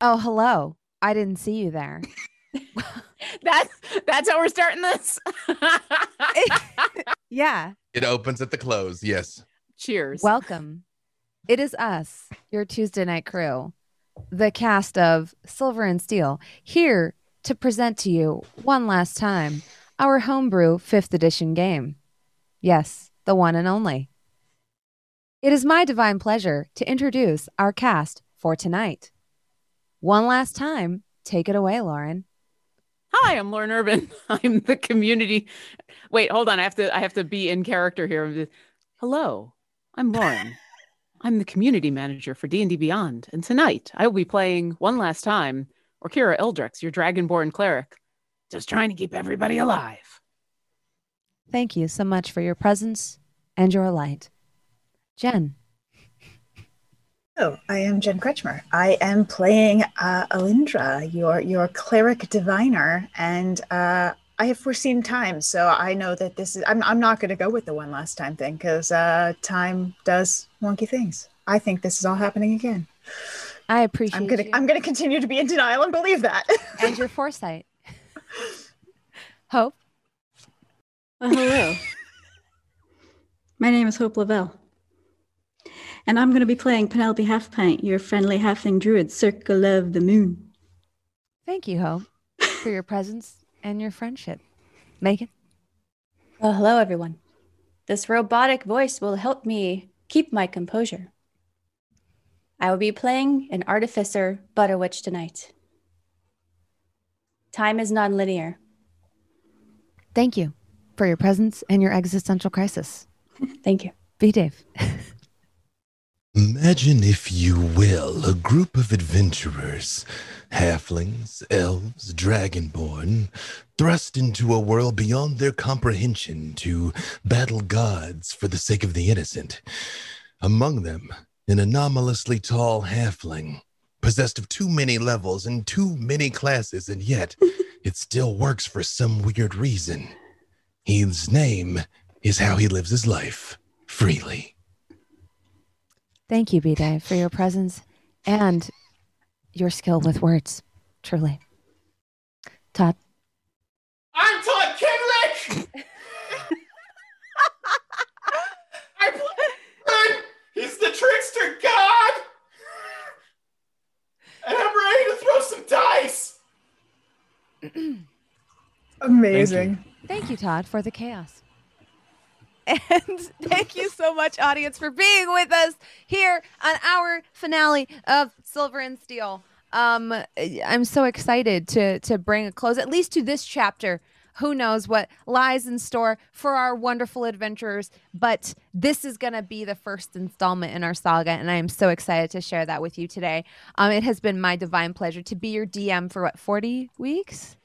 Oh, hello. I didn't see you there. that's that's how we're starting this. yeah. It opens at the close. Yes. Cheers. Welcome. It is us, your Tuesday night crew, the cast of Silver and Steel, here to present to you one last time our homebrew 5th edition game. Yes, the one and only. It is my divine pleasure to introduce our cast for tonight. One last time, take it away, Lauren. Hi, I'm Lauren Urban. I'm the community. Wait, hold on. I have to. I have to be in character here. Hello, I'm Lauren. I'm the community manager for D&D Beyond, and tonight I will be playing one last time Orkira Eldrex, your dragonborn cleric, just trying to keep everybody alive. Thank you so much for your presence and your light. Jen. Oh, I am Jen Kretschmer. I am playing uh, Alindra, your your cleric diviner, and uh, I have foreseen time, so I know that this is. I'm I'm not going to go with the one last time thing because uh, time does wonky things. I think this is all happening again. I appreciate. I'm gonna you. I'm gonna continue to be in denial and believe that. and your foresight. Hope. Well, hello. My name is Hope Lavelle. And I'm going to be playing Penelope Halfpint, your friendly halfling druid, Circle of the Moon. Thank you, Hope, for your presence and your friendship. Megan? Well, hello, everyone. This robotic voice will help me keep my composure. I will be playing an artificer Butterwitch tonight. Time is non-linear. Thank you for your presence and your existential crisis. Thank you. B. Dave. Imagine, if you will, a group of adventurers, halflings, elves, dragonborn, thrust into a world beyond their comprehension to battle gods for the sake of the innocent. Among them, an anomalously tall halfling, possessed of too many levels and too many classes, and yet it still works for some weird reason. His name is how he lives his life freely. Thank you, B. Dave, for your presence and your skill with words. Truly. Todd. I'm Todd Kenreck! I play He's the trickster god! And I'm ready to throw some dice! Amazing. Thank you, Todd, for the chaos. And thank you so much, audience, for being with us here on our finale of Silver and Steel. Um, I'm so excited to to bring a close, at least to this chapter. Who knows what lies in store for our wonderful adventurers? But this is going to be the first installment in our saga, and I am so excited to share that with you today. Um, it has been my divine pleasure to be your DM for what 40 weeks.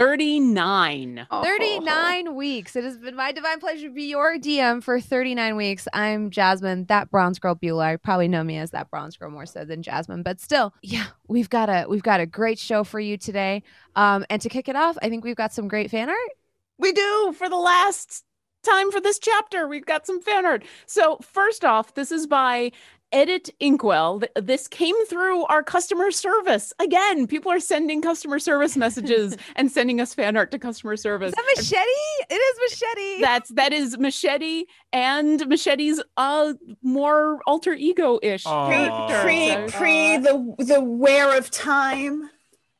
39. 39 weeks. It has been my divine pleasure to be your DM for 39 weeks. I'm Jasmine, that bronze girl Bhullar. You probably know me as that bronze girl more so than Jasmine, but still, yeah, we've got a we've got a great show for you today. Um, and to kick it off, I think we've got some great fan art. We do for the last time for this chapter. We've got some fan art. So, first off, this is by Edit Inkwell. This came through our customer service. Again, people are sending customer service messages and sending us fan art to customer service. Is that machete? It is machete. That's that is Machete and Machete's uh more alter ego ish character. Pre So- pre the the wear of time.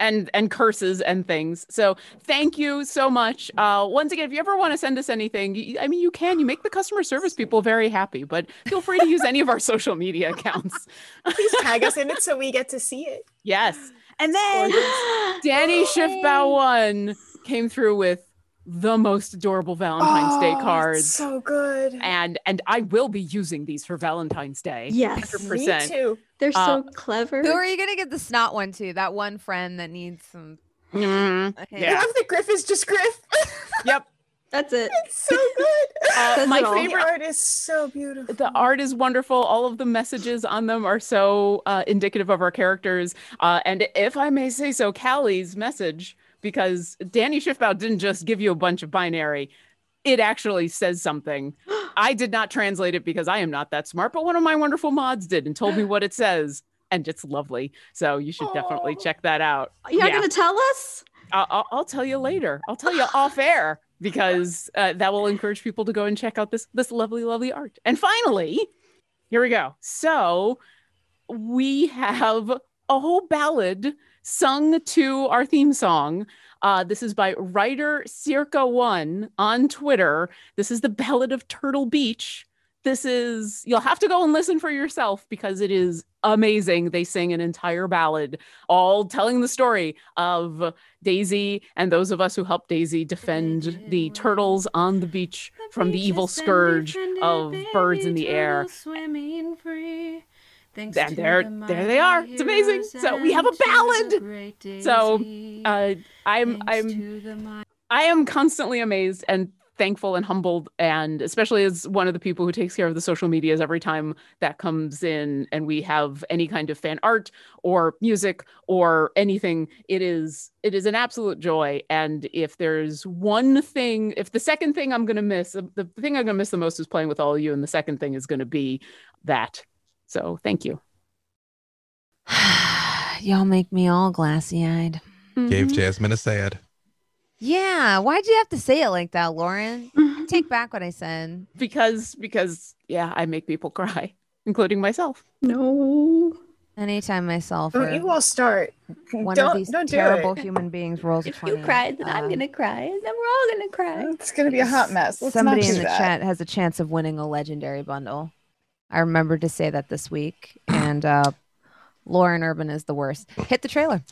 And and curses and things. So thank you so much. Uh, once again, if you ever want to send us anything, I mean, you can. You make the customer service people very happy, but feel free to use any of our social media accounts. Please tag us in it so we get to see it. Yes. And then Danny Schiffbau one came through with the most adorable Valentine's Day Oh, cards. So good. and and I will be using these for Valentine's Day. Yes. 100%. Me too. They're Uh, so clever. Who are you gonna get the snot one to? That one friend that needs some. Mhm. a I hand? love that Griff is just Griff. Yep. That's it. it's so good. Uh, my it all. Favorite art is so beautiful. the art is wonderful. All of the messages on them are so uh, indicative of our characters. Uh, and if I may say so, Callie's message, because Danny Schiffbau didn't just give you a bunch of binary, it actually says something. I did not translate it because I am not that smart, but one of my wonderful mods did and told me what it says. and it's lovely. So you should definitely check that out. You're Yeah. going to tell us? I'll, I'll, I'll tell you later. I'll tell you off air because uh, that will encourage people to go and check out this this lovely, lovely art. And finally, here we go. So we have a whole ballad sung to our theme song. Uh, this is by writer Circa One on Twitter. This is the Ballad of Turtle Beach. This is you'll have to go and listen for yourself because it is amazing. They sing an entire ballad, all telling the story of Daisy and those of us who helped Daisy defend the turtles on the beach from the evil scourge of birds in the air. Swimming free. Thanks And there- the there they are. It's amazing. So we have a and to the ballad. So. Uh, I'm I'm to the mi- I am constantly amazed and thankful and humbled and especially as one of the people who takes care of the social medias every time that comes in and we have any kind of fan art or music or anything it is it is an absolute joy and if there's one thing if the second thing i'm going to miss the thing i'm going to miss the most is playing with all of you and the second thing is going to be that so thank you Y'all make me all glassy eyed. Gave Mhm. Jasmine a sad. Yeah, why'd you have to say it like that, Lauren? Take back what I said. because because yeah i make people cry including myself No. Anytime myself Don't or you all start. one don't of these don't do terrible it. human beings rolls a If 20. you cry, then I'm uh, gonna cry, and then we're all gonna cry. It's gonna be a hot mess. Let's somebody not do in the that. chat has a chance of winning a legendary bundle. I remembered to say that this week, and uh, Lauren Urban is the worst. Hit the trailer.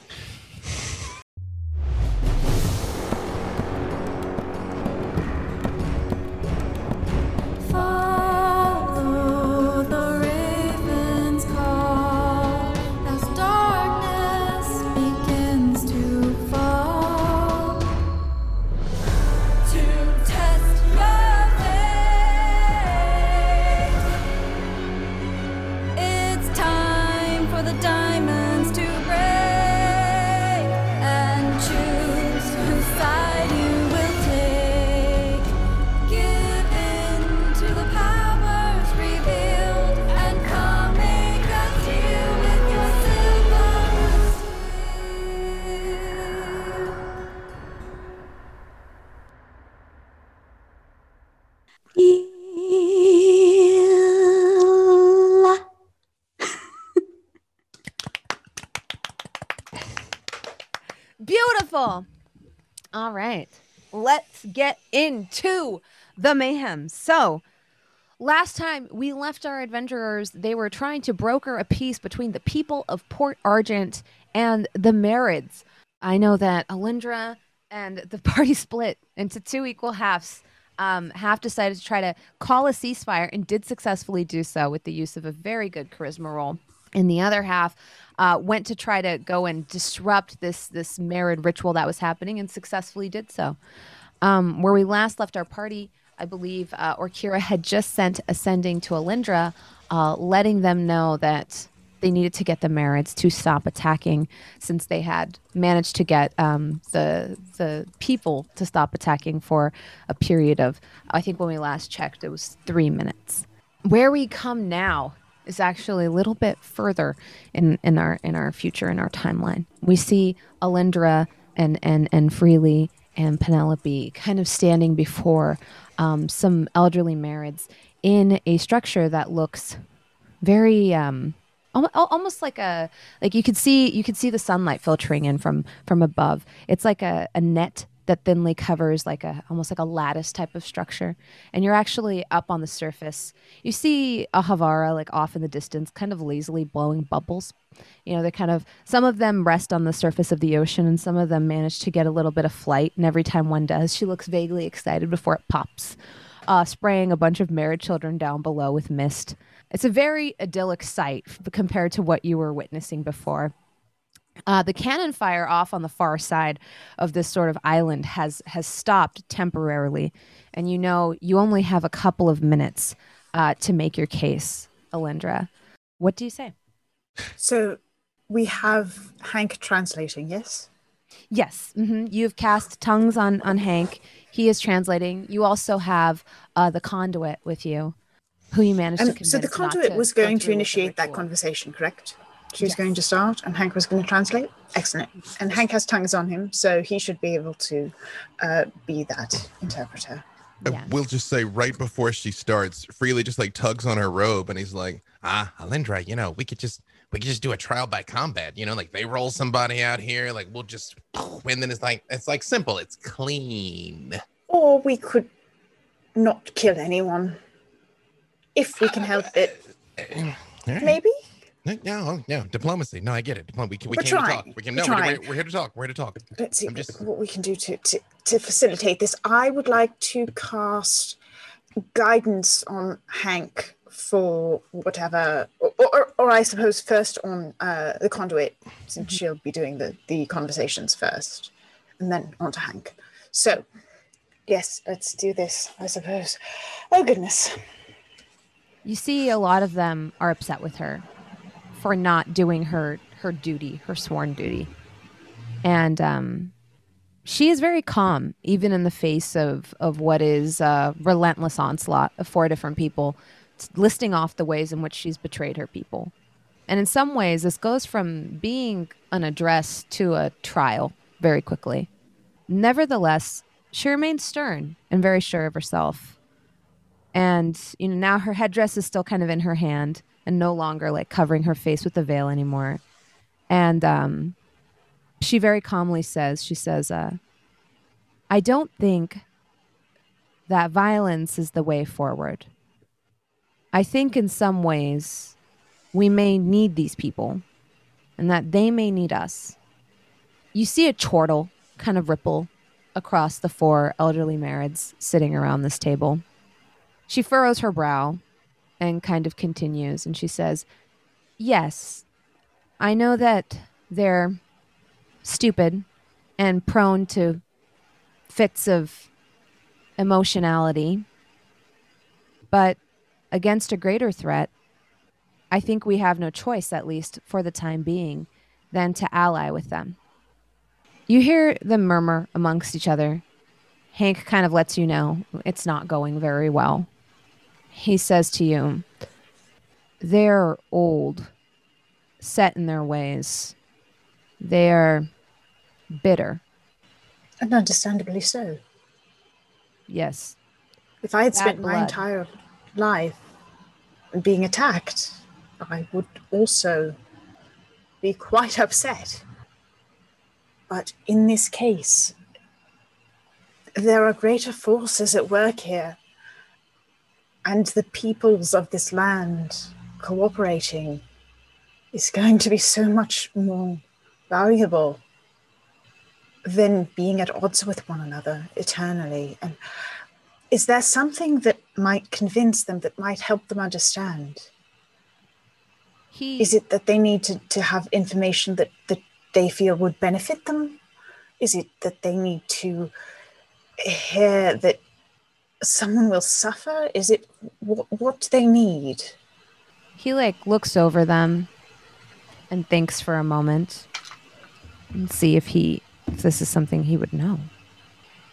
All right. Let's get into the mayhem. So, last time we left our adventurers, they were trying to broker a peace between the people of Port Argent and the Marids. I know that Alindra and the party split into two equal halves. Um, half decided to try to call a ceasefire and did successfully do so with the use of a very good charisma roll. And the other half uh, went to try to go and disrupt this this Marid ritual that was happening and successfully did so. Um, where we last left our party, I believe uh, Orkira had just sent a sending to Alindra, uh, letting them know that they needed to get the Marids to stop attacking, since they had managed to get um, the the people to stop attacking for a period of, I think when we last checked, it was three minutes. Where we come now is actually a little bit further in, in our in our future in our timeline. We see Alindra and and and Freely and Penelope kind of standing before um, some elderly Marids in a structure that looks very um, al- al- almost like a like you could see you could see the sunlight filtering in from from above. It's like a, a net that thinly covers like a almost like a lattice type of structure and you're actually up on the surface. You see a havara like off in the distance kind of lazily blowing bubbles. You know they're kind of some of them rest on the surface of the ocean and some of them manage to get a little bit of flight and every time one does she looks vaguely excited before it pops uh, spraying a bunch of Marid children down below with mist. It's a very idyllic sight compared to what you were witnessing before uh, the cannon fire off on the far side of this sort of island has has stopped temporarily, and you know you only have a couple of minutes uh, to make your case, Alindra. What do you say? So we have Hank translating, yes? Yes, hmm you've cast tongues on on Hank. He is translating. You also have uh, the conduit with you, who you managed to And convince. so the conduit to was going to initiate that conversation, correct? She was going to start, and Hank was going to translate. Excellent. And Hank has tongues on him, so he should be able to uh, be that interpreter. Yes. We'll just say right before she starts, Freely just like tugs on her robe and he's like, ah, Alindra, you know, we could just we could just do a trial by combat, you know, like they roll somebody out here, like we'll just and then it's like it's like simple, it's clean. Or we could not kill anyone if we can help it. All right. Maybe. No, no, no, diplomacy. No, I get it. Diplom- we can, we We're came to talk. We can We're no, we're, we're, we're here to talk. We're here to talk. Let's see just- what we can do to, to, to facilitate this. I would like to cast guidance on Hank for whatever, or, or, or I suppose first on uh, the conduit, since she'll be doing the, the conversations first, and then on to Hank. So, yes, let's do this, I suppose. Oh, goodness. You see, a lot of them are upset with her for not doing her her duty, her sworn duty, and um, she is very calm, even in the face of of what is a relentless onslaught of four different people, listing off the ways in which she's betrayed her people. And in some ways, this goes from being an address to a trial very quickly. Nevertheless, she remains stern and very sure of herself and you know now her headdress is still kind of in her hand and no longer like covering her face with the veil anymore. And um she very calmly says she says uh i don't think that violence is the way forward. I think in some ways we may need these people and that they may need us. You see a chortle kind of ripple across the four elderly marids sitting around this table. She furrows her brow and kind of continues, and she says, Yes, I know that they're stupid and prone to fits of emotionality, but against a greater threat, I think we have no choice, at least for the time being, than to ally with them. You hear them murmur amongst each other. Hank kind of lets you know it's not going very well he says to you, They're old, set in their ways. They're bitter. And understandably so. Yes. If I had Bad spent my entire life being attacked, I would also be quite upset. But in this case, there are greater forces at work here, and the peoples of this land cooperating is going to be so much more valuable than being at odds with one another eternally. And is there something that might convince them that might help them understand He is it that they need to, to have information that, that they feel would benefit them is it that they need to hear that someone will suffer is it what, what do they need he like looks over them and thinks for a moment and see if he if this is something he would know.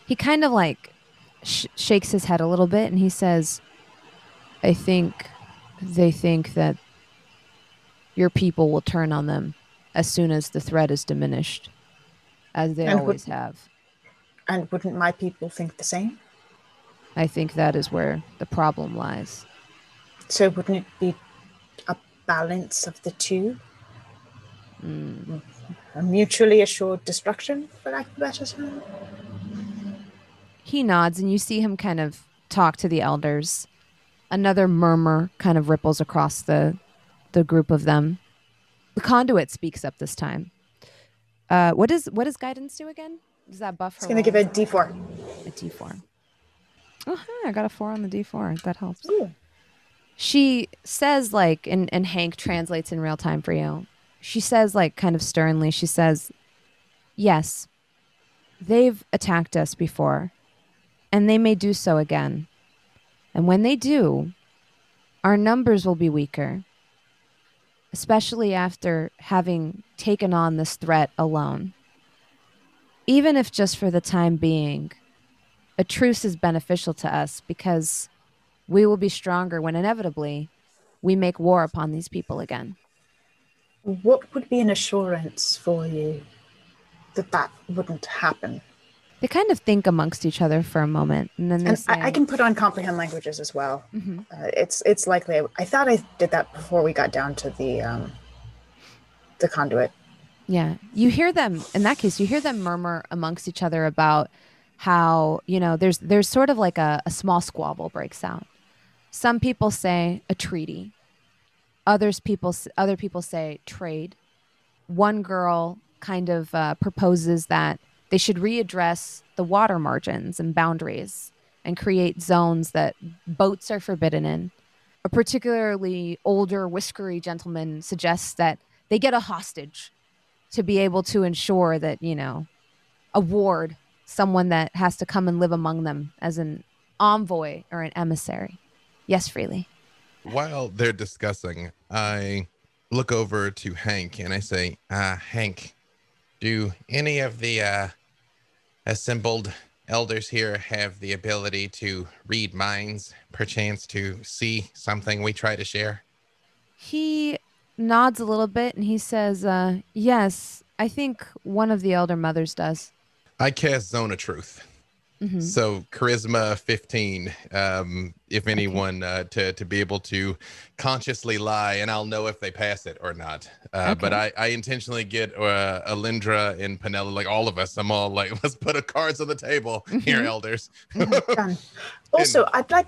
He kind of like sh- shakes his head a little bit and he says, "I think they think that your people will turn on them as soon as the threat is diminished, as they And would- always have. and wouldn't my people think the same I think that is where the problem lies." so wouldn't it be a balance of the two Mm. a mutually assured destruction for lack of a better term He nods, and you see him kind of talk to the elders. Another murmur kind of ripples across the the group of them. The conduit speaks up this time. Uh, what is what does guidance do again? Does that buff her? it's going to give roll? a d4 a D four. Oh, hi, I got a four on the D four. That helps. Ooh. She says like, and and Hank translates in real time for you. She says like, kind of sternly. She says, "Yes, they've attacked us before, and they may do so again. And when they do, our numbers will be weaker." Especially after having taken on this threat alone. Even if just for the time being, a truce is beneficial to us because we will be stronger when inevitably we make war upon these people again. What would be an assurance for you that that wouldn't happen? They kind of think amongst each other for a moment, and then they And say, I, I can put on comprehend languages as well. Mhm. Uh, it's it's likely. I thought I did that before we got down to the um, the conduit. Yeah. You hear them in that case, you hear them murmur amongst each other about how, you know, there's there's sort of like a, a small squabble breaks out. Some people say a treaty. Others people other people say trade. One girl kind of uh, proposes that they should readdress the water margins and boundaries and create zones that boats are forbidden in. A particularly older, whiskery gentleman suggests that they get a hostage to be able to ensure that you know a ward someone that has to come and live among them as an envoy or an emissary. Yes freely. While they're discussing, I look over to Hank and I say, uh, Hank, do any of the uh, assembled elders here have the ability to read minds, perchance to see something we try to share? he nods a little bit and he says uh, yes i think one of the elder mothers does I cast Zone of Truth. Mhm. So charisma 15. Um, if anyone uh, to to be able to consciously lie, and I'll know if they pass it or not. Uh, But I, I intentionally get uh, Alindra and Penella, like all of us. I'm all like, let's put a cards on the table here, Mhm. elders. Done. Also, I'd like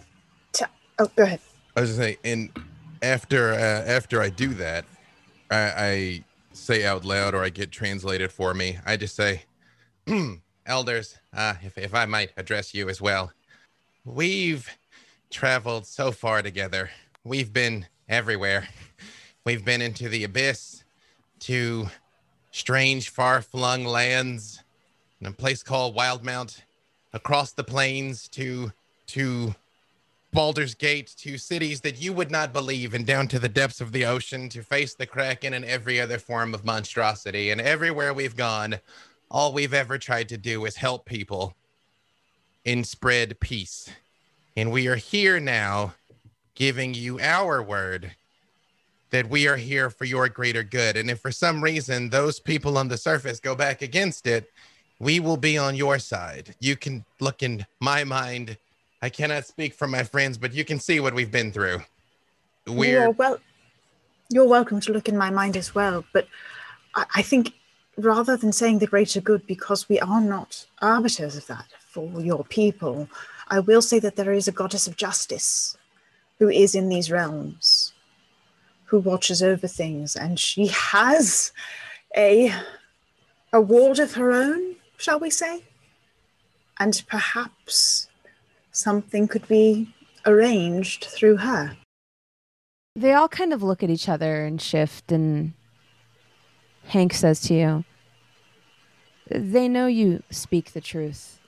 to. Oh, go ahead. I was just saying, and after uh, after I do that, I, I say out loud, or I get translated for me. I just say, "Elders, uh, if if I might address you as well, we've traveled so far together. We've been everywhere. We've been into the abyss, to strange, far-flung lands, in a place called Wildemount, across the plains to to Baldur's Gate to cities that you would not believe and down to the depths of the ocean to face the Kraken and every other form of monstrosity. And everywhere we've gone, all we've ever tried to do is help people and spread peace. And we are here now giving you our word that we are here for your greater good. And if for some reason those people on the surface go back against it, we will be on your side. You can look in my mind. I cannot speak for my friends, but you can see what we've been through. You're We're well. You're welcome to look in my mind as well, but I, I think rather than saying the greater good, because we are not arbiters of that for your people, I will say that there is a goddess of justice who is in these realms, who watches over things, and she has a a ward of her own, shall we say? And perhaps something could be arranged through her. they all kind of look at each other and shift and hank says to you they know you speak the truth.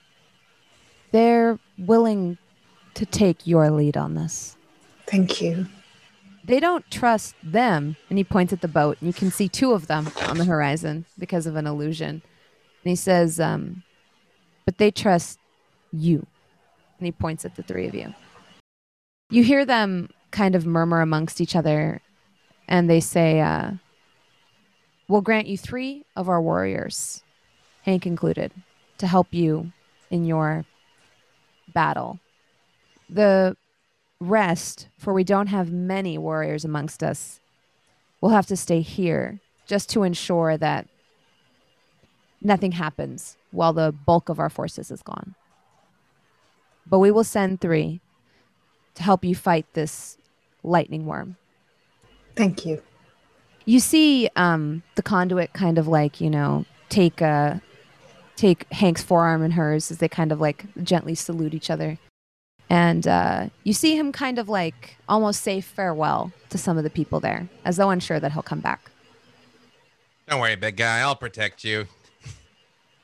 They're willing to take your lead on this. Thank you. they don't trust them. And he points at the boat and you can see two of them on the horizon because of an illusion. And he says um, but they trust you. And he points at the three of you. You hear them kind of murmur amongst each other and they say uh, we'll grant you three of our warriors hank included to help you in your battle the rest, for we don't have many warriors amongst us, will have to stay here just to ensure that nothing happens while the bulk of our forces is gone. But we will send three to help you fight this lightning worm. Thank you. You see um, the conduit kind of like, you know, take uh, take Hank's forearm in hers as they kind of like gently salute each other. And uh, you see him kind of like almost say farewell to some of the people there, as though unsure that he'll come back. don't worry, big guy. I'll protect you.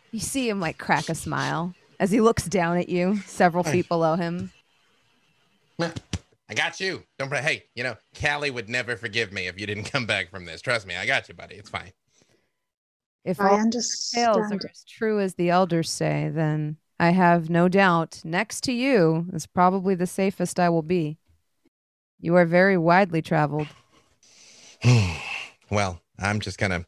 You see him like crack a smile as he looks down at you, several feet below him. I got you. Don't pray. Hey, you know, Callie would never forgive me if you didn't come back from this. Trust me, I got you, buddy. It's fine. If I all tales understand. are as true as the elders say, then I have no doubt next to you is probably the safest I will be. You are very widely traveled. well, I'm just kind of.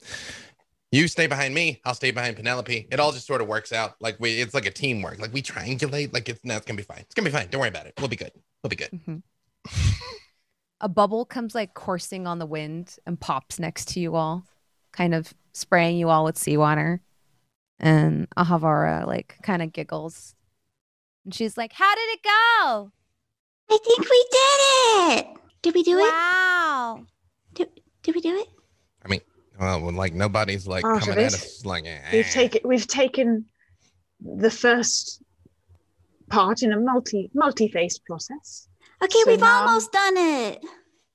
You stay behind me. I'll stay behind Penelope. It all just sort of works out. Like we, it's like a teamwork. Like we triangulate. Like it's no, it's gonna be fine. It's gonna be fine. Don't worry about it. We'll be good. We'll be good. Mhm. a bubble comes like coursing on the wind and pops next to you all, kind of spraying you all with seawater. And Ahavara like kind of giggles. And she's like, How did it go? I think we did it. Did we do it? wow. Did, did we do it? I mean, well, when, like nobody's like Part coming at it. us like eh. We've taken we've taken the first part in a multi multi-phased process. Okay, So we've now- almost done it.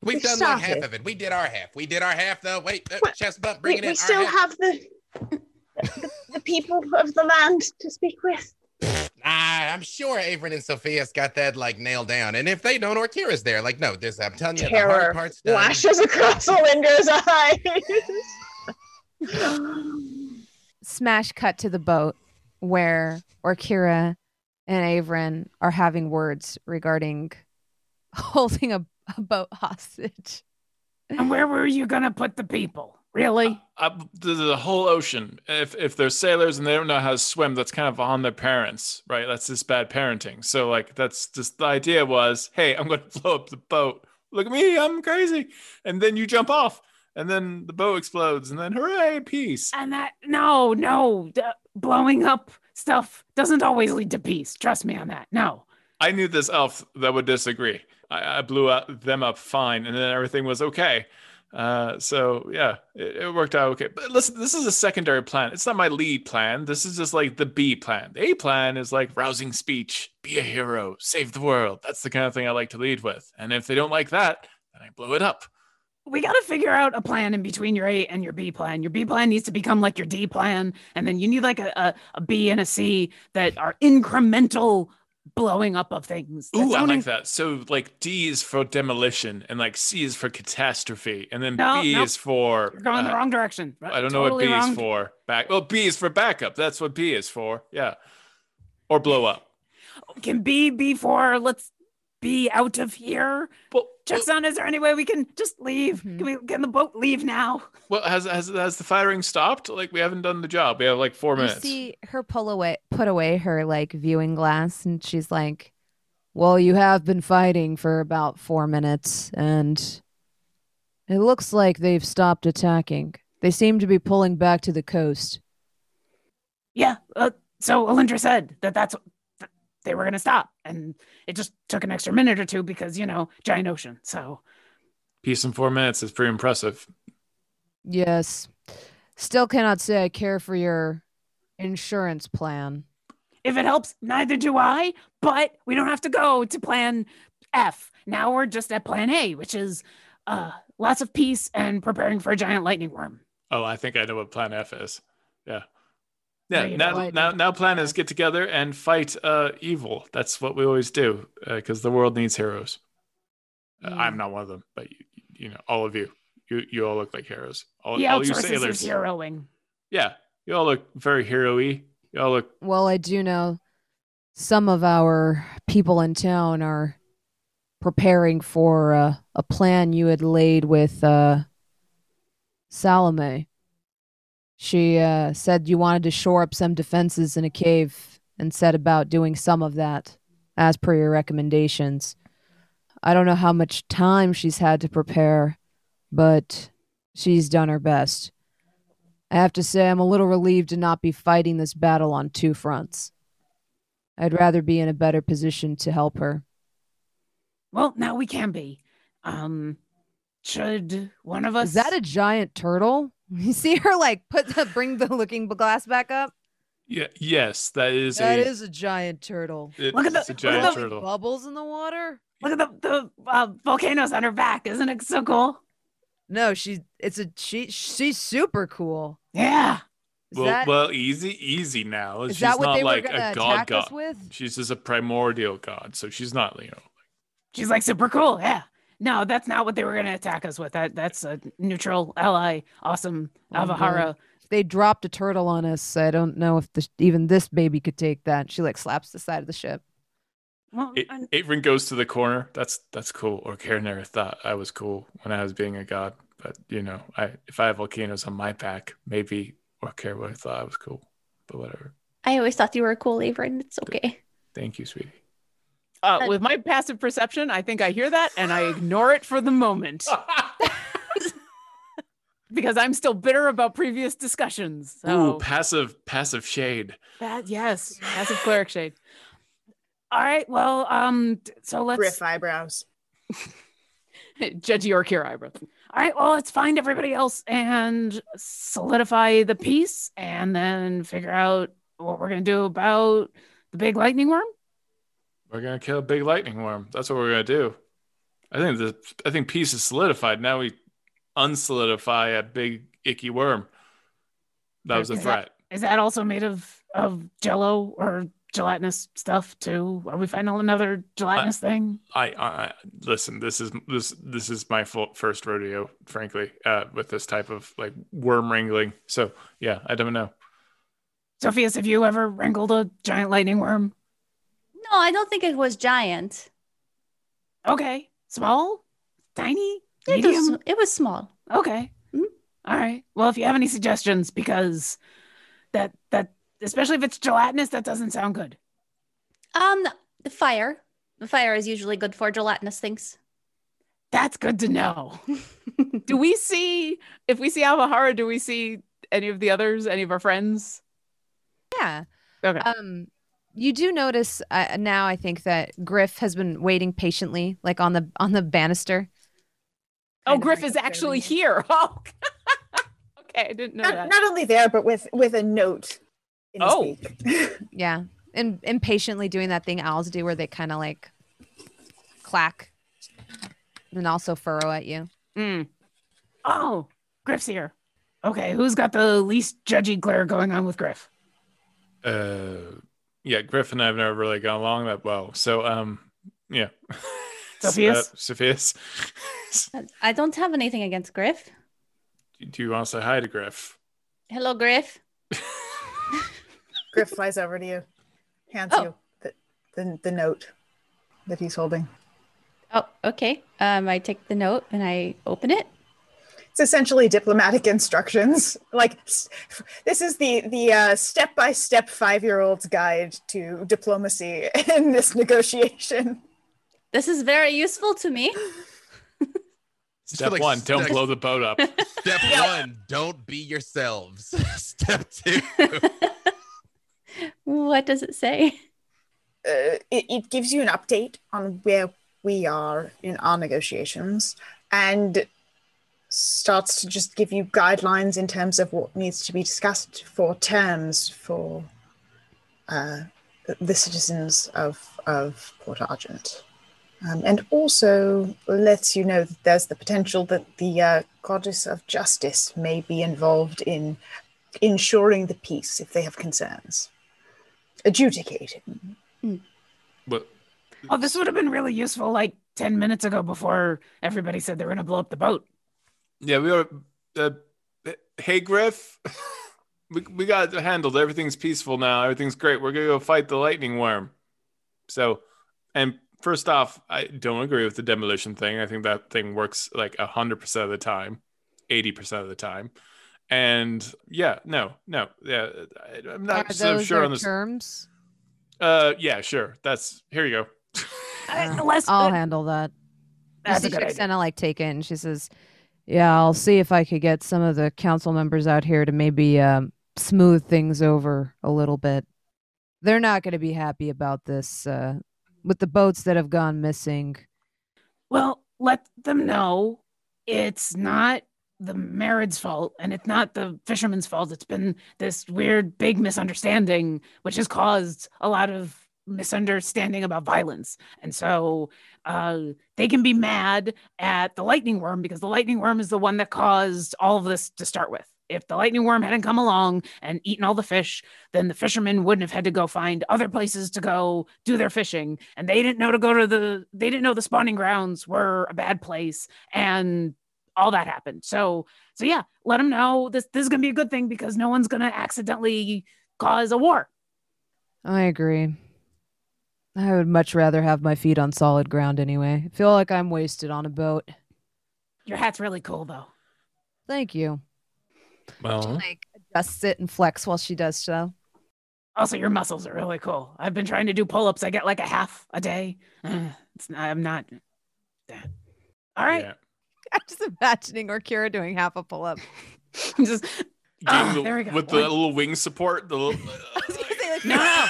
We've We've done like half started. of it. We did our half. We did our half though. Wait, uh, What? chest bump, bring We, it in. we Our still half. have the, the the people of the land to speak with. Ah, I'm sure Averin and Sophia's got that like nailed down. And if they don't, Orkira's there. Like, no, this I'm telling you, the Terror hard part's done. flashes across Alindra's eyes. Smash cut to the boat where Orkira and Averin are having words regarding holding a, a boat hostage. And where were you gonna put the people? Really? Uh, the, the whole ocean. If if they're sailors and they don't know how to swim, that's kind of on their parents, right? That's just bad parenting. So like that's just the idea was, hey, I'm gonna blow up the boat. Look at me, I'm crazy. And then you jump off, and then the boat explodes, and then hooray, peace. And that no, no, d- blowing up stuff doesn't always lead to peace. Trust me on that. No. I knew this elf that would disagree. I, I blew out them up fine, and then everything was okay. Uh, so yeah, it, it worked out okay. But listen, this is a secondary plan. It's not my lead plan. This is just like the B plan. The A plan is like rousing speech, be a hero, save the world. That's the kind of thing I like to lead with. And if they don't like that, then I blow it up. We got to figure out a plan in between your A and your B plan. Your B plan needs to become like your D plan, and then you need like a, a, a B and a C that are incremental blowing up of things. Ooh, I like that. So like D is for demolition, and like C is for catastrophe, and then No, B nope. is for You're going the uh, wrong direction. I don't know what B wrong. is for. Back. Well, B is for backup. That's what B is for. Yeah. Or blow up. Can B be for let's be out of here? Well, Jackson, is there any way we can just leave? Mhm. Can we can the boat leave now? well, has has has the firing stopped? Like we haven't done the job. We have like four You minutes. see her pull away, put away her like viewing glass, and she's like, "Well, you have been fighting for about four minutes, and it looks like they've stopped attacking. They seem to be pulling back to the coast. Yeah. Uh, so Alindra said that that's that they were going to stop, and it just took an extra minute or two because you know giant ocean. So Peace in four minutes is pretty impressive. Yes, still cannot say I care for your insurance plan. if it helps, neither do I. But we don't have to go to Plan F. Now we're just at Plan A, which is uh, lots of peace and preparing for a giant lightning worm. Oh, I think I know what Plan F is. Yeah. There Yeah. Now, now, now, plan is get together and fight uh, evil. That's what we always do because the world needs heroes. Uh, Mm. I'm not one of them, but you, you know, all of you, you, you all look like heroes. All, He all you sailors. his heroing. Yeah, you all look very hero-y. You all look. Well, I do know some of our people in town are preparing for uh, a plan you had laid with uh, Salome. She uh, said you wanted to shore up some defenses in a cave and set about doing some of that as per your recommendations. I don't know how much time she's had to prepare, but she's done her best. I have to say, I'm a little relieved to not be fighting this battle on two fronts. I'd rather be in a better position to help her. Well, now we can be. Um, should one of us? Is that a giant turtle? You see her like put the bring the looking glass back up. Yeah. Yes, that is That a. is a giant turtle. it- Look at the- it's a look at giant the- turtle. Bubbles in the water? Look at the the uh, volcanoes on her back. Isn't it so cool? No, she's it's a she she's super cool. Yeah. Is Well, that, well, easy, easy now. is she's that what not they like were gonna a god attack god. us with? She's just a primordial god, so she's not, you know. She's like super cool. Yeah. No, that's not what they were going to attack us with. That that's a neutral ally. Awesome. Oh, no. Avahara. They dropped a turtle on us, I don't know if this, even this baby could take that. She like slaps the side of the ship. Well, A- and- goes to the corner. That's that's cool. Orkira never thought I was cool when I was being a god, But you know, I if I have volcanoes on my back, maybe Orkira would have thought I was cool. But whatever. I always thought you were a cool Averin. It's okay. Thank you, sweetie. Uh, with my passive perception, I think I hear that and I ignore it for the moment because I'm still bitter about previous discussions. So Ooh, passive passive shade. that yes, passive cleric shade. All right, well, um, so let's Griff eyebrows. Judge Orkira eyebrows. All right, well, let's find everybody else and solidify the piece, and then figure out what we're gonna do about the big lightning worm. We're gonna kill a big lightning worm. That's what we're gonna do. I think the I think peace is solidified. Now we unsolidify a big icky worm. That was a Is threat. Is that also made of of Jello or gelatinous stuff too? Are we finding another gelatinous thing? I, I, I listen. This is this this is my full, first rodeo, frankly, uh, with this type of like worm wrangling. So yeah, I don't know. Sophias, have you ever wrangled a giant lightning worm? No, I don't think it was giant. Okay, small, tiny, It medium. was, it was small. Okay. Mhm. All right. Well, if you have any suggestions, because that that especially if it's gelatinous, that doesn't sound good. Um, the fire. The fire is usually good for gelatinous things. That's good to know. do we see if we see Alvahara, do we see any of the others, any of our friends? Yeah. Okay. Um, you do notice uh, now. I think that Griff has been waiting patiently, like on the on the banister. oh, Griff like is actually observing here. Oh. okay, I didn't know Not, that. not only there, but with with a note. In Oh. Yeah, and impatiently doing that thing owls do, where they kind of like clack, and also furrow at you. Mm. Oh, Griff's here. Okay, who's got the least judgy glare going on with Griff? Uh, yeah, Griff and I have never really gone along that well. So um, yeah. Sophias? Uh, Sophias, I don't have anything against Griff. do you want to say hi to Griff? Hello, Griff. Griff flies over to you, hands Oh. you the, the the note that he's holding. Oh, okay. Um, I take the note and I open it. It's essentially diplomatic instructions. Like this is the the uh, step-by-step five-year-old's guide to diplomacy in this negotiation. This is very useful to me. Step like one, don't step- blow the boat up. Step one, don't be yourselves. Step two, What does it say? uh, it, it gives you an update on where we are in our negotiations and starts to just give you guidelines in terms of what needs to be discussed for terms for uh, the citizens of, of Port Argent. Um, and also lets you know that there's the potential that the uh, goddess of justice may be involved in ensuring the peace if they have concerns, adjudicating. but Oh, this would have been really useful like 10 minutes ago before everybody said they were going to blow up the boat. Yeah, we are. Uh, hey, Griff, we we got it handled. Everything's peaceful now. Everything's great. We're gonna go fight the lightning worm. So, and first off, I don't agree with the demolition thing. I think that thing works like hundred percent of the time, eighty percent of the time. And yeah, no, no, yeah, I- I'm Are not so sure on the terms? Uh, yeah, sure. That's here you go. Uh, I'll handle that. That's you a see good idea. Trixana like take it and she says, "Yeah, I'll see if I could get some of the council members out here to maybe um, smooth things over a little bit. They're not going to be happy about this uh, with the boats that have gone missing. Well, let them know it's not the Marid's fault and it's not the fisherman's fault. It's been this weird big misunderstanding, which has caused a lot of misunderstanding about violence. And so uh, they can be mad at the lightning worm because the lightning worm is the one that caused all of this to start with. If the lightning worm hadn't come along and eaten all the fish, then the fishermen wouldn't have had to go find other places to go do their fishing. And they didn't know to go to the, they didn't know the spawning grounds were a bad place. And all that happened. So, so yeah, let them know this, this is going to be a good thing because no one's going to accidentally cause a war. I agree. I would much rather have my feet on solid ground anyway. I feel like I'm wasted on a boat. Your hat's really cool though. Thank you. She Well, like adjusts it and flex while she does so. Also, your muscles are really cool. I've been trying to do pull ups. I get like a half a day. Uh, It's I'm not. All right. yeah. I'm just imagining Orkira doing half a pull up. Just, Ah, Getting the- there we go. With the little wing support, the little. I was gonna say like no, no,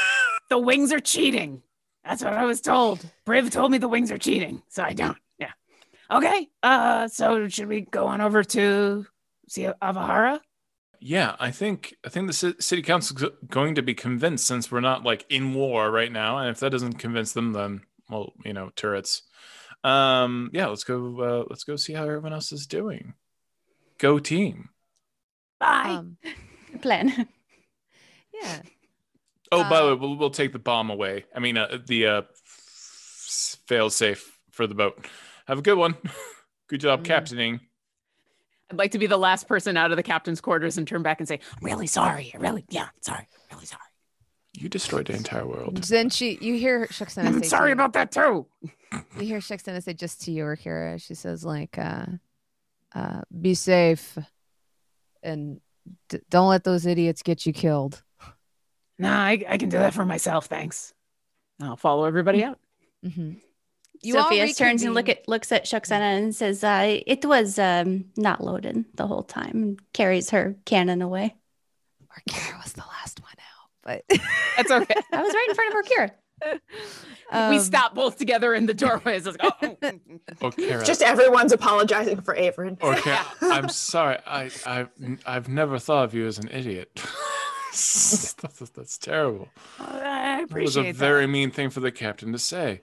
the wings are cheating. That's what I was told. Briv told me the wings are cheating, so I don't. Yeah. Okay. Uh, so should we go on over to see Ahavara? Yeah, I think I think the ci- city council's go- going to be convinced since we're not like in war right now, and if that doesn't convince them, then well, you know, turrets. Um, yeah, let's go. Uh, let's go see how everyone else is doing. Go team! Bye. um, Plan. yeah. Oh, by the way, Uh, we'll we'll take the bomb away. I mean, uh, the uh, fail safe for the boat. Have a good one. Good job Mm. captaining. I'd like to be the last person out of the captain's quarters and turn back and say, "I'm really sorry. I really, yeah, sorry, really sorry. You destroyed the entire world. Then she, you hear Shuxena I'm say, sorry to- about that too." You hear Shuxena say just to you, Orkira. She says like, uh, uh, "Be safe, and d- don't let those idiots get you killed." Nah, I, I can do that for myself. Thanks. I'll follow everybody out. hmm You Sophia turns and look at looks at Shuxena and says, uh, "It was um, not loaded the whole time." And carries her cannon away. Orkira was the last one out, but That's okay. I was right in front of Orkira. we Um, stop both together in the doorways. It's like, oh, oh. Okay, Just everyone's apologizing for Averin. Okay, I'm sorry. I I I've never thought of you as an idiot. that's, that's, terrible. I It was a appreciate very mean thing for the captain to say.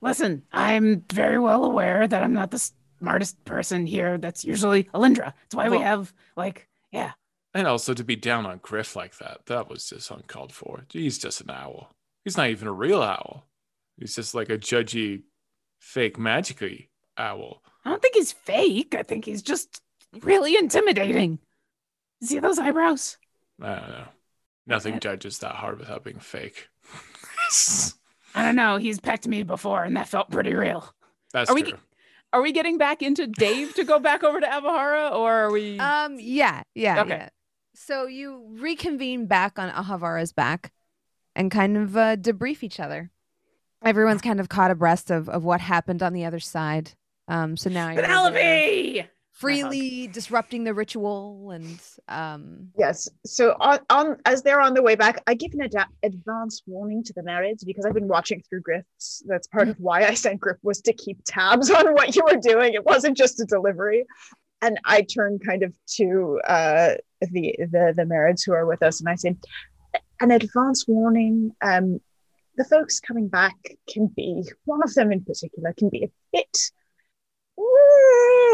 Listen, I'm very well aware that I'm not the smartest person here. That's usually Alindra. That's why we have like, yeah. And also to be down on Griff like that, that was just uncalled for. He's just an owl. He's not even a real owl. He's just like a judgy, fake, magicy owl. I don't think he's fake. I think he's just really intimidating. See those eyebrows? I don't know. Nothing judges that hard without being fake. I don't know. He's pecked me before, and that felt pretty real. That's Are we- true. Are we getting back into Dave to go back over to Ahavara, or are we? Um, yeah, yeah, Okay. yeah. So you reconvene back on Ahavara's back and kind of uh, debrief each other. Everyone's kind of caught abreast of, of what happened on the other side. Um, so now you're there Penelope! Freely disrupting the ritual and um, Yes. So on, on as they're on the way back, I give an ad- advance warning to the Marids because I've been watching through Griff's. That's part of why I sent Griff was to keep tabs on what you were doing. It wasn't just a delivery. And I turn kind of to uh, the the the who are with us, and I say, an advance warning. Um, the folks coming back can be one of them in particular can be a bit.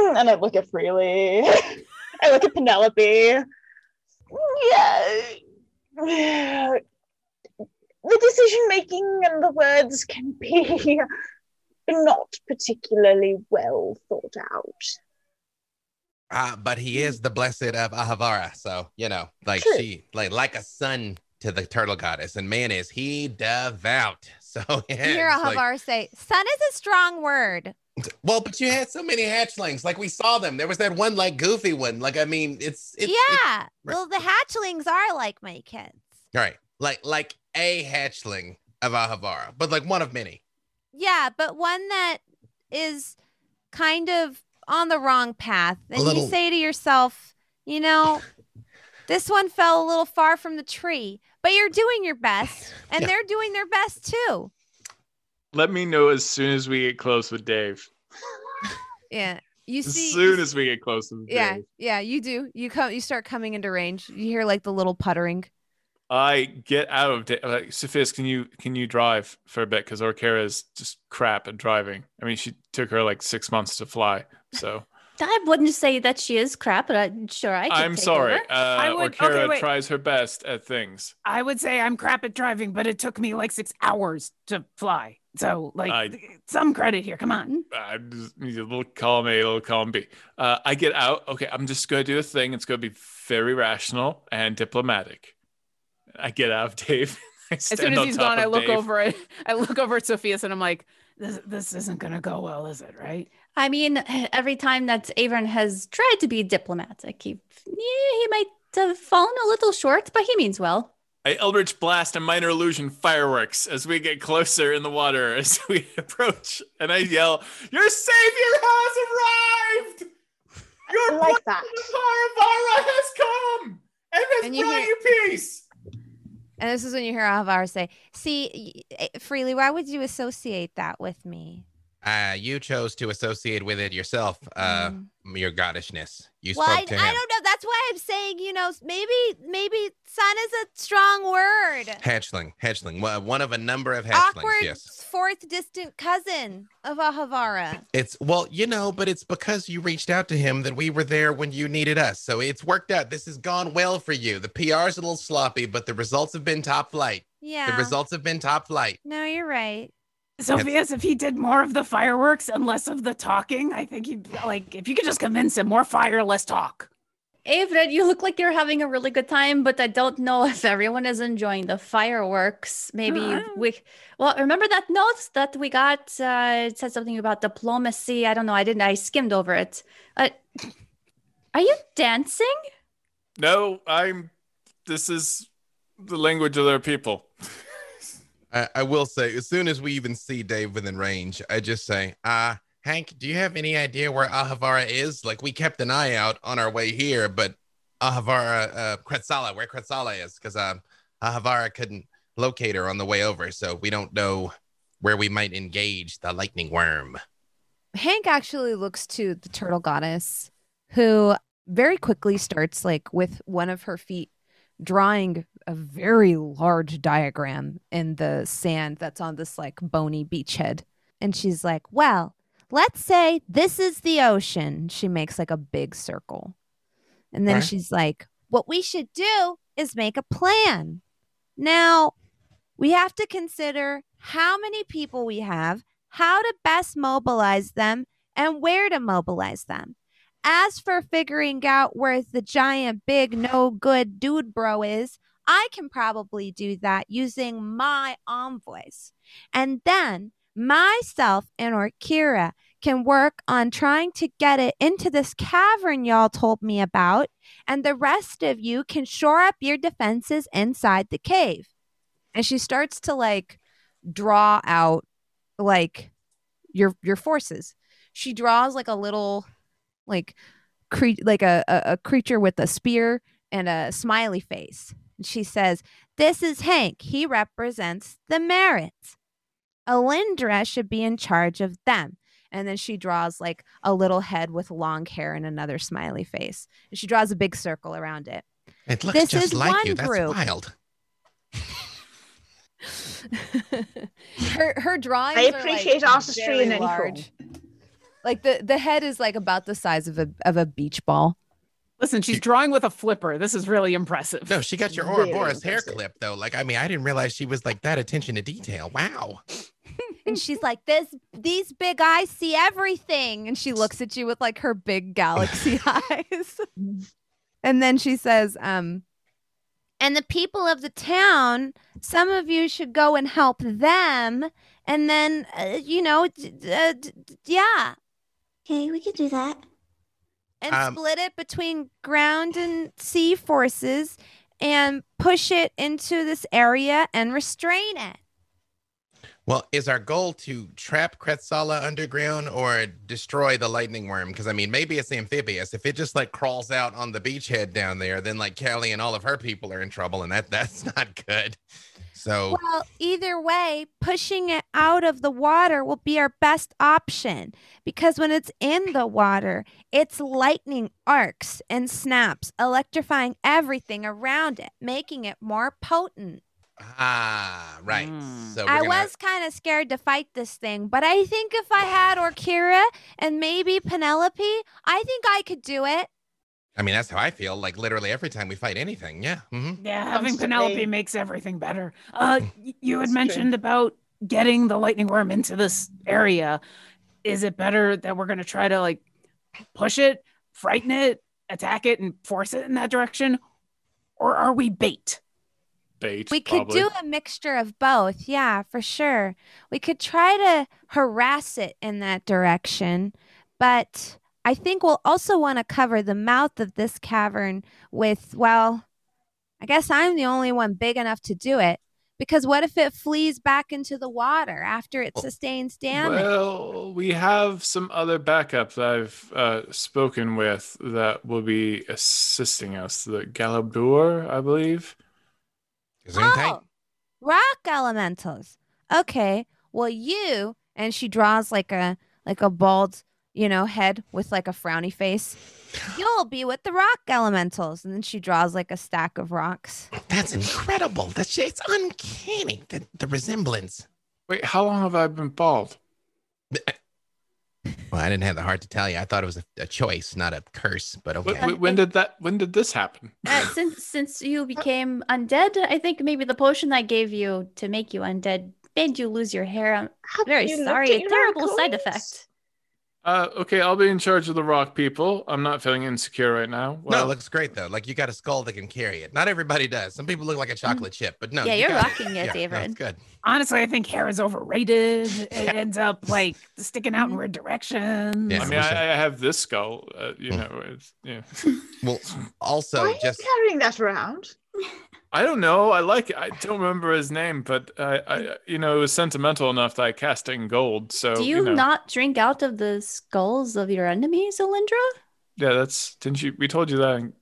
And I look at Freely. I look at Penelope. Yeah. The decision making and the words can be not particularly well thought out. Uh, but he is the blessed of Ahavara, so you know, like True. she, like like a son to the turtle goddess, and man, is he devout. So yeah, you hear it's like- say, "Son is a strong word." Well, but you had so many hatchlings, like we saw them. There was that one like goofy one. Like I mean, it's, it's yeah, right. well, the hatchlings are like my kids. Right. like like a hatchling of Ahavara, but like one of many. Yeah, but one that is kind of on the wrong path. And little- you say to yourself, you know, this one fell a little far from the tree, but you're doing your best, and Yeah. they're doing their best too. Let me know as soon as we get close with Dave. Yeah. You see, As soon as we get close with Yeah, Dave. yeah, Yeah, you do. You come you start coming into range. You hear like the little puttering. I get out of da- like Sophia's. Can you can you drive for a bit? Because Orkira is just crap at driving. I mean, she took her like six months to fly. So I wouldn't say that she is crap, but I'm sure I. Could I'm take sorry. over. Uh, I would- Orkira okay, wait. tries her best at things. I would say I'm crap at driving, but it took me like six hours to fly. So, like, I- some credit here. Come on. I just need a little column A, a little column B. Uh, I get out. Okay, I'm just going to do a thing. It's going to be very rational and diplomatic. I get out of Dave. As soon as he's gone, I look Dave. over it. I look over at Sophia's and I'm like, this, this isn't gonna go well, is it? Right? I mean, every time that Averin has tried to be diplomatic, he yeah, he might have fallen a little short, but he means well. I Eldritch Blast and Minor Illusion fireworks as we get closer in the water as we approach, and I yell, "Your savior has arrived! Your I like that. Paravara has come and has And you brought hear- you peace." And this is when you hear Alvar say, "See, eh, Freely, why would you associate that with me?" Uh, you chose to associate with it yourself, uh, your goddessness. You well, spoke I, to him. I don't know. That's why I'm saying, you know, maybe maybe son is a strong word. Hatchling, hatchling, Well, one of a number of hatchlings. Awkward Yes, fourth distant cousin of Ahavara. it's well, you know, but it's because you reached out to him that we were there when you needed us. So it's worked out. This has gone well for you. The PR's a little sloppy, but the results have been top flight. Yeah. The results have been top flight. No, you're right. Sophia's, if he did more of the fireworks and less of the talking, I think he'd like, if you could just convince him more fire, less talk. Averin, you look like you're having a really good time, but I don't know if everyone is enjoying the fireworks. Maybe Uh. we. Well, remember that note that we got? Uh, it said something about diplomacy. I don't know. I didn't. I skimmed over it. Uh, are you dancing? No, I'm. This is the language of their people. I, I will say, as soon as we even see Dave within range, I just say, uh, Hank, do you have any idea where Ahavara is? Like, we kept an eye out on our way here, but Ahavara, uh, Kretzala, where Kretzala is, because um, Ahavara couldn't locate her on the way over, so we don't know where we might engage the lightning worm. Hank actually looks to the turtle goddess, who very quickly starts like with one of her feet drawing a very large diagram in the sand that's on this like bony beachhead. And she's like, Well, let's say this is the ocean. She makes like a big circle. And then Right. she's like, What we should do is make a plan. Now, we have to consider how many people we have, how to best mobilize them, and where to mobilize them. As for figuring out where the giant, big, no good dude bro is, I can probably do that using my envoys. And then myself and Orkira can work on trying to get it into this cavern y'all told me about, and the rest of you can shore up your defenses inside the cave. And she starts to like draw out like your your forces. She draws like a little like cre- like a, a, a creature with a spear and a smiley face. And she says, This is Hank. He represents the Marids. Alindra should be in charge of them. And then she draws like a little head with long hair and another smiley face. And she draws a big circle around it. It looks This just is like you. one That's group. wild. her her drawings I are, like, appreciate artistry very in any form. Like the the head is like about the size of a of a beach ball. Listen, she's drawing with a flipper. This is really impressive. No, she got your Really Ouroboros hair clip, though. Like, I mean, I didn't realize she was like that attention to detail. Wow. And she's like, "This these big eyes see everything." And she looks at you with like her big galaxy eyes. and then she says, um and the people of the town, some of you should go and help them. And then, uh, you know, d- d- uh, d- d- yeah, Okay, we could do that. And Um, split it between ground and sea forces and push it into this area and restrain it. Well, is our goal to trap Kretzala underground or destroy the lightning worm? Because I mean, maybe it's amphibious. If it just like crawls out on the beachhead down there, then like Callie and all of her people are in trouble, and that that's not good. So Well, either way, pushing it out of the water will be our best option because when it's in the water, its lightning arcs and snaps, electrifying everything around it, making it more potent. ah, right. Mm. So we're I gonna, was kind of scared to fight this thing, but I think if I had Orkira and maybe Penelope, I think I could do it. I mean, that's how I feel. Like literally every time we fight anything. Yeah. hmm Yeah, having Constantly. Penelope makes everything better. Uh, you had That's true. mentioned about getting the lightning worm into this area. Is it better that we're going to try to like push it, frighten it, attack it, and force it in that direction? Or are we bait? Bait. We could probably. do a mixture of both. Yeah, for sure. We could try to harass it in that direction, but I think we'll also want to cover the mouth of this cavern with, well, I guess I'm the only one big enough to do it. Because what if it flees back into the water after it sustains damage? Well, we have some other backups I've uh, spoken with that will be assisting us. The Galabur, I believe. Oh, rock elementals. Okay. Well, you and she draws like a like a bald, you know, head with like a frowny face. You'll be with the rock elementals, and then she draws like a stack of rocks. That's incredible. That's it's uncanny. The, the resemblance. Wait, how long have I been bald? Well, I didn't have the heart to tell you. I thought it was a, a choice, not a curse. But okay. wh- when did that? When did this happen? Uh, since since you became undead, I think maybe the potion I gave you to make you undead made you lose your hair. I'm very you sorry. A terrible side effect. Uh, okay, I'll be in charge of the rock people. I'm not feeling insecure right now. no, Well, it looks great though. Like you got a skull that can carry it. Not everybody does. Some people look like a chocolate chip, but no. Yeah, you you're rocking it, Yeah, David. That's good. Honestly, I think hair is overrated. It ends up like sticking out in weird directions. Yeah, I I mean, I, I have this skull. Uh, you Hmm. know, it's, yeah. Well, also Why are you just carrying that around? I don't know. I like it. I don't remember his name, but I, I, you know, it was sentimental enough that I cast it in gold. So Do you, know. not drink out of the skulls of your enemies, Alindra? Yeah, that's didn't you? We told you that in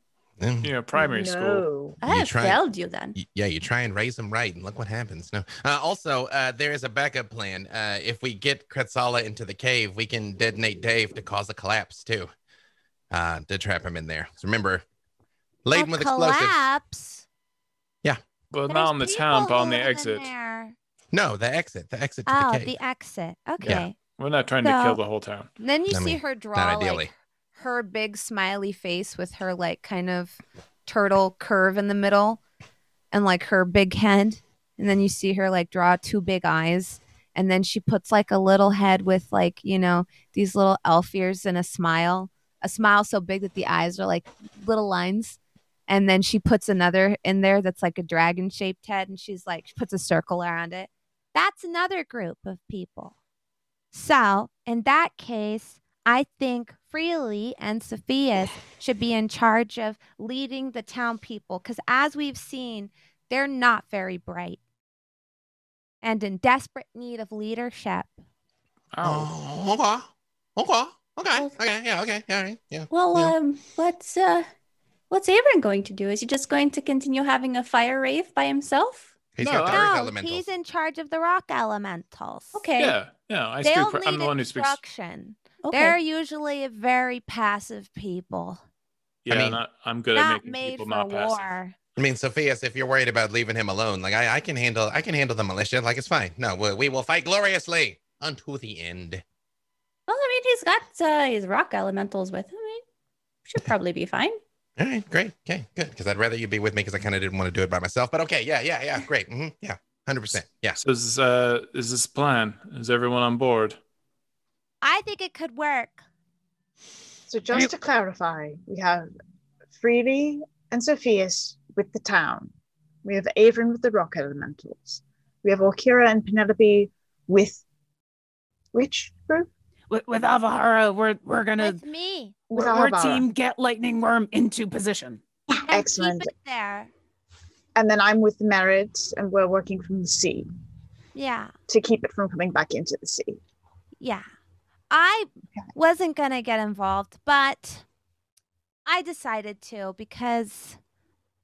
Mm. you know primary school. I You have try- failed you then. Y- yeah, you try and raise them right, and look what happens. No. Uh, also, uh, there is a backup plan. Uh, if we get Kretzala into the cave, we can detonate Dave to cause a collapse too. Uh, to trap him in there. So remember, laden A with explosives. Collapse. Well, There's not on the town, but on the who live in exit. there. No, the exit. The exit to Oh, the cave. the exit. Okay. Yeah. We're not trying to kill the whole town. Then you I see mean, her not draw ideally. like her big smiley face with her like kind of turtle curve in the middle and like her big head. And then you see her like draw two big eyes. And then she puts like a little head with like, you know, these little elf ears and a smile. A smile so big that the eyes are like little lines. And then she puts another in there that's like a dragon shaped head. And she's like, she puts a circle around it. That's another group of people. So, in that case, I think Freely and Sophia's should be in charge of leading the town people because, as we've seen, they're not very bright and in desperate need of leadership. Oh, okay. Okay. Okay. Okay. Yeah. Okay. All right. Yeah. Well, Yeah. um, what's uh, what's Aaron going to do? Is he just going to continue having a fire rave by himself? He's No, got the I- earth No, he's in charge of the rock elementals. Okay. yeah, yeah. I They'll speak. For, I'm need the one who speaks. instruction. Okay. They're usually very passive people, Yeah, mean, not, I'm good at not making made people for not passive. war. I mean, Sophia's, if you're worried about leaving him alone, like I, I can handle, I can handle the militia. Like it's fine. No, we, we will fight gloriously unto the end. Well, I mean, he's got uh, his rock elementals with him. I mean, should probably be fine. All right, great, okay, good. Because I'd rather you be with me because I kind of didn't want to do it by myself. But okay, yeah, yeah, yeah, great, hmm yeah, hundred percent, yeah. So is uh is this plan? Is everyone on board? I think it could work. So just to clarify, we have Freely and Sophias with the town. We have Averin with the rock elementals. We have Orkira and Penelope with which group? With, with Ahavara, we're we're gonna With me. With we're, we're team get lightning worm into position. And Excellent. Keep it there. And then I'm with the Marid, and we're working from the sea Yeah. to keep it from coming back into the sea. Yeah. I wasn't going to get involved, but I decided to because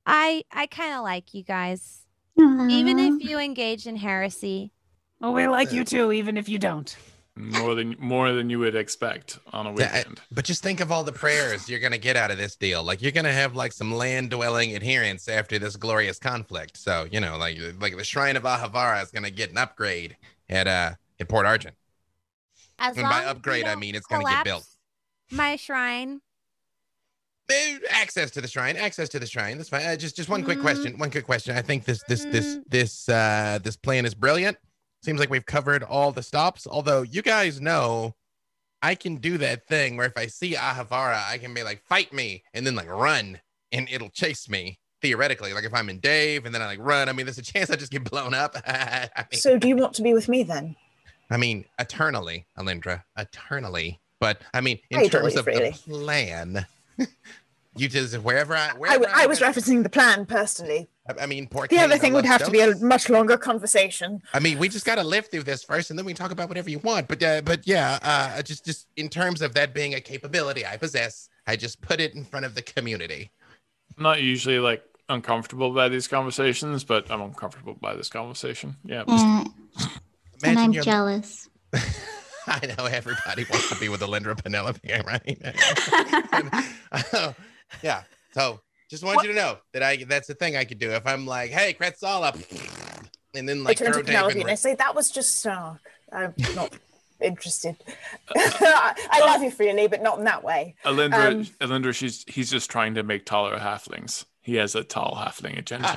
I I kind of like you guys. Even if you engage in heresy. Well, we like you too, even if you don't. More than more than you would expect on a Yeah, I- weekend. but just think of all the prayers you're gonna get out of this deal. Like you're gonna have like some land dwelling adherents after this glorious conflict. So you know, like like the Shrine of Ahavara is gonna get an upgrade at uh at Port Argent. As And long by as upgrade, I mean it's gonna get built. My shrine. Access to the shrine access to the shrine that's fine uh, just just one quick Mhm. question one quick question i think this this this Mhm. this uh this plan is brilliant seems like we've covered all the stops although you guys know i can do that thing where if i see ahavara i can be like fight me and then like run and it'll chase me theoretically. Like if i'm in dave and then i like run i mean there's a chance i just get blown up. I mean So do you want to be with me then? i mean eternally alindra eternally. But I mean, in I terms of the plan, you just wherever I I, wherever w- I was go- referencing the plan personally. I- I mean, poor The other Kane, I thing would love have to be a much longer conversation. I mean, we just got to live through this first, and then we talk about whatever you want. But uh, but yeah, uh, just just in terms of that being a capability I possess, I just put it in front of the community. I'm not usually like uncomfortable by these conversations, but I'm uncomfortable by this conversation. Yeah. Yeah, and I'm jealous. I know everybody wants to be with Alindra Penelope, right? Uh, yeah. So just want you to know that I that's the thing I could do. If I'm like, hey, Kretzala, and then like I turn throw to Penelope in and I say, that was just snark. I'm not interested. I I love you freely, but not in that way. Alindra, Um, Alindra, she's he's just trying to make taller halflings. He has a tall halfling agenda.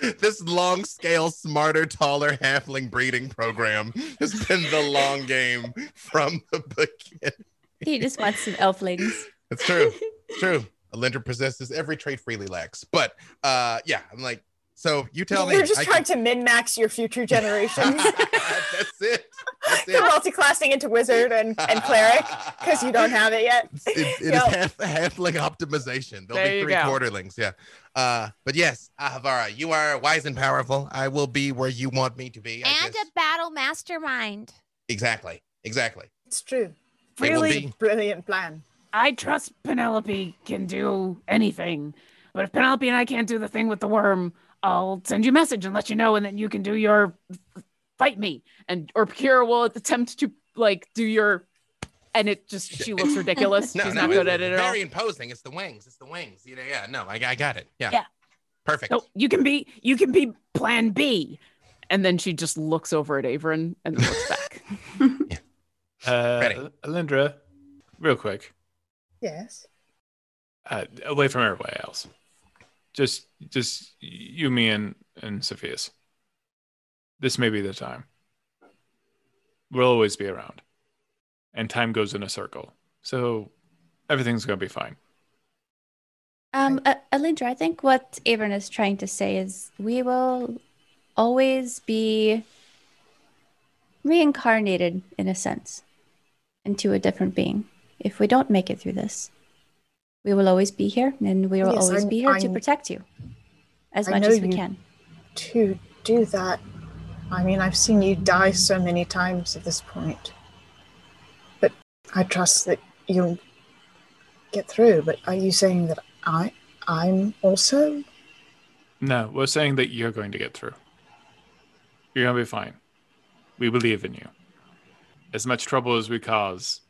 this long scale, smarter, taller halfling breeding program has been the long game from the beginning. He just wants some elflings. It's true. It's true. Alindra possesses every trait freely lacks. But uh yeah, I'm like, so you tell me. You're just I trying can- to min max your future generations. That's it. That's You're it. multi-classing into wizard and, and cleric because you don't have it yet. It, it is Yo. half halfling optimization. There'll There be you three go. quarterlings. Yeah. Uh, but yes, Ahavara, you are wise and powerful. I will be where you want me to be. I and just- a battle mastermind. exactly. Exactly. It's true. It will Really? be- Brilliant plan. I trust Penelope can do anything. But if Penelope and I can't do the thing with the worm, I'll send you a message and let you know, and then you can do your fight me. And Orkira will attempt to like do your and it just she looks ridiculous. No, She's no, not good at it it's at all. Very imposing. It's the wings. It's the wings. You know, yeah. No, I, I got it. Yeah. Yeah. Perfect. So you can be you can be plan B. And then she just looks over at Averin and looks back. Uh, Ready. Alindra, real quick, Yes. uh, away from everybody else. Just, just you, me, and and Sophia's. This may be the time. We'll always be around, and time goes in a circle, so everything's gonna be fine. Um, uh, Alindra, I think what Averin is trying to say is we will always be reincarnated in a sense into a different being. If we don't make it through this, we will always be here and we will Yes, always I'm- be here to I'm- protect you as I much as we can. To do that, I mean, I've seen you die so many times at this point. But I trust that you'll get through. But are you saying that I, I'm also? No, we're saying that you're going to get through. You're gonna be fine. We believe in you. As much trouble as we cause,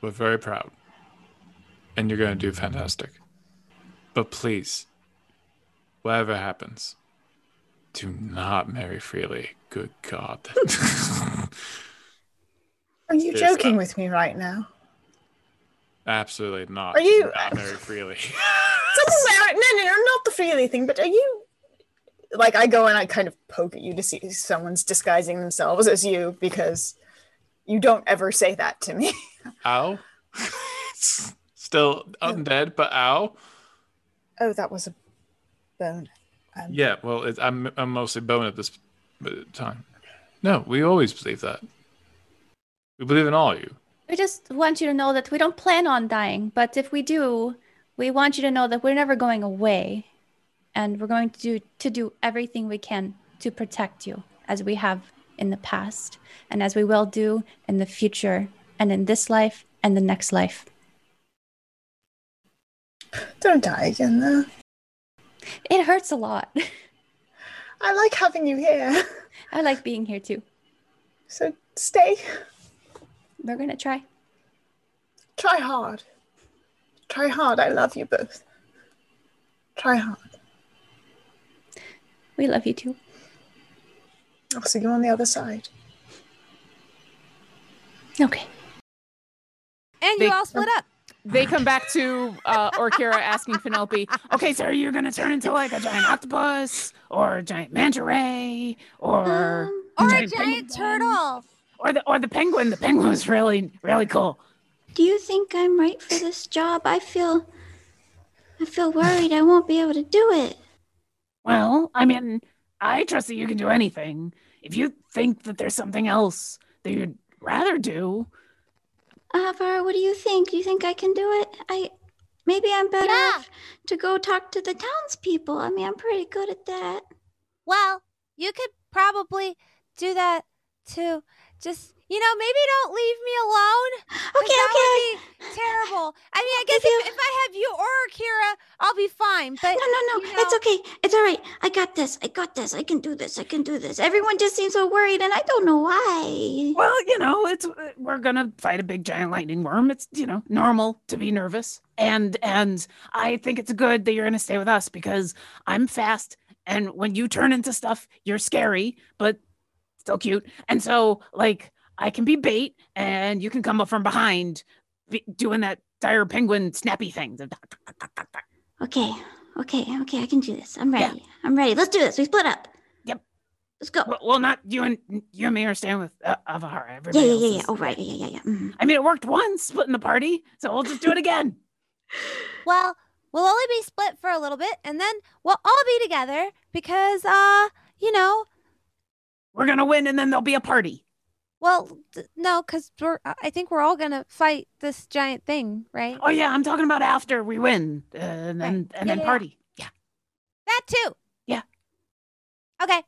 we're very proud. And you're gonna do fantastic. But please, whatever happens, do not marry freely. Good God. Are you Yes, joking with me right now? Absolutely not. Are you- not marry freely? Something no, no, no, not the freely thing. But are you? Like I go and I kind of poke at you to see if someone's disguising themselves as you because you don't ever say that to me. ow. Still undead, but ow. oh, that was a bone. Um, Yeah, well, it, I'm I'm mostly bone at this time. No, we always believe that. We believe in all of you. We just want you to know that we don't plan on dying, but if we do, we want you to know that we're never going away, and we're going to do to do everything we can to protect you, as we have in the past, and as we will do in the future, and in this life and the next life. Don't die again, though. It hurts a lot. I like having you here. I like being here too. So stay. We're gonna try. Try hard. Try hard. I love you both. Try hard. We love you too. I'll see you on the other side. Okay. And They- you all split up. they come back to uh, Orkira asking Penelope, okay, so are you going to turn into like a giant octopus or a giant manta ray or, Um, Or a giant giant penguin? turtle. or the, or the penguin? The penguin was really, really cool. Do you think I'm right for this job? I feel I feel worried I won't be able to do it. Well, I mean, I trust that you can do anything. If you think that there's something else that you'd rather do, Avar, what do you think? Do you think I can do it? I maybe I'm better Yeah. off to go talk to the townspeople. I mean, I'm pretty good at that. Well, you could probably do that too. Just you know, maybe don't leave me alone. Okay, that okay. would be terrible. I mean, I guess If if, if I have you or Orkira, I'll be fine. But No, no, no. you It's okay. It's all right. I got this. I got this. I can do this. I can do this. Everyone just seems so worried, and I don't know why. Well, you know, it's uh, we're gonna fight a big giant lightning worm. It's you know normal to be nervous, and and I think it's good that you're gonna stay with us because I'm fast, and when you turn into stuff, you're scary, but still cute. And so, like, I can be bait, and you can come up from behind, be, doing that dire penguin snappy thing. Okay. Okay. Okay. I can do this. I'm Yeah. ready. I'm ready. Let's do this. We split up. Yep. Let's go. Well, well, not you and you and me are staying with uh, Ahavara. yeah, Everybody yeah, else yeah, yeah. is- Oh, right. Yeah, yeah, yeah. mhm. I mean, it worked once, splitting the party, so we'll just do it again. well, we'll only be split for a little bit, and then we'll all be together because, uh, you know, We're gonna win, and then there'll be a party. well, d- no, because we're. I I think we're all gonna fight this giant thing, right? Oh yeah, I'm talking about after we win, uh, and then Right. and Yeah, then yeah, party. Yeah. That too. Yeah. Okay.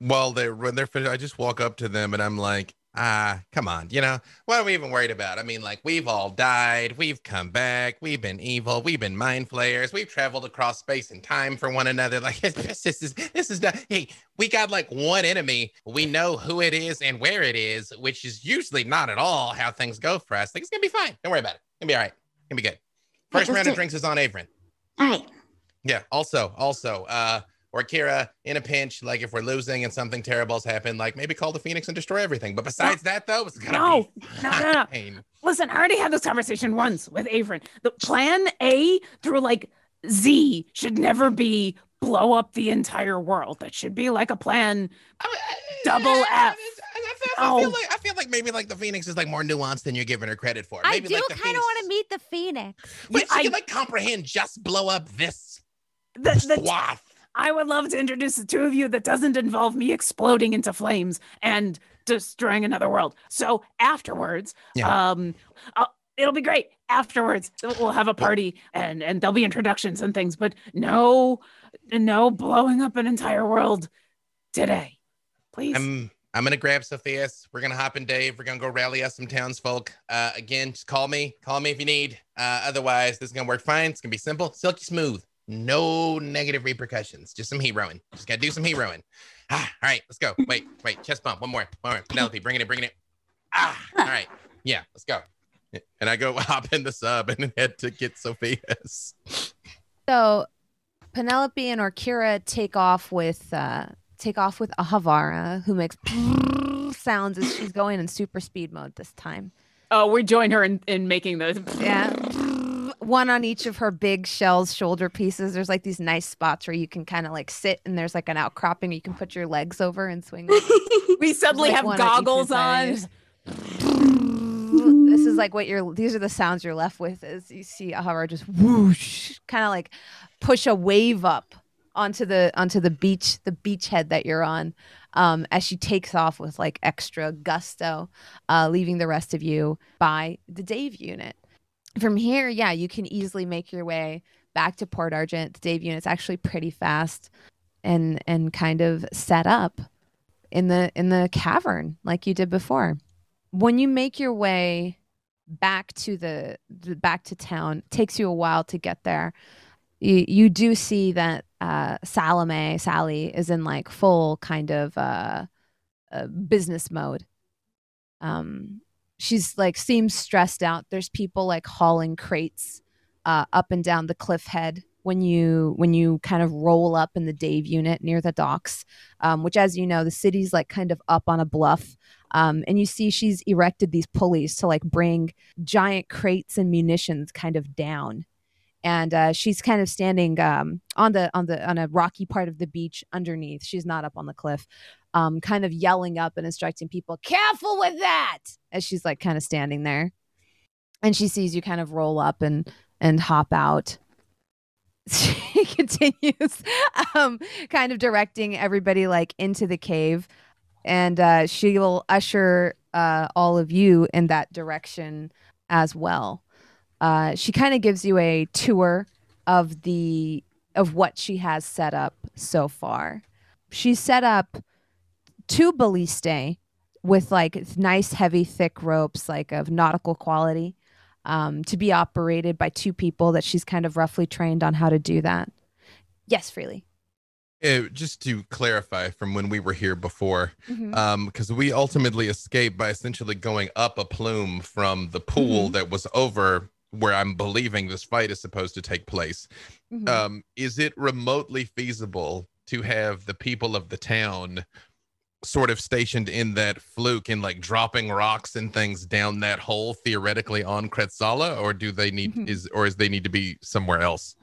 Well, they're when they're finished, I just walk up to them and I'm like, ah, come on, you know, what are we even worried about? I mean, like, we've all died, we've come back, we've been evil, we've been mind flayers, we've traveled across space and time for one another. Like, this, this is this is not. Hey, we got like one enemy. We know who it is and where it is, which is usually not at all how things go for us. Like, it's gonna be fine. Don't worry about it. It's gonna be all right. It's gonna be good. First round of drinks is on Averin. All right. Yeah. Also, also, uh, Orkira in a pinch, like if we're losing and something terrible's happened, like maybe call the Phoenix and destroy everything. But besides that, though, it's gonna No, be no, no, no. pain. Listen, I already had this conversation once with Averin. The plan A through like Z should never be blow up the entire world. That should be like a plan I mean, I- double I- F. I, I, I, I feel Oh. like I feel like maybe like the Phoenix is like more nuanced than you're giving her credit for. I Maybe do like the kind of want to meet the Phoenix. Wait, she I- can like comprehend just blow up this The, the, swath. I would love to introduce the two of you that doesn't involve me exploding into flames and destroying another world. So afterwards, Yeah. um, I'll, it'll be great. Afterwards, we'll have a party and and there'll be introductions and things. But no, no blowing up an entire world today, please. I'm I'm gonna grab Sophia's. We're gonna hop in Dave. We're gonna go rally us some townsfolk. Uh, again, just call me. Call me if you need. Uh, otherwise, this is gonna work fine. It's gonna be simple, silky smooth. No negative repercussions. Just some heroing. Just gotta do some heroing. Ah, all right, let's go. Wait, wait, chest bump. One more. One more. Penelope, bringing it bringing it. Ah, all right. Yeah, let's go. And I go hop in the sub and head to get Sophia's. So Penelope and Orkira take off with uh take off with Ahavara, who makes sounds as she's going in super speed mode this time. oh, we join her in, in making those. Yeah. One on each of her big shells shoulder pieces. There's like these nice spots where you can kind of like sit and there's like an outcropping you can put your legs over and swing. We suddenly Like have on goggles on. this is like what you're these are the sounds you're left with as you see Ahavara just whoosh kind of like push a wave up onto the onto the beach the beachhead that you're on um as she takes off with like extra gusto uh leaving the rest of you by the Dave unit from here yeah you can easily make your way back to Port Argent. The Dave unit's actually pretty fast and and kind of set up in the in the cavern like you did before. When you make your way back to the, the back to town takes you a while to get there. You, you do see that uh salome sally is in like full kind of uh, uh business mode. Um she's like seems stressed out. There's people like hauling crates uh up and down the cliff head when you when you kind of roll up in the dave unit near the docks um, which as you know the city's like kind of up on a bluff um, and you see she's erected these pulleys to like bring giant crates and munitions kind of down. And uh, she's kind of standing um, on the on the on a rocky part of the beach underneath. She's not up on the cliff um, kind of yelling up and instructing people careful with that as she's like kind of standing there and she sees you kind of roll up and and hop out she continues um, kind of directing everybody like into the cave and uh, she will usher uh, all of you in that direction as well. Uh, she kind of gives you a tour of the of what she has set up so far. She set up two ballistae with like nice, heavy, thick ropes, like of nautical quality, um, to be operated by two people that she's kind of roughly trained on how to do that. Yes, freely. Uh, just to clarify from when we were here before, Mhm. um, because we ultimately escaped by essentially going up a plume from the pool Mhm. that was over where I'm believing this fight is supposed to take place. Mhm. Um, is it remotely feasible to have the people of the town sort of stationed in that fluke and like dropping rocks and things down that hole theoretically on Kretzala, or do they need Mhm. is or is they need to be somewhere else?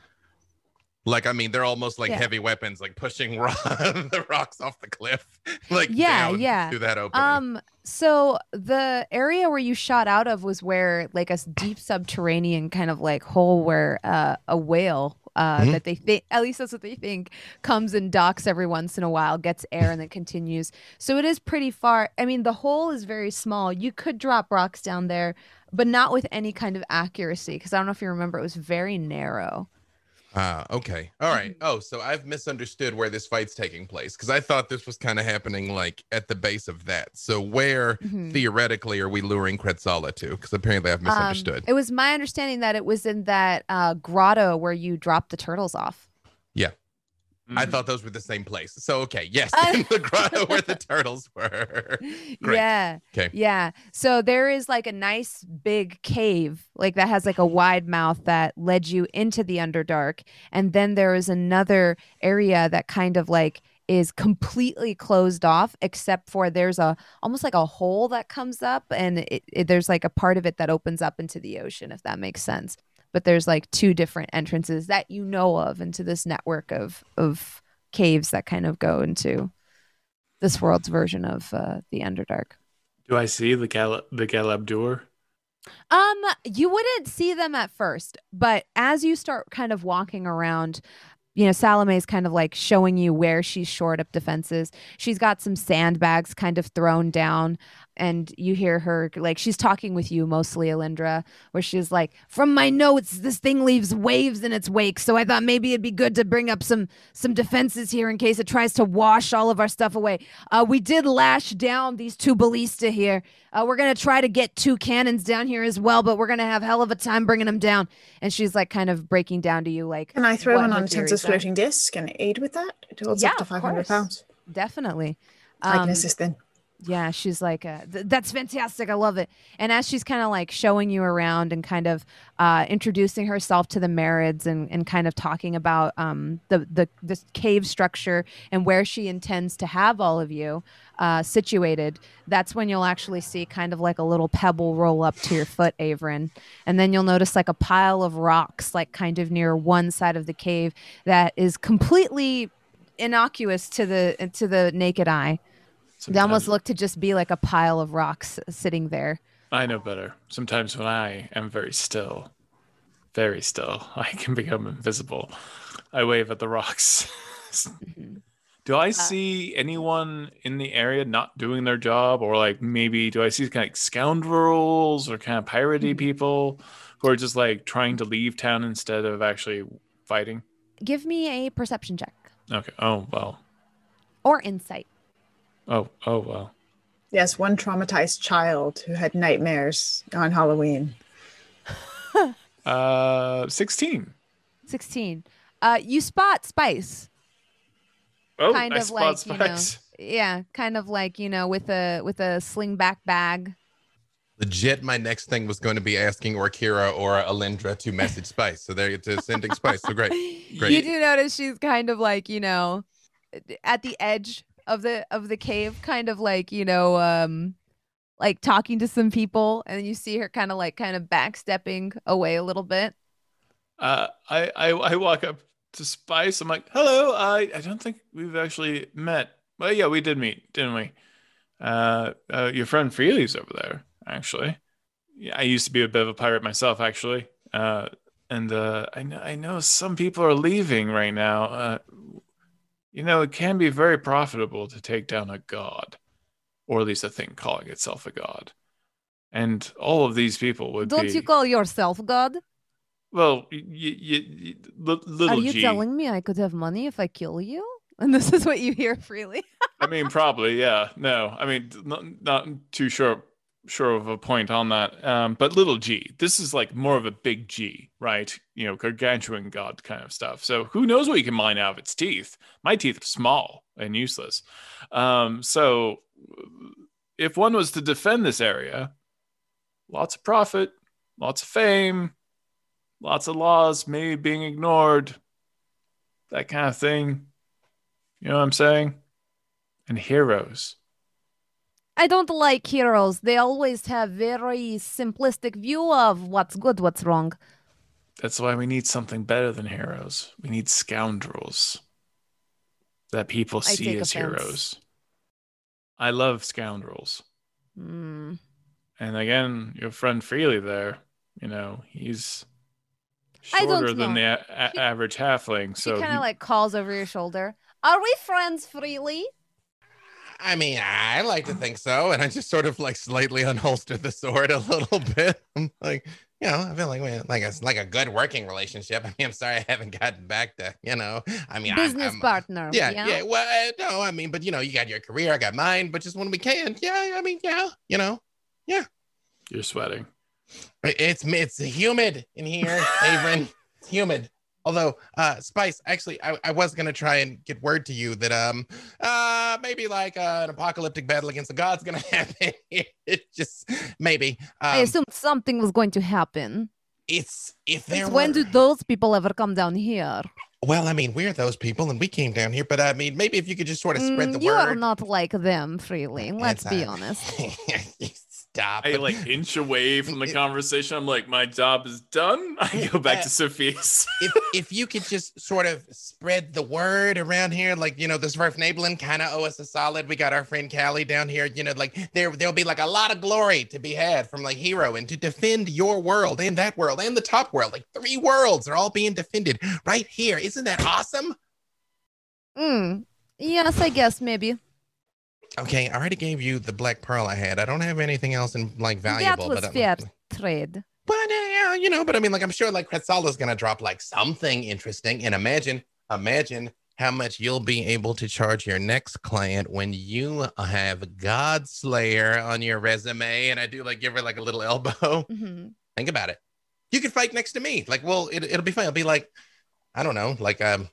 Like, I mean, they're almost like Yeah. heavy weapons, like pushing ro- the rocks off the cliff, like Yeah, yeah. through that opening. Um, so the area where you shot out of was where like a deep subterranean kind of like hole where uh, a whale uh, Mhm. that they think at least that's what they think comes and docks every once in a while, gets air and then continues. So it is pretty far. I mean, the hole is very small. You could drop rocks down there, but not with any kind of accuracy because I don't know if you remember, it was very narrow. Ah, okay. All right. Mm-hmm. Oh, so I've misunderstood where this fight's taking place because I thought this was kind of happening like at the base of that. So where Mhm. theoretically are we luring Kretzala to? Because apparently I've Um, misunderstood. it was my understanding that it was in that uh, grotto where you dropped the turtles off. Yeah. I Mm. thought those were the same place. So okay, yes, Uh, in the grotto where the turtles were. Great. Yeah. Okay. Yeah. So there is like a nice big cave, like that has like a wide mouth that led you into the Underdark. And then there is another area that kind of like is completely closed off, except for there's a almost like a hole that comes up and it, it, there's like a part of it that opens up into the ocean, if that makes sense. But there's like two different entrances that you know of into this network of of caves that kind of go into this world's version of uh, the Underdark. Do I see the Gal the Galabdur? Um, you wouldn't see them at first, but as you start kind of walking around, you know, Salome's kind of like showing you where she's shored up defenses. She's got some sandbags kind of thrown down, and you hear her like she's talking with you mostly, Alindra, where she's like, From my notes, this thing leaves waves in its wake, so I thought maybe it'd be good to bring up some some defenses here in case it tries to wash all of our stuff away. Uh, we did lash down these two ballista here. Uh, we're gonna try to get two cannons down here as well, but we're gonna have hell of a time bringing them down. And she's like, kind of breaking down to you, like, Can I throw one on Tenser's floating disc and aid with that? It holds Yeah, up to of 500 course. pounds. Definitely. I can Um, assist then. Yeah, she's like, Th- that's fantastic. I love it. And as she's kind of like showing you around and kind of uh, introducing herself to the Marids and, and kind of talking about um, the, the this cave structure and where she intends to have all of you uh, situated, that's when you'll actually see kind of like a little pebble roll up to your foot, Averin. And then you'll notice like a pile of rocks, like kind of near one side of the cave that is completely innocuous to the to the naked eye. They almost look to just be like a pile of rocks sitting there. I know better. Sometimes when I am very still, very still, I can become invisible. I wave at the rocks. do I uh, see anyone in the area not doing their job, or like maybe do I see kind of like scoundrels or kind of piratey mm-hmm. people who are just like trying to leave town instead of actually fighting? Give me a perception check Okay. Oh well. or insight. Oh oh well. Yes, one traumatized child who had nightmares on Halloween. Uh, sixteen. 16. Uh, you spot Spice. Oh, kind I of spot like, you know, Spice. yeah, kind of like, you know, with a with a slingback bag. Legit, my next thing was going to be asking Orkira or Alindra to message Spice. So they're to sending Spice. So great. Great. You do notice she's kind of like, you know, at the edge of the of the cave, kind of like, you know, um like talking to some people and you see her kind of like kind of backstepping away a little bit. Uh, I, I I walk up to Spice. I'm like, "Hello. I I don't think we've actually met. Well, yeah, we did meet, didn't we? Uh, uh your friend Freely's over there, actually. Yeah, I used to be a bit of a pirate myself, actually. Uh, and uh, I know I know some people are leaving right now. Uh, you know, it can be very profitable to take down a god. or at least a thing calling itself a god. And all of these people would Don't be you call yourself God? well, y- y- y- y- little Are you G. telling me I could have money if I kill you? And this is what you hear freely. I mean, probably, yeah. No, I mean, not, not too sure sure of a point on that. Um, but little G, this is like more of a big G, right? You know, gargantuan god kind of stuff. So who knows what you can mine out of its teeth? My teeth are small and useless. Um, so if one was to defend this area, lots of profit, lots of fame, lots of laws maybe being ignored, that kind of thing. You know what I'm saying? And heroes. I don't like heroes. They always have very simplistic view of what's good, what's wrong. That's why we need something better than heroes. We need scoundrels that people I see as offense. heroes. I love scoundrels. Hmm. And again, your friend Freely there, you know, he's shorter than know. the a- a- average halfling. So he kind of like calls over your shoulder. Are we friends freely? I mean, I like to think so. And I just sort of like slightly unholstered the sword a little bit. I'm like, you know, I feel like we like a like a good working relationship. I mean, I'm sorry I haven't gotten back to, you know, I mean, I'm- Business I'm, partner. yeah, Yeah. yeah, Well, uh, no, I mean, but you know, you got your career, I got mine, but just when we can, yeah. I mean, yeah, you know, yeah. you're sweating. it's it's humid in here, Avon. It's humid. Although, uh, Spice, actually, I, I was gonna try and get word to you that um, uh, maybe like uh, an apocalyptic battle against the gods gonna happen. it just maybe. Um, I assumed something was going to happen. it's if there Since when do those people ever come down here? well, I mean, we're those people, and we came down here. But I mean, maybe if you could just sort of spread Mm, the you are not like them, freely. Let's It's, be uh, honest. Stop. I like inch away from the conversation. I'm like, my job is done. I go back to Sophia's. if if you could just sort of spread the word around here, like you know, the Swerve Nablin kind of owe us a solid. We got our friend Callie down here. You know, like there there'll be like a lot of glory to be had from like hero and to defend your world and that world and the top world. Like three worlds are all being defended right here. Isn't that awesome? Mm, yes, I guess maybe. Okay, I already gave you the black pearl I had. I don't have anything else in like valuable. that was but, fair trade. But uh, yeah, you know, but I mean, like I'm sure like Quetzal's gonna drop like something interesting. And imagine, imagine how much you'll be able to charge your next client when you have Godslayer on your resume. And I do like give her like a little elbow. Mhm. Think about it. You could fight next to me. Like, well, it, it'll be fine. It'll be like, I don't know, like um,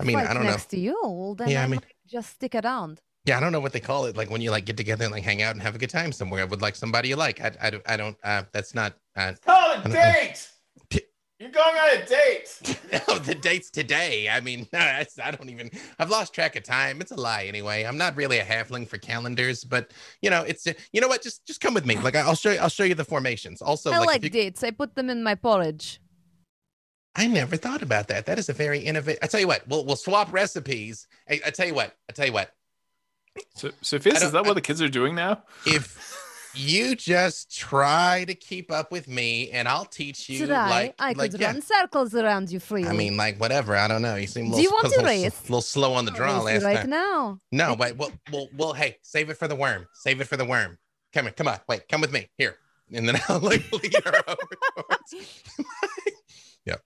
I mean, Fight I don't know. next to you. Then Yeah, I I mean- just stick around. Yeah, I don't know what they call it. Like when you like get together and like hang out and have a good time somewhere with like somebody you like. I, I, don't- I don't. Uh, that's not. Uh, Call I a don't- date. You're going on a date. no, the date's today. I mean, that's, I don't even. I've lost track of time. It's a lie anyway. I'm not really a halfling for calendars, but you know, it's. You know what? Just just come with me. Like I'll show you. I'll show you the formations. Also, I like, like you- dates. I put them in my porridge. I never thought about that. That is a very innovative. I tell you what. We'll we'll swap recipes. I, I tell you what. I tell you what. So, Sophia's, I is that what the kids are doing now? If you just try to keep up with me, and I'll teach you. Try. like, I could like, yeah. run circles around you freely. I mean, like whatever. I don't know. You seem a Do little, you want to little, race? little slow on the draw race you last right time. now. No, but we'll, we'll, we'll, hey, save it for the worm. Save it for the worm. Come here, come on, wait, come with me here, and then I'll like lead her over towards.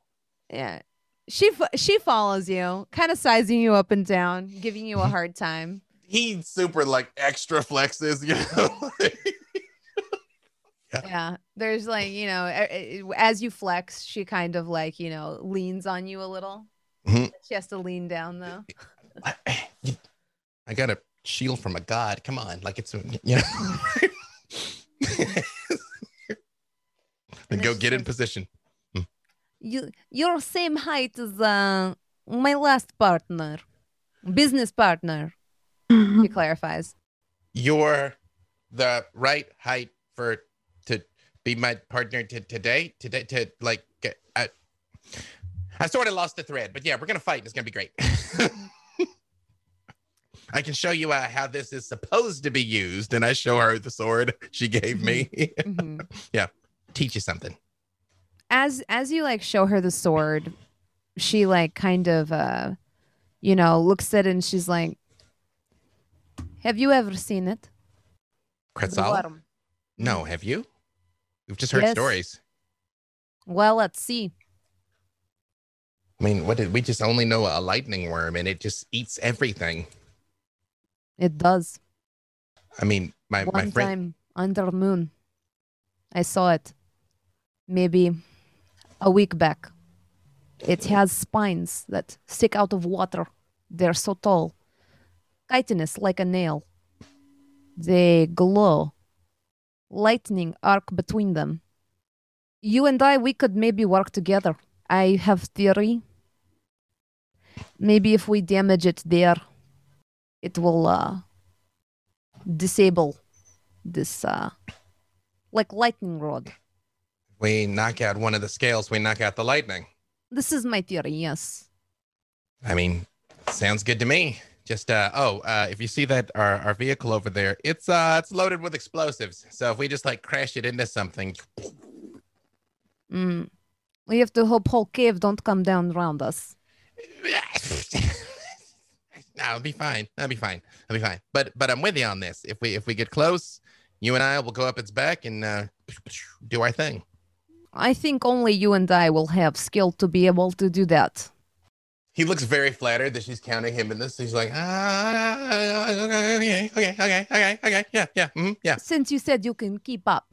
Yeah. She fo- she follows you, kind of sizing you up and down, giving you a hard time. He super like extra flexes, you know. Yeah. There's like, you know, a- a- as you flex, she kind of like, you know, leans on you a little. Mhm. She has to lean down though. I got a shield from a god. Come on, like it's you know. then go get in position. You you're same height as uh, my last partner. Business partner. She clarifies. You're the right height for to be my partner to today. Today to like get. I, I sort of lost the thread, but yeah, we're gonna fight. and It's gonna be great. I can show you uh, how this is supposed to be used, and I show her the sword she gave me. Mhm. yeah, teach you something. as as you like show her the sword she like kind of uh you know looks at it and she's like have you ever seen it Quetzal? No, have you? We've just heard Yes. stories. Well, let's see. I mean, what did we just only know a lightning worm and it just eats everything? It does. I mean, my, One my friend time under moon, I saw it. Maybe a week back. It has spines that stick out of water. They're so tall, chitinous like a nail. They glow. Lightning arc between them. You and I, we could maybe work together. I have theory. Maybe if we damage it there, it will uh, disable this uh like lightning rod. we knock out one of the scales, we knock out the lightning. This is my theory, yes. I mean, sounds good to me. Just uh oh, uh if you see that our, our vehicle over there, it's uh it's loaded with explosives. So if we just like crash it into something, Mm. We have to hope whole cave don't come down around us. no, it'll be fine. That'll be fine. That'll be fine. But but I'm with you on this. If we if we get close, you and I will go up its back and uh do our thing. I think only you and I will have skill to be able to do that. He looks very flattered that she's counting him in this. He's like, ah, okay, okay, okay, okay, okay, yeah, yeah, mhm, yeah. Since you said you can keep up.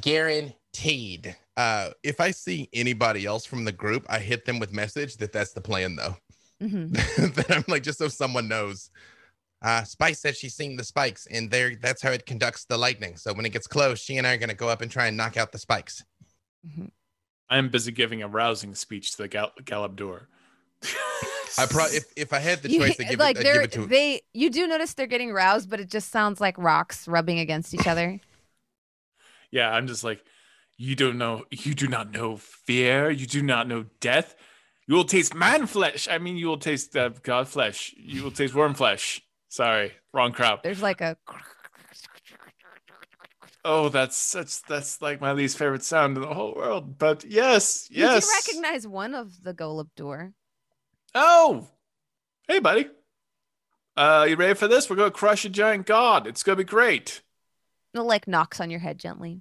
Guaranteed. Uh, if I see anybody else from the group, I hit them with message that that's the plan, though. Mhm. that I'm like, just so someone knows. Uh, Spice said she's seen the spikes, and there that's how it conducts the lightning. So when it gets close, she and I are gonna go up and try and knock out the spikes. I'm busy giving a rousing speech to the Gal- Galeb Duhr. I probably if if I had the choice to give like it, I'd give they're it to they you do notice they're getting roused, but it just sounds like rocks rubbing against each other. Yeah, I'm just like, you don't know, you do not know fear, you do not know death. You will taste man flesh. I mean, you will taste uh, God flesh. You will taste worm flesh. Sorry, wrong crowd. There's like a Oh, that's such that's like my least favorite sound in the whole world. But yes, you yes. do recognize one of the Galeb Duhr. Oh, hey, buddy. Uh, you ready for this? We're gonna crush a giant god. It's gonna be great. It like knocks on your head gently.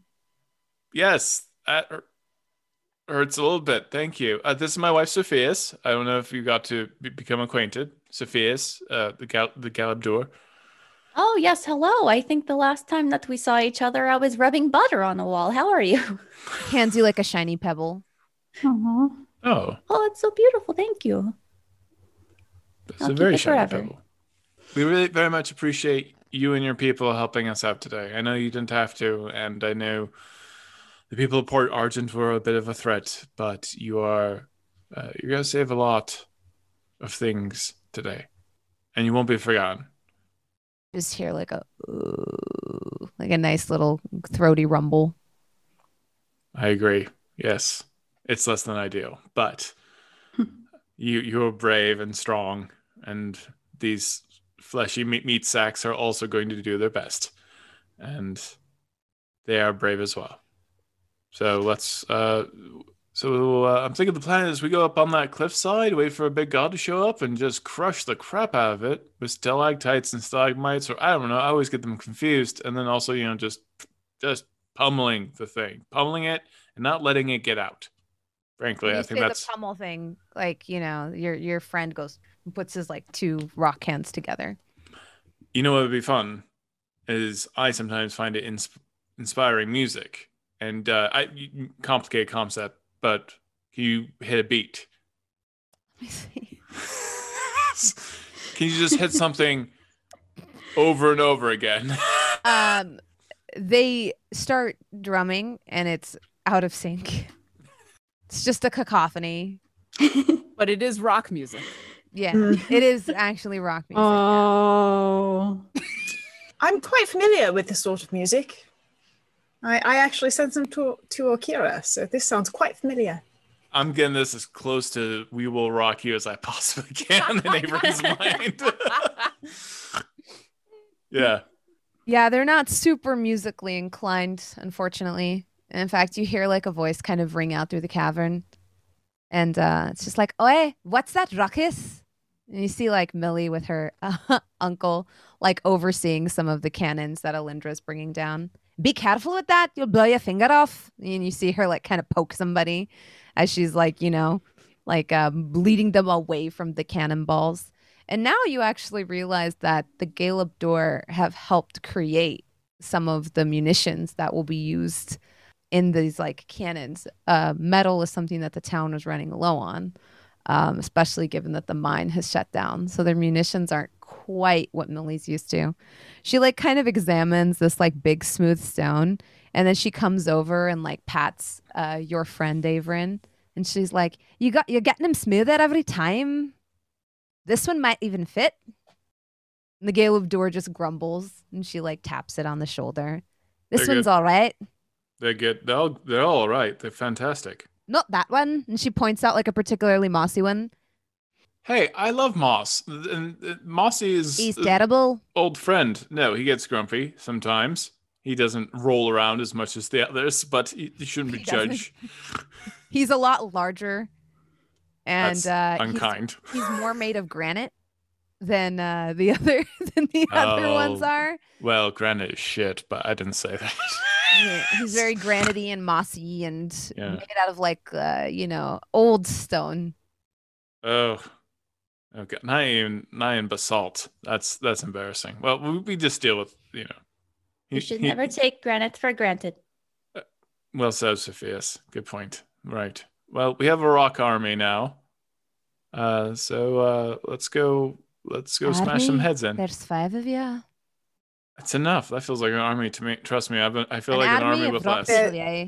Yes, that hurts a little bit. Thank you. Uh, this is my wife, Sophia's. I don't know if you got to be- become acquainted. Sophia's, uh, the gal- the Galeb Duhr. Oh, yes. Hello. I think the last time that we saw each other, I was rubbing butter on a wall. How are you? Hands you like a shiny pebble. Aw. Oh, Oh, it's so beautiful. Thank you. it's I'll a very it shiny forever. pebble. We really very much appreciate you and your people helping us out today. I know you didn't have to, and I know the people of Port Argent were a bit of a threat, but you are uh, you're gonna save a lot of things today, and you won't be forgotten. Just hear like a ooh, like a nice little throaty rumble. I agree. Yes, it's less than ideal, but you you're brave and strong, and these fleshy meat, meat sacks are also going to do their best, and they are brave as well. So let's. Uh, so uh, I'm thinking the plan is we go up on that cliffside, wait for a big god to show up, and just crush the crap out of it with stalactites and stalagmites, or I don't know. I always get them confused, and then also you know just just pummeling the thing, pummeling it, and not letting it get out. Frankly, I think that's the pummel thing. Like you know, your your friend goes puts his like two rock hands together. you know what would be fun is I sometimes find it ins- inspiring music, and uh, I complicated concept, but you hit a beat. Can you just hit something over and over again? um, they start drumming and it's out of sync. It's just a cacophony. but it is rock music. Yeah, it is actually rock music. Oh. I'm quite familiar with this sort of music. I, I actually sent some to, to Orkira, so this sounds quite familiar. I'm getting this as close to "We Will Rock You" as I possibly can in Avery's mind. yeah. Yeah, they're not super musically inclined, unfortunately. And in fact, you hear like a voice kind of ring out through the cavern. And uh, it's just like, Oi, what's that ruckus? And you see like Millie with her uh, uncle, like overseeing some of the cannons that Alindra's bringing down. Be careful with that. You'll blow your finger off. And you see her like kind of poke somebody as she's like, you know, like um, leading them away from the cannonballs. And now you actually realize that the Galeb Duhr have helped create some of the munitions that will be used in these like cannons. Uh, metal is something that the town was running low on, um, especially given that the mine has shut down. So their munitions aren't quite what Millie's used to. She like kind of examines this like big smooth stone, and then she comes over and like pats uh, your friend Averin, and she's like, "You got you're getting him smoother every time. This one might even fit." And the Galeb Duhr just grumbles, and she like taps it on the shoulder. This They're one's good. all right. They get they're all, they're all right. They're fantastic. Not that one. And she points out like a particularly mossy one. Hey, I love Moss. And Mossy is He's terrible. old friend. No, he gets grumpy sometimes. He doesn't roll around as much as the others, but he, he shouldn't be He judged. He's a lot larger, and That's uh, unkind. He's, more made of granite than uh, the other than the other ones Oh. are. Well, granite is shit, but I didn't say that. Yeah, he's very granity and mossy and Yeah. made out of like uh, you know old stone. Oh, okay. Not even not even basalt. That's that's embarrassing. Well, we, we just deal with you know. You should he- never take granite for granted. Well said, Sophias. Good point. Right. Well, we have a rock army now. Uh, so uh, let's go. Let's go smash some heads in. There's five of you. That's enough. That feels like an army to me. Trust me, I've been, I feel An like an army army of with rock less. people, yeah.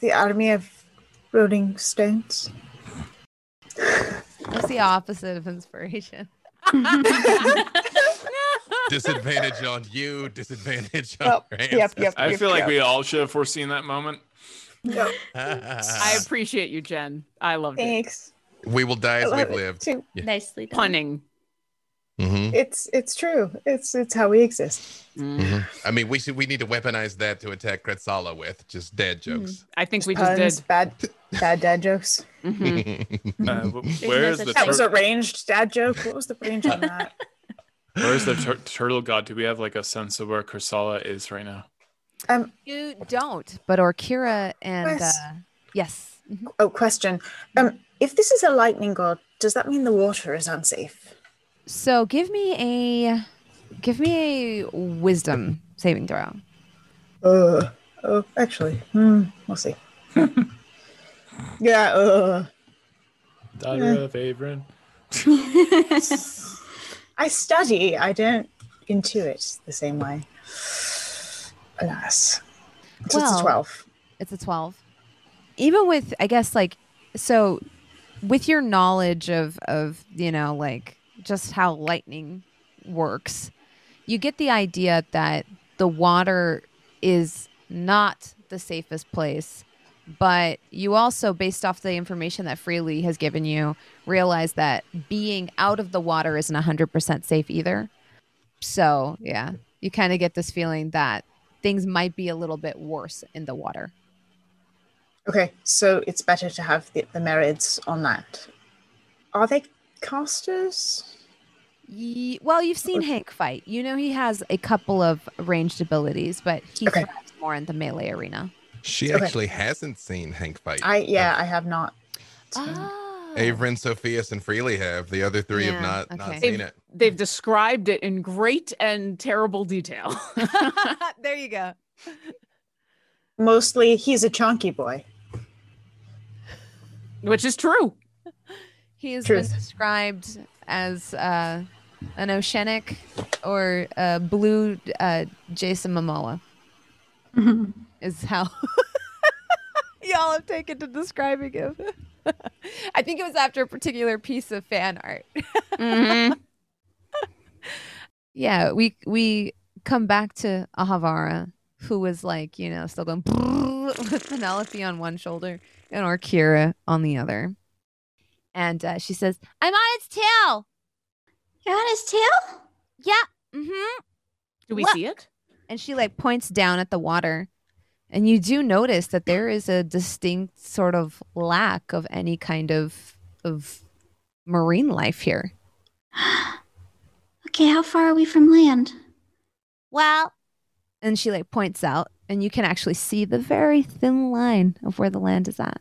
The army of rolling stones. That's the opposite of inspiration. Disadvantage on you, disadvantage on Yep, your yep, yep, I yep, feel like we all should have foreseen that moment. Yep. I appreciate you, Jen. I loved it. Thanks. we will die as we've it, lived. too. Yeah. Nicely done. Punning. Mhm, It's it's true. It's it's how we exist. mhm. I mean, we should we need to weaponize that to attack Kretzala with just dead jokes. I think we just Puns, did. bad bad dad jokes. Mhm. Uh, wh- There's where no is such the That was tur- a ranged dad joke. What was the range on that? where is the tur- turtle god? Do we have like a sense of where Kursala is right now? Um. You don't, but Orkira and Yes. uh, yes, Mhm. Oh, question. Um. If this is a lightning god, does that mean the water is unsafe? So give me a give me a wisdom saving throw. Uh. Oh, actually, hmm. We'll see. yeah. Uh. Daughter Yeah. of Averin. I study. I don't intuit the same way. Alas. So it's Well, a twelve. It's a 12. Even with I guess like so with your knowledge of of, you know, like just how lightning works, you get the idea that the water is not the safest place. But you also, based off the information that Freely has given you, realize that being out of the water isn't 100% safe either. So, yeah, you kind of get this feeling that things might be a little bit worse in the water. Okay, so it's better to have the, the Marids on that. Are they casters? Ye- well, you've seen Hank fight. You know he has a couple of ranged abilities, but he Okay. thrives more in the melee arena. She Okay. actually hasn't seen Hank fight. I yeah, I have not. Oh. Averin, Sophias, and Freely have. The other three Yeah, have not okay. not They've, seen it. they've described it in great and terrible detail. there you go. Mostly, he's a chunky boy. Which is true. He has been described as uh, an oceanic or a blue uh, Jason Momoa. is how y'all have taken to describing him. I think it was after a particular piece of fan art. Mhm. yeah, we we come back to Ahavara, who was like, you know, still going with Penelope on one shoulder and Orkira on the other. And uh, she says, I'm on its tail. You're on its tail? Yeah. Mm-hmm. Do we Look. see it? And she like points down at the water. And you do notice that there is a distinct sort of lack of any kind of of marine life here. Okay, how far are we from land? Well, And she like points out, and you can actually see the very thin line of where the land is at.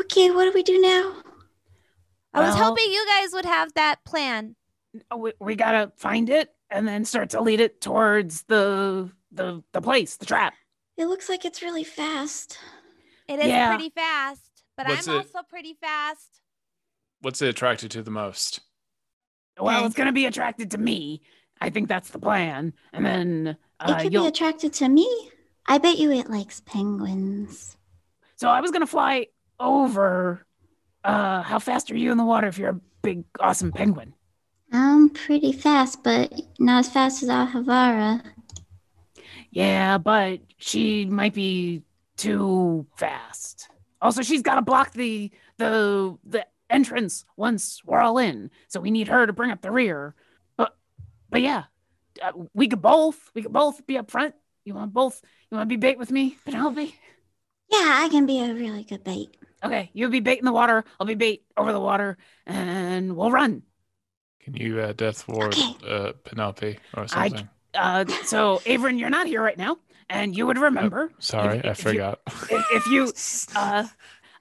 Okay, what do we do now? I was hoping you guys would have that plan. We, we gotta find it and then start to lead it towards the the the place, the trap. It looks like it's really fast. It is Yeah. pretty fast, but What's I'm it- also pretty fast. What's it attracted to the most? Well, it's gonna be attracted to me. I think that's the plan. And then It uh, could you'll. be attracted to me. I bet you it likes penguins. so I was gonna fly over. Uh, how fast are you in the water if you're a big, awesome penguin? I'm pretty fast, but not as fast as Ahavara. Yeah, but she might be too fast. Also, she's got to block the the the entrance once we're all in. So we need her to bring up the rear. But but yeah, uh, we could both we could both be up front. You want both? You want to be bait with me, Penelope? Yeah, I can be a really good bait. Okay, you'll be bait in the water. I'll be bait over the water, and we'll run. Can you uh, death ward uh, Penelope or I something? Uh, so Averin, you're not here right now, and you would remember. Sorry, if- I if you- forgot. if, if you uh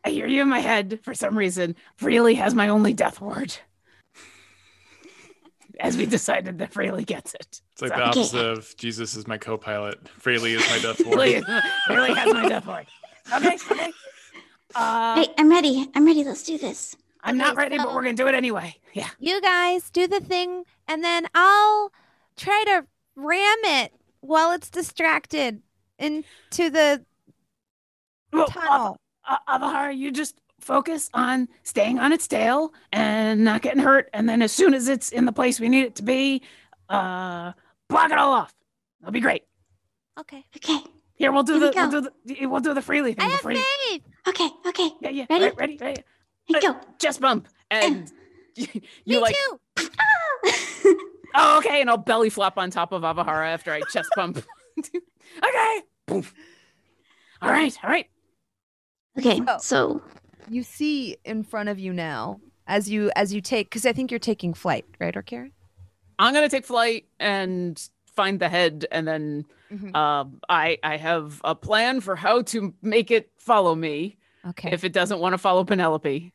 i hear you in my head for some reason freely has my only death ward as we decided that freely gets it It's like So- the opposite of Jesus is my co-pilot. Freely is my death ward. freely, freely has my death ward okay okay uh hey, I'm ready. I'm ready. Let's do this. i'm not Okay, ready but we're gonna do it anyway yeah You guys do the thing, and then I'll try to ram it while it's distracted into the well, tunnel. uh, Ahavara, you just focus on staying on its tail and not getting hurt and then as soon as it's in the place we need it to be uh block it all off that'll be great Okay. Okay. Here, we'll do Here the we'll do the we'll do the freely thing. I have freely. faith. Okay. Okay. Yeah, yeah. Ready? Right, ready, ready. Hey, Uh, go. Just bump, and you Me like. too. Oh, okay, and I'll belly flop on top of Ahavara after I chest bump. okay. Poof. All right, all right. Okay. Oh. So You see in front of you now as you as you take because I think you're taking flight, right, Orkira? I'm gonna take flight and find the head, and then Mhm. um, I I have a plan for how to make it follow me Okay. if it doesn't want to follow Penelope.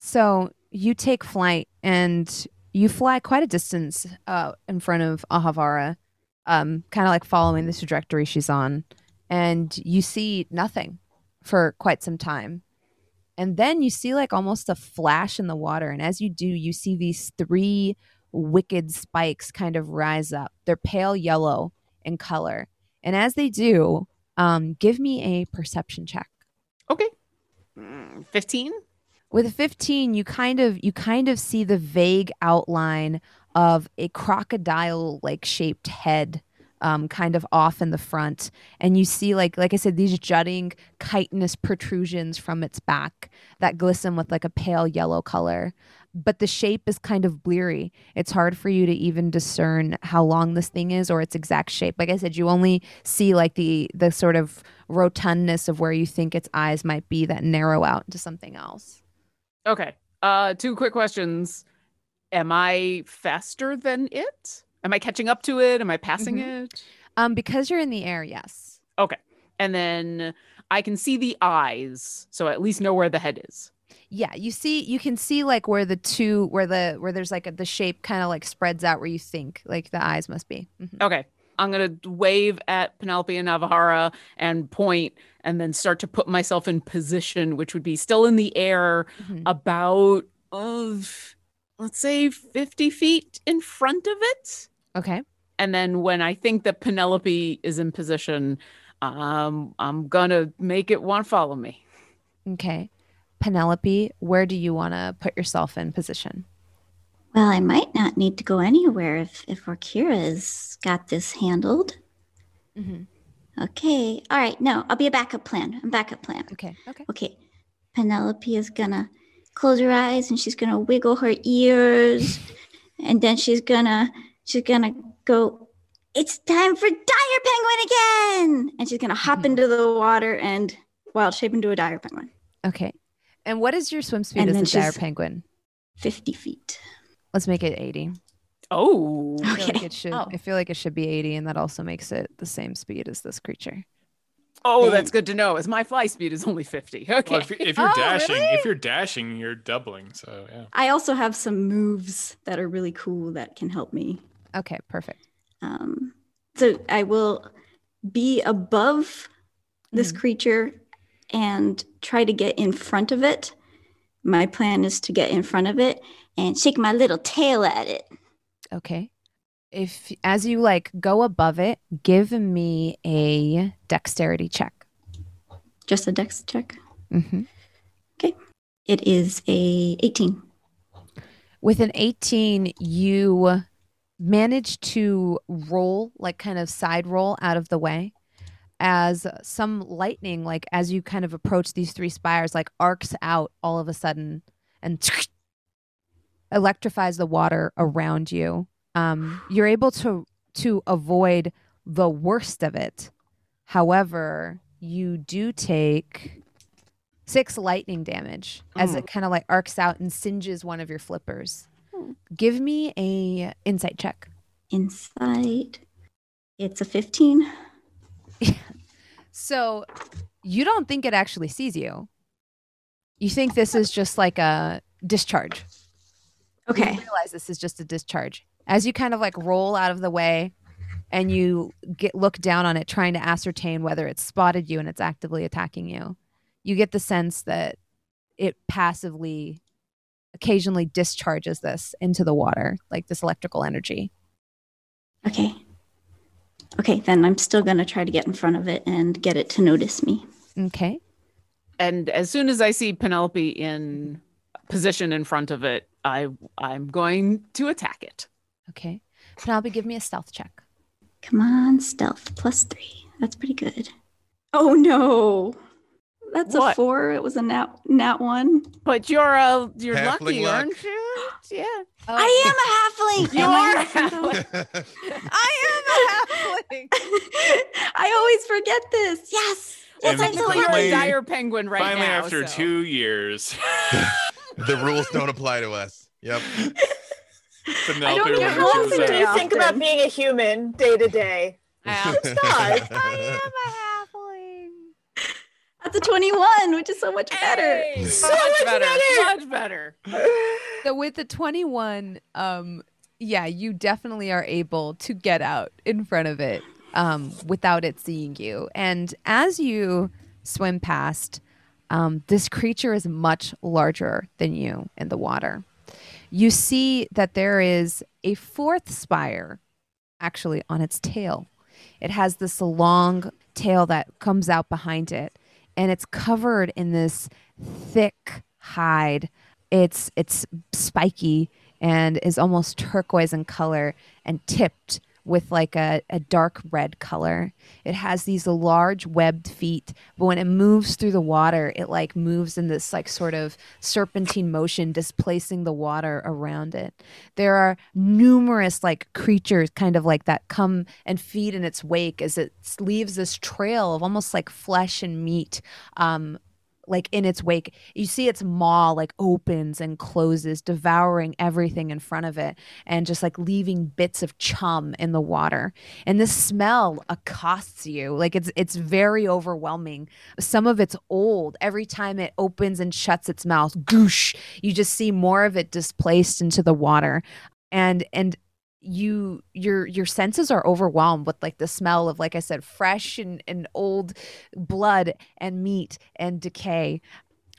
So you take flight and you fly quite a distance uh, in front of Ahavara, um, kind of like following the trajectory she's on, and you see nothing for quite some time. And then you see like almost a flash in the water. And as you do, you see these three wicked spikes kind of rise up. They're pale yellow in color. And as they do, um, give me a perception check. Okay. Mm, Fifteen. With 15 you kind of you kind of see the vague outline of a crocodile like shaped head um, kind of off in the front. And you see like like i said these jutting chitinous protrusions from its back that glisten with like a pale yellow color. But the shape is kind of bleary. It's hard for you to even discern how long this thing is or its exact shape. Like i said you only see like the the sort of rotundness of where you think its eyes might be that narrow out into something else Okay. Uh, two quick questions. Am I faster than it? Am I catching up to it? Am I passing Mhm. it? Um, because you're in the air, yes. Okay. And then I can see the eyes, so I at least know where the head is. Yeah, you see, you can see like where the two, where the where there's like a, the shape kind of like spreads out where you think like the eyes must be. Mhm. Okay. I'm gonna wave at Penelope and Ahavara and point, and then start to put myself in position, which would be still in the air, Mhm. about of let's say 50 feet in front of it. Okay. And then when I think that Penelope is in position, um, I'm gonna make it want to follow me. Okay. Penelope, where do you want to put yourself in position? well, I might not need to go anywhere if if Orkira's got this handled. Mhm. Okay. All right. No, I'll be a backup plan. I'm a backup plan. Okay. Okay. Okay. Penelope is gonna close her eyes and she's gonna wiggle her ears, and then she's gonna she's gonna go. It's time for dire penguin again, and she's gonna hop Mhm. into the water and wild shape into a dire penguin. Okay. And what is your swim speed And as a dire penguin? Fifty feet. Let's make it 80. Oh. I feel like Okay. it should. Oh. I feel like it should be 80, and that also makes it the same speed as this creature. Oh, that's good to know. As my fly speed is only 50. Okay. Well, if, you- if you're Oh, dashing, really? if you're dashing, you're doubling. So yeah. I also have some moves that are really cool that can help me. Okay, perfect. Um, so I will be above this Mhm. creature and try to get in front of it. My plan is to get in front of it and shake my little tail at it. Okay. If as you like go above it, give me a dexterity check. Just a dex check. hmm Okay. It is a 18. With an 18, you manage to roll, like kind of side roll out of the way as some lightning, like as you kind of approach these three spires, like arcs out all of a sudden and electrifies the water around you. Um, you're able to to avoid the worst of it. However, you do take six lightning damage as Oh. it kind of like arcs out and singes one of your flippers. Hmm. Give me a insight check. Insight. it's a 15. So you don't think it actually sees you. You think this is just like a discharge. You Okay. realize this is just a discharge. As you kind of like roll out of the way and you get look down on it trying to ascertain whether it's spotted you and it's actively attacking you. You get the sense that it passively occasionally discharges this into the water, like this electrical energy. Okay. Okay, then I'm still going to try to get in front of it and get it to notice me. Okay. and as soon as I see Penelope in position in front of it, I I'm going to attack it. Okay. Penelope, give me a stealth check. Come on, stealth plus three. That's pretty good. Oh no. That's a four. It was a nat, nat one. But you're a you're Halfling lucky, luck. aren't you? Yeah. Oh. I am a halfling. You're a halfling, though? I am a halfling. I always forget this. Yes. And Yes, I know Technically, you're a finally- dire penguin right Finally, now. after so- two years, the rules don't apply to us. Yep. Penelope don't get remembers rules do you that. think about being a human day to day? God. I am a halfling. That's a 21, which is so much better. Hey, So much much better. better. Much better. So with the 21, um, yeah, you definitely are able to get out in front of it um, without it seeing you. And as you swim past, um, this creature is much larger than you in the water. You see that there is a fourth spire actually on its tail. It has this long tail that comes out behind it, and it's covered in this thick hide. It's it's spiky and is almost turquoise in color and tipped with like a, a dark red color. It has these large webbed feet, but when it moves through the water, it like moves in this like sort of serpentine motion, displacing the water around it. There are numerous like creatures kind of like that come and feed in its wake as it leaves this trail of almost like flesh and meat um, like in its wake. You see its maw like opens and closes devouring everything in front of it and just like leaving bits of chum in the water. And this smell accosts you. Like it's it's very overwhelming. Some of it's old. Every time it opens and shuts its mouth goosh you just see more of it displaced into the water. And and you your your senses are overwhelmed with like the smell of like i said fresh and, and old blood and meat and decay.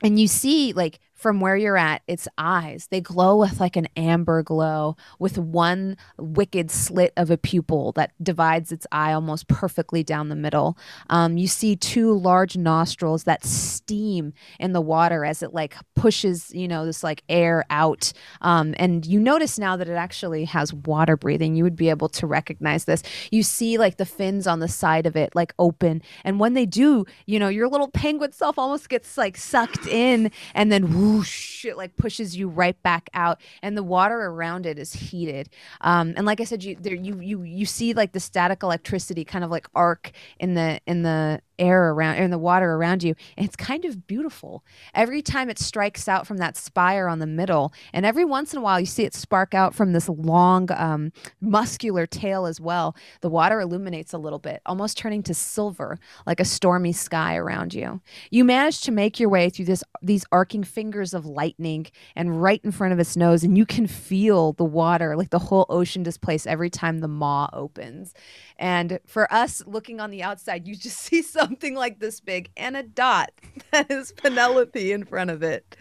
And you see like from where you're at its eyes. They glow with like an amber glow with one wicked slit of a pupil that divides its eye almost perfectly down the middle. Um, you see two large nostrils that steam in the water as it like pushes you know this like air out. Um, and you notice now that it actually has water breathing. You would be able to recognize this. You see like the fins on the side of it like open. And when they do you know your little penguin self almost gets like sucked in and then whoosh it like pushes you right back out and the water around it is heated. Um, and like i said you there you you you see like the static electricity kind of like arc in the in the air around and the water around you and it's kind of beautiful. Every time it strikes out from that spire on the middle and every once in a while you see it spark out from this long um, muscular tail as well the water illuminates a little bit almost turning to silver like a stormy sky around you. You manage to make your way through this these arcing fingers of lightning and right in front of its nose and you can feel the water like the whole ocean displace every time the maw opens. And for us looking on the outside, you just see something like this big and a dot that is Penelope in front of it.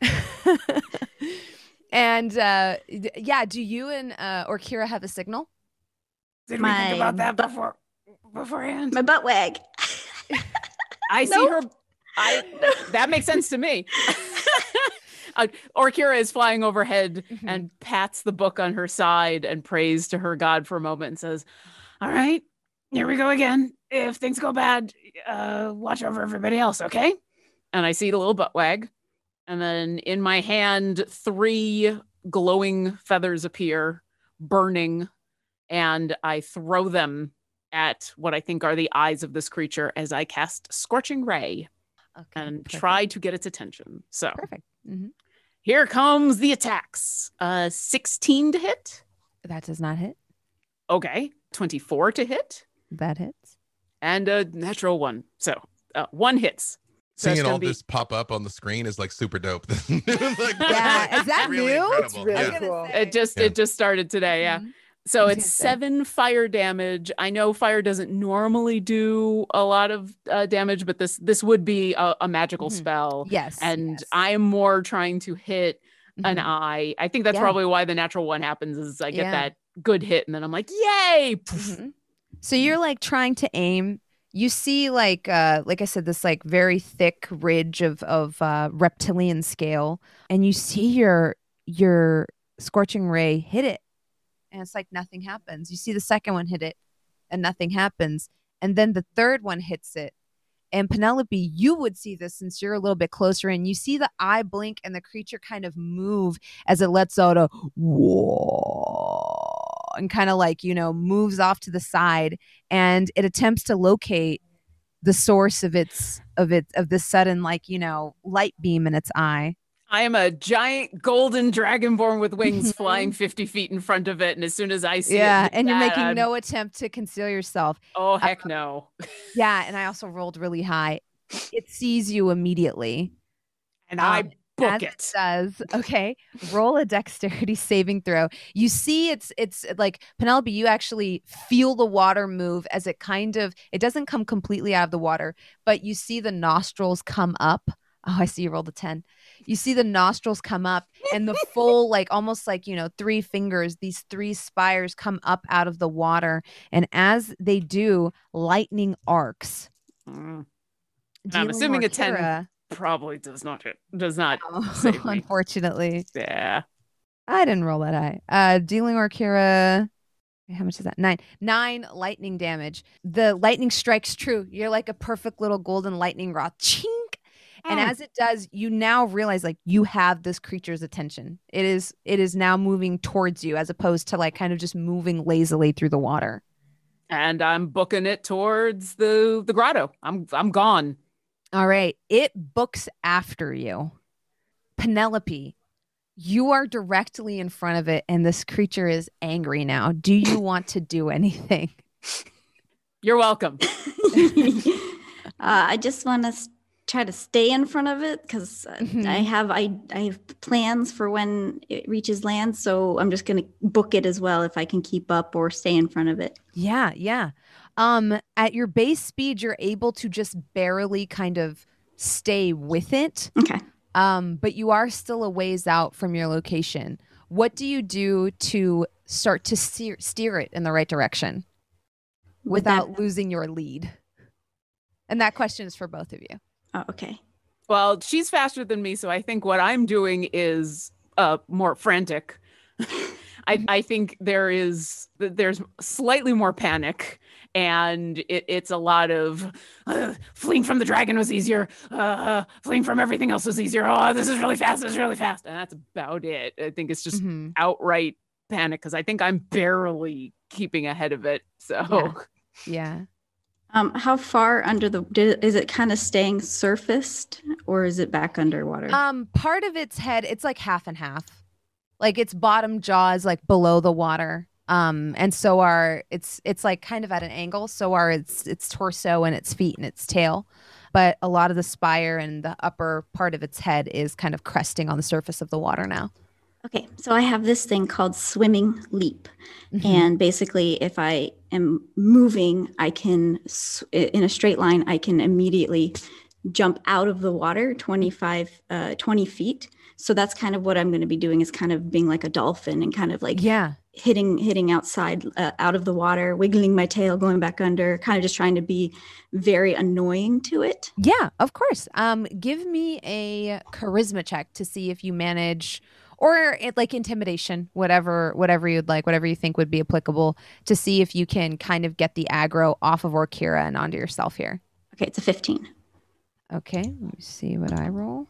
and uh, yeah, do you and uh, Orkira have a signal? Did we think about that before beforehand? My butt wag. I see her. I that makes sense to me. uh, Orkira is flying overhead Mm-hmm. and pats the book on her side and prays to her god for a moment and says, "All right, here we go again. If things go bad, uh, watch over everybody else, okay?" And I see the little butt wag, and then in my hand, three glowing feathers appear, burning, and I throw them at what I think are the eyes of this creature as I cast Scorching Ray Okay, and perfect. try to get its attention. So Perfect. hmm here comes the attacks. Uh 16 to hit. That does not hit. Okay. 24 to hit. That hits. And a natural one. So uh, one hits. So it's Seeing all be- this pop up on the screen is like super dope. Like, Yeah, is that really new? It's really Yeah. I was gonna cool. It just Yeah. it just started today, yeah. Mhm. So it's seven fire damage. I know fire doesn't normally do a lot of uh, damage, but this this would be a, a magical Mhm. spell. Yes. And yes. I'm more trying to hit an Mhm. eye. I think that's Yeah. probably why the natural one happens is I get Yeah. that good hit and then I'm like, yay! So you're like trying to aim. You see, like, uh, like I said, this like very thick ridge of of uh, reptilian scale, and you see your your scorching ray hit it, and it's like nothing happens. You see the second one hit it, and nothing happens, and then the third one hits it. And Penelope, you would see this since you're a little bit closer in. You see the eye blink and the creature kind of move as it lets out a whoa and kind of like, you know, moves off to the side and it attempts to locate the source of its of it of this sudden like, you know, light beam in its eye. I am a giant golden dragonborn with wings flying 50 feet in front of it. And as soon as I see it, yeah, hit and you're making I'm- no attempt to conceal yourself. Oh, heck no. Yeah, and I also rolled really high. It sees you immediately. And I Um, book as it. does. Okay roll a dexterity saving throw. You see it's it's like penelope you actually feel the water move as it kind of it doesn't come completely out of the water but you see the nostrils come up. Oh i see you rolled a 10 you see the nostrils come up and the full like almost like you know three fingers these three spires come up out of the water. And as they do lightning arcs. Mm. I'm assuming a 10 Orkira- Probably does not hit, does not Oh, save me. unfortunately Yeah. I didn't roll that high. Uh, dealing Orkira. How much is that? Nine. Nine lightning damage. The lightning strikes true. You're like a perfect little golden lightning rod. Chink. And Mm. as it does, you now realize like you have this creature's attention. It is it is now moving towards you as opposed to like kind of just moving lazily through the water. And I'm booking it towards the the grotto. I'm I'm gone. All right. It books after you. Penelope, you are directly in front of it, and this creature is angry now. Do you want to do anything? You're welcome. uh, I just want to try to stay in front of it because Mhm. I have I I have plans for when it reaches land. So I'm just gonna book it as well if I can keep up or stay in front of it. Yeah, yeah. Um, at your base speed, you're able to just barely kind of stay with it. Okay. Um, but you are still a ways out from your location. What do you do to start to steer, steer it in the right direction Would that- without losing your lead? And that question is for both of you. Oh, okay. Well, she's faster than me, so I think what I'm doing is uh more frantic. I, I think there is there's slightly more panic and it, it's a lot of uh, fleeing from the dragon was easier uh, fleeing from everything else was easier oh this is really fast this is really fast and that's about it i think it's just Mhm. outright panic because i think i'm barely keeping ahead of it so Yeah. Yeah. Um, how far under the did, is it kind of staying surfaced or is it back underwater? Um, part of its head, it's like half and half. Like its bottom jaw is like below the water. Um, and so are it's it's like kind of at an angle. So are its its torso and its feet and its tail. But a lot of the spire and the upper part of its head is kind of cresting on the surface of the water now. Okay, so I have this thing called swimming leap. And basically, if I am moving, I can, in a straight line, I can immediately jump out of the water 25, uh, 20 feet. So that's kind of what I'm going to be doing is kind of being like a dolphin and kind of like Yeah. hitting hitting outside uh, out of the water wiggling my tail going back under kind of just trying to be very annoying to it Yeah, of course. Um, give me a charisma check to see if you manage, or it, like intimidation, whatever, whatever you'd like, whatever you think would be applicable, to see if you can kind of get the aggro off of Orkira and onto yourself here. okay it's a 15 Okay, let me see what I roll.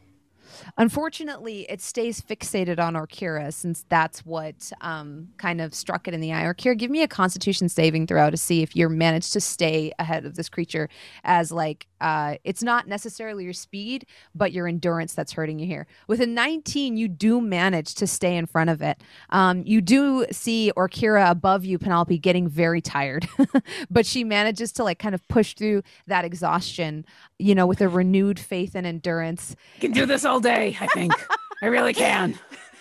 Unfortunately, it stays fixated on Orkira since that's what um, kind of struck it in the eye. Orkira, give me a Constitution saving throw to see if you're managed to stay ahead of this creature. As like, uh, it's not necessarily your speed, but your endurance that's hurting you here. With a 19, you do manage to stay in front of it. Um, you do see Orkira above you, Penelope, getting very tired, but she manages to like kind of push through that exhaustion, you know, with a renewed faith and endurance I can do this all day, I think. I really can.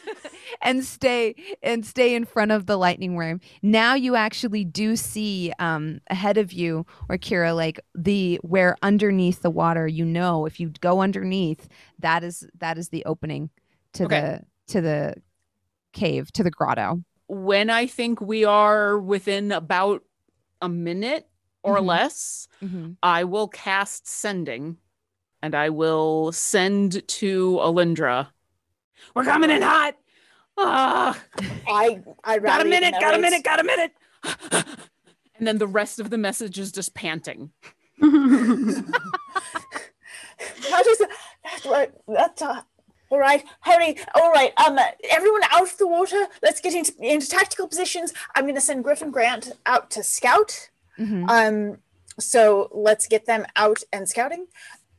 and stay and stay in front of the lightning worm. Now you actually do see um, ahead of you, Orkira, like the where underneath the water. You know, if you go underneath, that is that is the opening to Okay. the to the cave to the grotto. When I think we are within about a minute or Mhm. less, Mhm. I will cast sending and I will send to Alindra. We're coming in hot. Ah, I I got a minute, got a minute, got a minute. and then the rest of the message is just panting. That is that's right. That's uh, all right. Hurry! All right. Um, everyone out of the water. Let's get into into tactical positions. I'm going to send Griffin Grant out to scout. Mhm. Um, so let's get them out and scouting.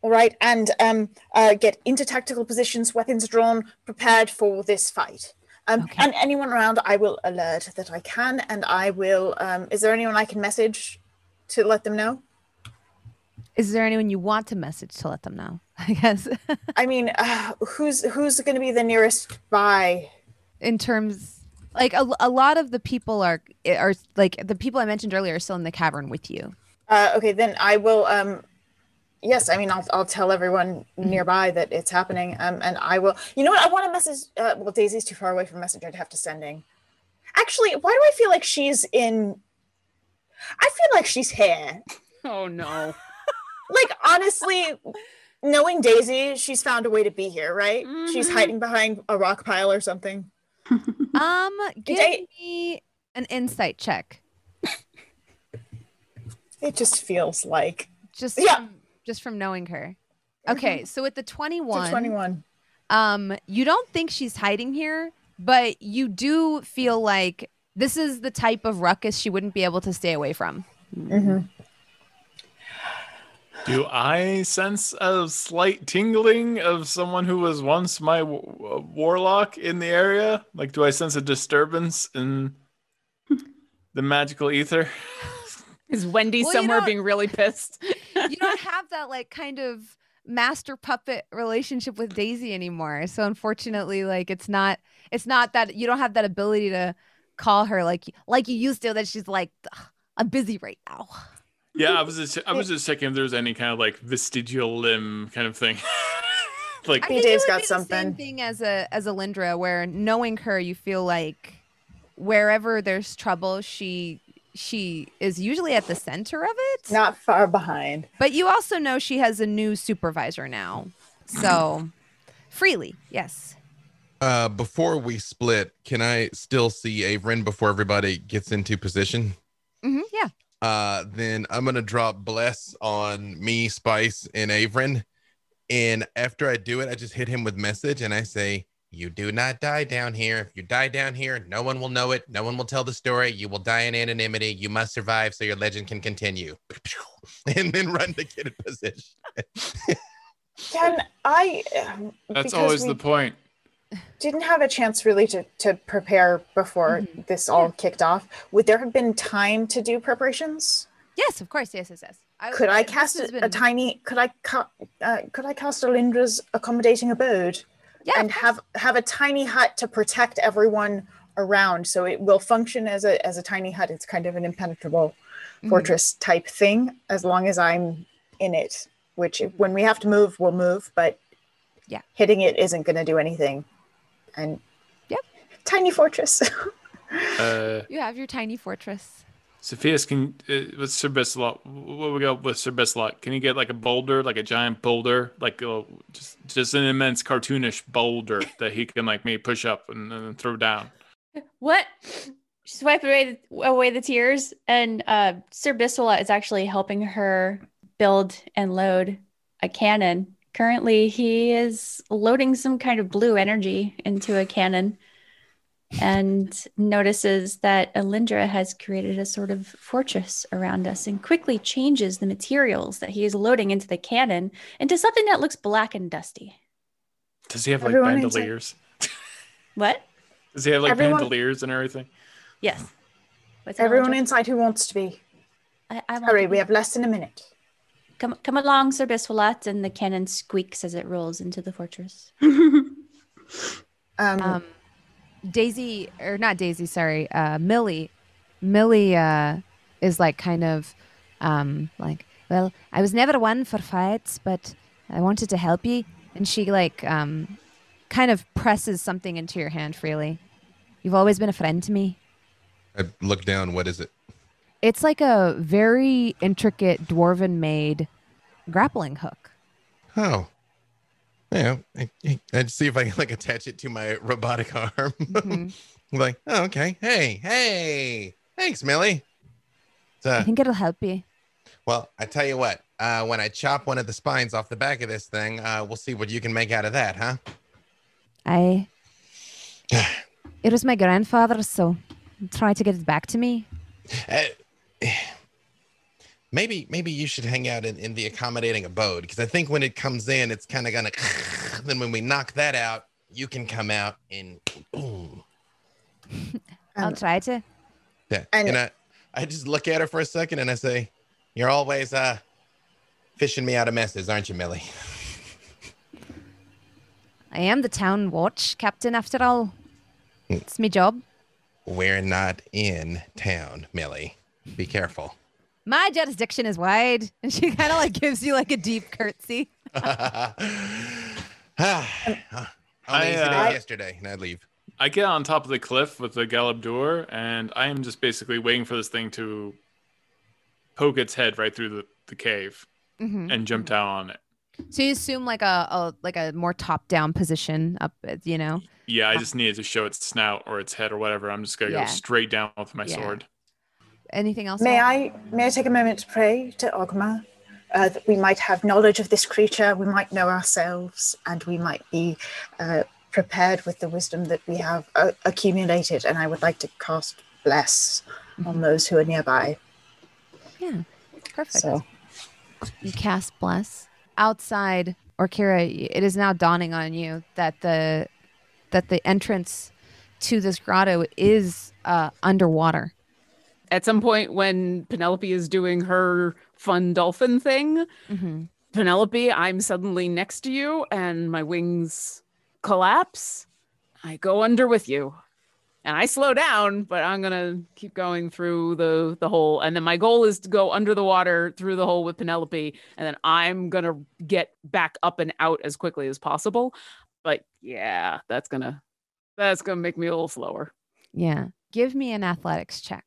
All right, and um, uh, get into tactical positions, weapons drawn, prepared for this fight. Um, Okay. and anyone around, I will alert that I can, and I will. Um, is there anyone I can message to let them know? Is there anyone you want to message to let them know? I guess I mean, uh, who's who's going to be the nearest by? in terms like a, a lot of the people are are like the people I mentioned earlier are still in the cavern with you. Uh, okay, then I will. Um, yes, I mean, I'll I'll tell everyone nearby that it's happening. Um, and I will. You know what? I want to message. Uh, well, Daisy's too far away from Messenger to have to sending. Actually, why do I feel like she's in? I feel like she's here. Oh no. Like honestly, knowing Daisy, she's found a way to be here, right? She's Mhm. hiding behind a rock pile or something. Um, give Date- me an insight check. It just feels like Just Yeah. Just from knowing her. Okay, so with the it's 21, twenty-one. um, you don't think she's hiding here, but you do feel like this is the type of ruckus she wouldn't be able to stay away from. Mm-hmm. Do I sense a slight tingling of someone who was once my w- w- warlock in the area? Like, do I sense a disturbance in the magical ether? Is Wendy Well, somewhere being really pissed? You don't have that like kind of master puppet relationship with Daisy anymore. So unfortunately, like it's not it's not that you don't have that ability to call her like like you used to that she's like "Ugh, I'm busy right now. Yeah, I was just I was just checking if there was any kind of like vestigial limb kind of thing. like I Hey, think Dave's it would got be the same something. thing as a as Alindra where knowing her you feel like wherever there's trouble she she is usually at the center of it. Not far behind. But you also know she has a new supervisor now. So freely, yes. Uh, before we split, can I still see Averin before everybody gets into position? hmm yeah. Uh, then I'm gonna drop bless on me, Spice, and Averin. And after I do it, I just hit him with message and I say, You do not die down here. If you die down here, no one will know it. No one will tell the story. You will die in anonymity. You must survive so your legend can continue. And then run to get in position. Can I? um, That's always we the point. Didn't have a chance really to to prepare before Mm-hmm. this all kicked off. Would there have been time to do preparations? Yes, of course. Yes, yes, yes. Could I this cast a, been- a tiny? Could I ca- uh, could I cast Alindra's accommodating abode? Yeah, and have have a tiny hut to protect everyone around, so it will function as a as a tiny hut. It's kind of an impenetrable Mhm. fortress type thing, as long as I'm in it. Which, if- when we have to move, we'll move, but Yeah. hitting it isn't going to do anything. And Yep. tiny fortress. Uh, You have your tiny fortress. Sophia's can uh, with Sir Bissalot. What we got with Sir Bissalot? Can you get like a boulder, like a giant boulder, like uh, just just an immense cartoonish boulder that he can like maybe push up and then throw down? What? Wiping away the, away the tears, and uh, Sir Bissola is actually helping her build and load a cannon. Currently, he is loading some kind of blue energy into a cannon and notices that Alindra has created a sort of fortress around us and quickly changes the materials that he is loading into the cannon into something that looks black and dusty. Does he have like Everyone needs bandoliers? What? Does he have like Everyone- bandoliers and everything? Yes. What's Everyone inside who wants to be. I, I want Hurry, to we have less than a minute. Come, come along, Sir Biswalat, and the cannon squeaks as it rolls into the fortress. Um, Um, Daisy, or not Daisy, sorry, uh, Millie. Millie uh, is like kind of um, like, well, I was never one for fights, but I wanted to help you. And she like um, kind of presses something into your hand freely. You've always been a friend to me. I look down. What is it? It's like a very intricate dwarven made grappling hook. Oh. Yeah. I- I'd see if I can like attach it to my robotic arm. Mhm. like, oh, okay. Hey, hey. Thanks, Millie. So, I think it'll help you. well, I tell you what, uh, when I chop one of the spines off the back of this thing, uh, we'll see what you can make out of that, huh? I. It was my grandfather's, so try to get it back to me. Uh, maybe maybe you should hang out in, in the accommodating abode because I think when it comes in, it's kind of gonna. Then when we knock that out, you can come out and boom. I'll try to. Yeah. And- And, I, I just look at her for a second and I say, "You're always uh fishing me out of messes, aren't you, Millie?" I am the town watch captain after all. It's my job. We're not in town, Millie. Be careful. My jurisdiction is wide. And she kind of like gives you like a deep curtsy. I, uh, yesterday, and I leave. I get on top of the cliff with the Galeb Duhr, and I am just basically waiting for this thing to poke its head right through the, the cave Mhm. and jump down on it. So you assume like a, a like a more top down position up, you know? Yeah, I just needed to show its snout or its head or whatever. I'm just gonna Yeah. go straight down with my Yeah. sword. Anything else? May I may I take a moment to pray to Ogma? Uh, that we might have knowledge of this creature, we might know ourselves, and we might be uh, prepared with the wisdom that we have uh, accumulated. And I would like to cast bless on those who are nearby. Yeah. Perfect. So You cast bless outside, Orkira. It is now dawning on you that the that the entrance to this grotto is uh, underwater. At some point, when Penelope is doing her fun dolphin thing, Mm-hmm. Penelope, I'm suddenly next to you and my wings collapse. I go under with you. And I slow down, but I'm gonna keep going through the the hole. And then my goal is to go under the water through the hole with Penelope, and then I'm gonna get back up and out as quickly as possible. But yeah, that's gonna that's gonna make me a little slower. Yeah. Give me an athletics check.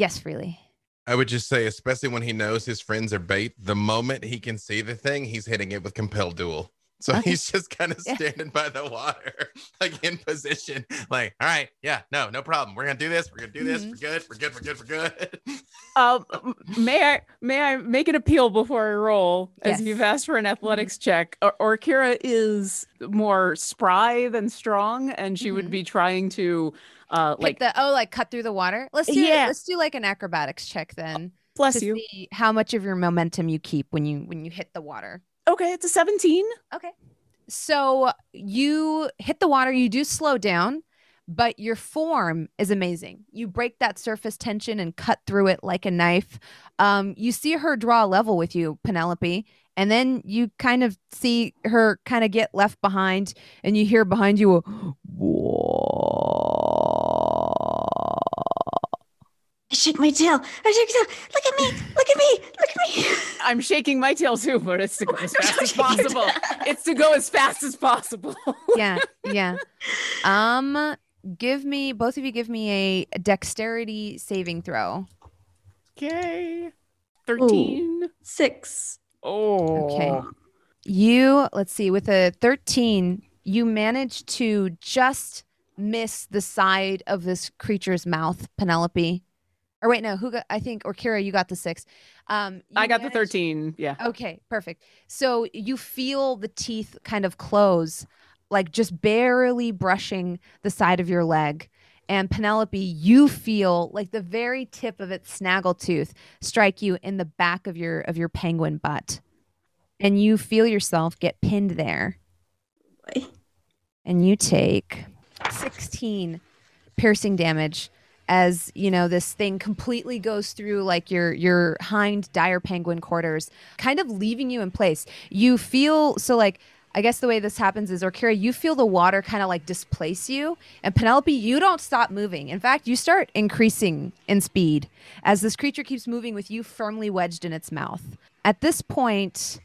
Yes, freely. I would just say, especially when he knows his friends are bait, the moment he can see the thing, he's hitting it with compel duel. So Okay. he's just kind of Yeah. standing by the water, like in position, like, all right, yeah, no, no problem. We're gonna do this. We're gonna do this. Mhm. We're good. We're good. We're good. We're good. Um, may I may I make an appeal before I roll? As you've asked for an athletics check, or, Orkira is more spry than strong, and she would Mhm. be trying to, uh, Hit like the oh, like cut through the water. Let's do Yeah. let's do like an acrobatics check then bless to you. see how much of your momentum you keep when you when you hit the water. Okay, it's a seventeen. Okay. So you hit the water, you do slow down, but your form is amazing. You break that surface tension and cut through it like a knife. Um, you see her draw a level with you, Penelope, and then you kind of see her kind of get left behind, and you hear behind you a I shake my tail. I shake my tail. Look at me. Look at me. Look at me. I'm shaking my tail too, but it's to go as fast as possible. it's to go as fast as possible. yeah, yeah. Um, give me both of you. Give me a dexterity saving throw. Okay, thirteen. Six. Oh, Okay. You, let's see, with a 13, you managed to just miss the side of this creature's mouth, Penelope. Or wait, no, who got, I think, Orkira, you got the six. Um, I got the thirteen. Yeah. Okay, perfect. So you feel the teeth kind of close, like just barely brushing the side of your leg. And Penelope, you feel like the very tip of its snaggle tooth strike you in the back of your of your penguin butt. And you feel yourself get pinned there. Boy. And you take 16 piercing damage as you know this thing completely goes through like your your hind dire penguin quarters kind of leaving you in place. You feel so like i guess the way this happens is orkira you feel the water kind of like displace you. And penelope you don't stop moving. In fact you start increasing in speed as this creature keeps moving with you firmly wedged in its mouth. At this point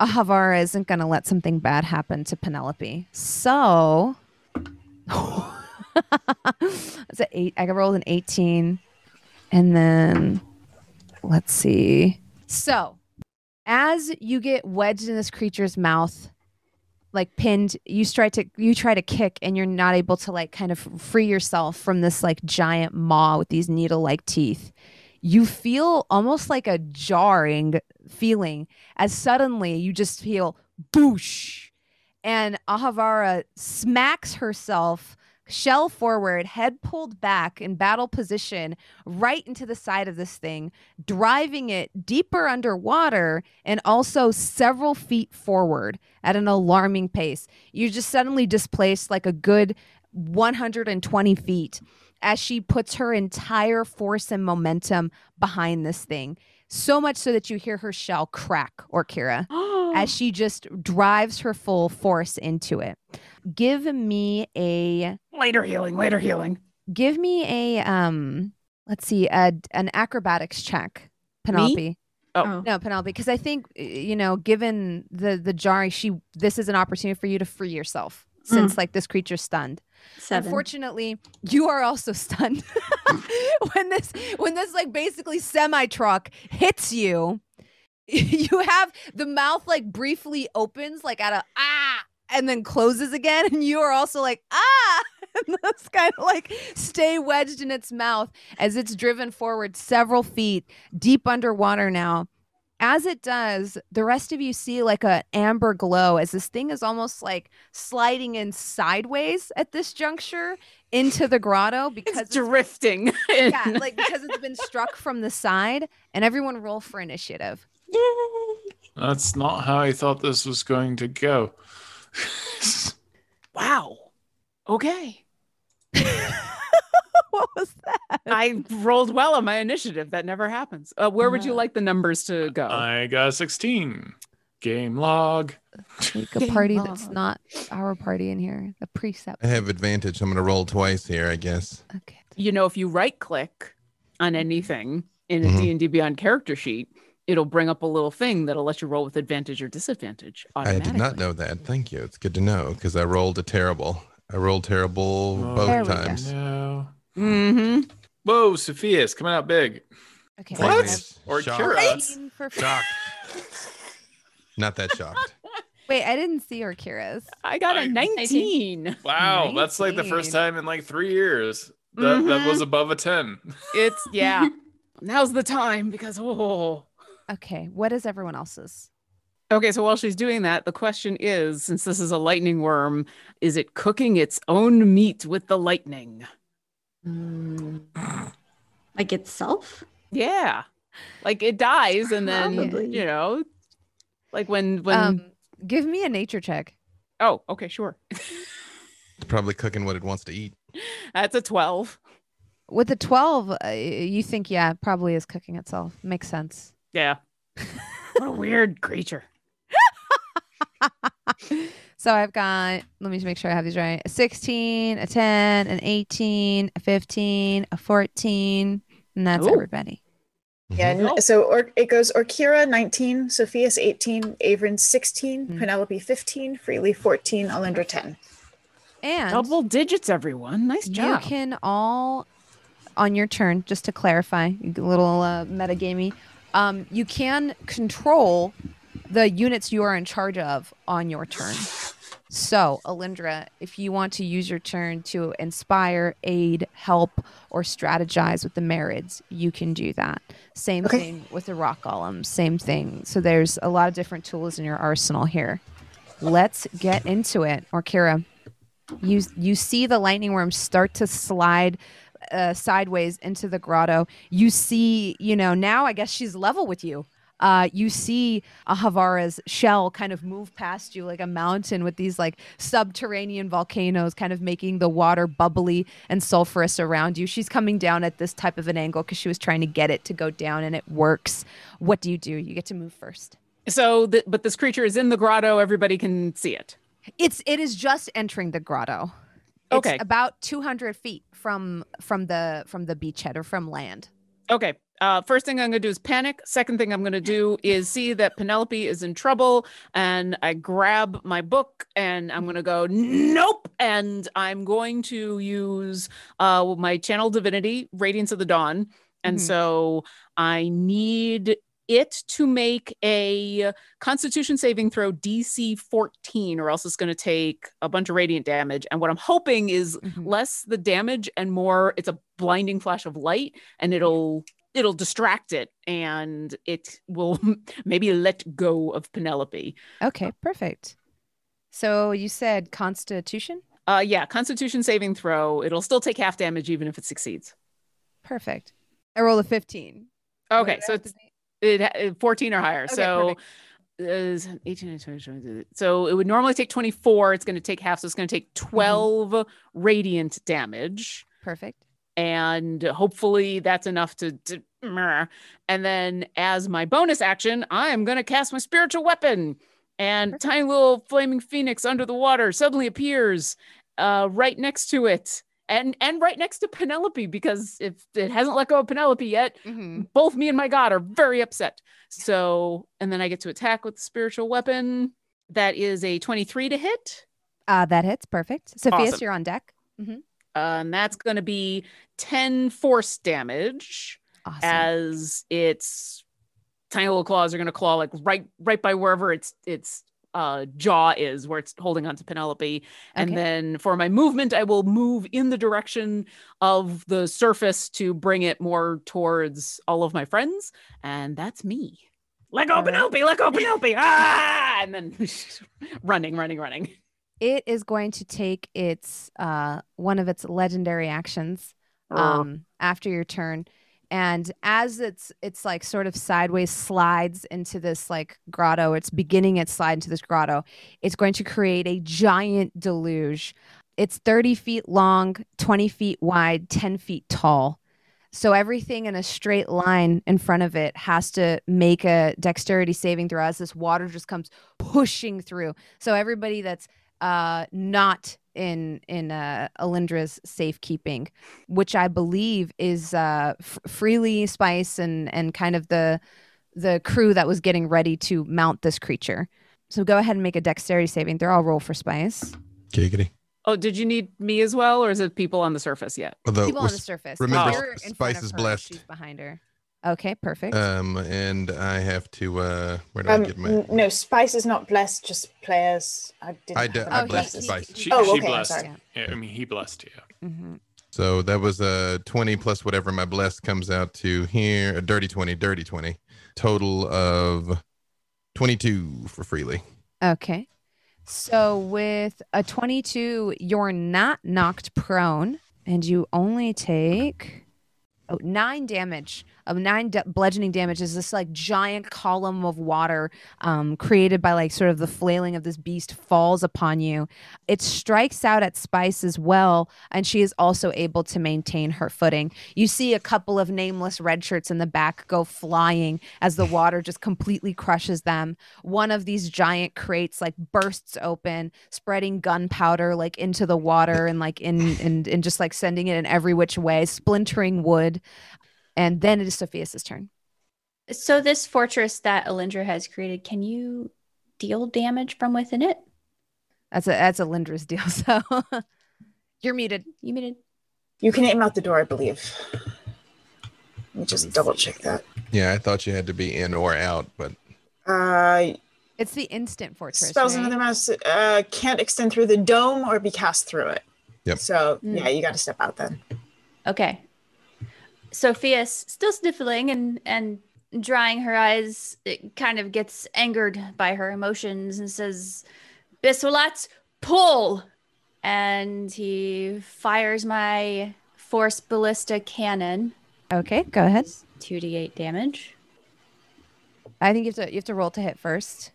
ahavara isn't going to let something bad happen to penelope. So it's an eight. I rolled an 18. And then let's see. So as you get wedged in this creature's mouth, like pinned, you try to you try to kick and you're not able to like kind of free yourself from this like giant maw with these needle-like teeth. You feel almost like a jarring feeling as suddenly you just feel boosh and Ahavara smacks herself shell forward, head pulled back in battle position, right into the side of this thing, driving it deeper underwater and also several feet forward at an alarming pace. You just suddenly displaced like a good 120 feet as she puts her entire force and momentum behind this thing. So much so that you hear her shell crack, Orkira as she just drives her full force into it. Give me a later healing. Later healing. give me a um let's see a, an acrobatics check Penelope. Oh. No, Penelope, because I think you know, given the the jarring, she this is an opportunity for you to free yourself since like this creature's stunned. Seven. Unfortunately, you are also stunned when this when this like basically semi truck hits you. You have the mouth like briefly opens like at a ah and then closes again, and you are also like ah, and that's kind of like stay wedged in its mouth as it's driven forward several feet deep underwater now. As it does, the rest of you see like a amber glow as this thing is almost like sliding in sideways at this juncture into the grotto because It's drifting. yeah, like because it's been struck from the side. And everyone roll for initiative. That's not how I thought this was going to go. wow. Okay. what was that? I rolled well on my initiative. That never happens. Uh, where would you like the numbers to go? I got a 16. Game log. Like a party that's not our party in here. The precept. I have advantage. I'm gonna roll twice here, I guess. Okay. you know, if you right click on anything in a Mhm. D&D Beyond character sheet, it'll bring up a little thing that'll let you roll with advantage or disadvantage I did not know that. Thank you. It's good to know because I rolled a terrible. I rolled terrible There both times. No. Mm-hmm. Whoa, Sophia's coming out big. Okay. What? Shocked. Or Shocked. Kira. Eighteen for Shocked. Not that shocked. Wait, I didn't see your Kira's. I got a I- 19. Wow, that's like the first time in like three years that that Mhm. was above a ten. It's yeah. Now's the time because oh. Okay, what is everyone else's? Okay, so while she's doing that, the question is since this is a lightning worm, is it cooking its own meat with the lightning? Like itself? Yeah. Like it dies and then, Probably. you know, like when when Um, give me a nature check. Oh, okay, sure. It's probably cooking what it wants to eat. That's a 12. With the 12, uh, you think, yeah, probably is cooking itself. Makes sense. Yeah. what a weird creature. So I've got, let me just make sure I have these right a 16, a 10, an 18, a 15, a 14, and that's Ooh. everybody. Yeah, Mm-hmm. so or, it goes Orkira 19, Sophia's 18, Averin 16, Mhm. Penelope 15, Freely 14, Alindra 10. And Double digits, everyone. Nice job. you can all, on your turn, just to clarify, a little uh, metagamey, um, you can control the units you are in charge of on your turn. So, Alindra, if you want to use your turn to inspire, aid, help, or strategize with the Marids, you can do that. Same Okay. thing with the Rock Golem. Same thing. So, there's a lot of different tools in your arsenal here. Let's get into it. Orkira, you you see the lightning worm start to slide uh, sideways into the grotto. You see, you know, now I guess she's level with you. Uh, you see Ahavara's shell kind of move past you like a mountain with these like subterranean volcanoes kind of making the water bubbly and sulfurous around you. She's coming down at this type of an angle because she was trying to get it to go down and it works. What do you do? You get to move first. So, th- but this creature is in the grotto. Everybody can see it. It's it is just entering the grotto. It's Okay. about 200 feet from from the from the beachhead or from land. Okay. Uh, first thing I'm going to do is panic. Second thing I'm going to do is see that Penelope is in trouble. And I grab my book and I'm going to go, nope. And I'm going to use uh, my channel divinity, Radiance of the Dawn. And Mhm. so I need it to make a constitution saving throw DC 14, or else it's going to take a bunch of radiant damage. And what I'm hoping is Mhm. less the damage and more it's a blinding flash of light and it'll it'll distract it and it will maybe let go of Penelope. Okay, perfect. So you said Constitution? Uh yeah, constitution saving throw. It'll still take half damage even if it succeeds. Perfect. I roll a 15. Okay, so it's? It, 14 or higher. Okay, so is 18 20, 20, so it would normally take 24 it's going to take half so it's going to take 12 radiant damage. Perfect. and hopefully that's enough to, to and then as my bonus action i'm going to cast my spiritual weapon. And tiny little flaming phoenix under the water suddenly appears uh, right next to it and and right next to penelope because if it hasn't let go of penelope yet hmm both me and my god are very upset so and then i get to attack with the spiritual weapon that is a 23 to hit Uh, that hits. Perfect. Sophia's, Awesome. you're on deck. uh, and that's going to be 10 force damage Awesome. as its tiny little claws are going to claw like right right by wherever its its uh, jaw is where it's holding onto Penelope. And Okay. then for my movement, I will move in the direction of the surface to bring it more towards all of my friends. And that's me. Let go, All right. Penelope! Let go, Penelope! ah! And then running, running, running. it is going to take its uh one of its legendary actions um after your turn and as it's it's like sort of sideways slides into this like grotto it's beginning its slide into this grotto it's going to create a giant deluge. It's 30 feet long 20 feet wide 10 feet tall. So everything in a straight line in front of it has to make a dexterity saving throw as this water just comes pushing through. So everybody that's uh not in in uh Alindra's safekeeping which I believe is uh f- freely spice and and kind of the the crew that was getting ready to mount this creature so go ahead and make a dexterity saving throw I'll roll for spice Giggity. Oh, did you need me as well, or is it people on the surface yet? Although people on the surface remember, You're in front Spice is blessed. she's behind her Okay, perfect. Um, and I have to. uh Where do I Um, get my? n- no, Spice is not blessed, just players. I didn't. I have d- any I Oh, blessed he- he- Spice. She, Oh, okay, I'm blessed. sorry. Yeah, I mean, he blessed you. hmm So that was a 20 plus whatever my blessed comes out to here. A dirty 20, dirty 20. Total of 22 for freely. Okay. So with a 22, you're not knocked prone and you only take oh, nine damage of nine de- bludgeoning damage is this like giant column of water um, created by like sort of the flailing of this beast falls upon you. It strikes out at Spice as well, and she is also able to maintain her footing. You see a couple of nameless red shirts in the back go flying as the water just completely crushes them. One of these giant crates like bursts open, spreading gunpowder like into the water and like in and, and just like sending it in every which way, splintering wood. And then it is Sophia's turn. So this fortress that Alindra has created, can you deal damage from within it? That's a that's Alindra's deal. So you're muted. You muted. You can aim out the door, I believe. Let me just double check that. Yeah, I thought you had to be in or out, but Uh, It's the instant fortress. spells right? in the mouse uh, can't extend through the dome or be cast through it. Yep. So Mm. yeah, you got to step out then. Okay. Sophia's still sniffling and and drying her eyes. It kind of gets angered by her emotions and says, "Biswalat, pull!" And he fires my force ballista cannon. Okay, go ahead. Two d eight damage. I think you have to you have to roll to hit first.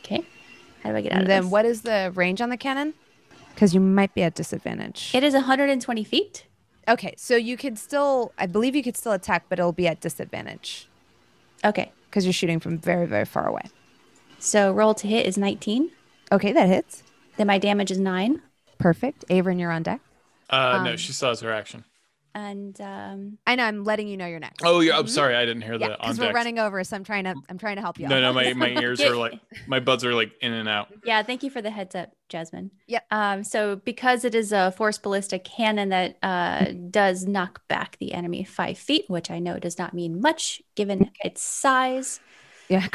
Okay. How do I get out And of then this? what is the range on the cannon? Because you might be at disadvantage. It is 120 feet. Okay, so you could still, I believe you could still attack, but it'll be at disadvantage Okay. because you're shooting from very, very far away. So roll to hit is 19. Okay, that hits. Then my damage is nine. Perfect. Averin, you're on deck. Uh, no, Um, she still has her action. And um, I know. I'm letting you know you're next. Oh yeah, I'm sorry, I didn't hear Yeah, the on because we're deck. running over, so I'm trying to I'm trying to help you. No, out. no, my, my ears are like my buds are like in and out. yeah, thank you for the heads up, Jasmine. yeah Um, so because it is a force ballistic cannon that uh, does knock back the enemy five feet, which I know does not mean much given its size. yeah.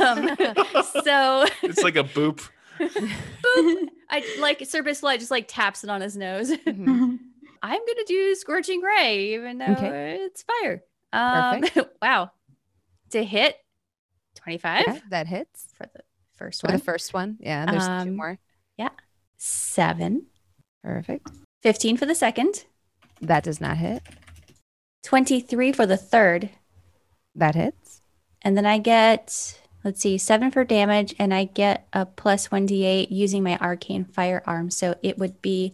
Um, so It's like a boop. boop, I like Sir Bislight just like taps it on his nose. Mhm. I'm gonna do scorching ray, even though Okay. it's fire. Um, wow, to hit twenty five Okay, that hits for the first for one. the first one. Yeah, there's two more. Yeah. Seven. Perfect. 15 for the second. That does not hit. 23 for the third. That hits. And then I get, let's see, seven for damage, and I get a plus 1d8 using my arcane firearm. So it would be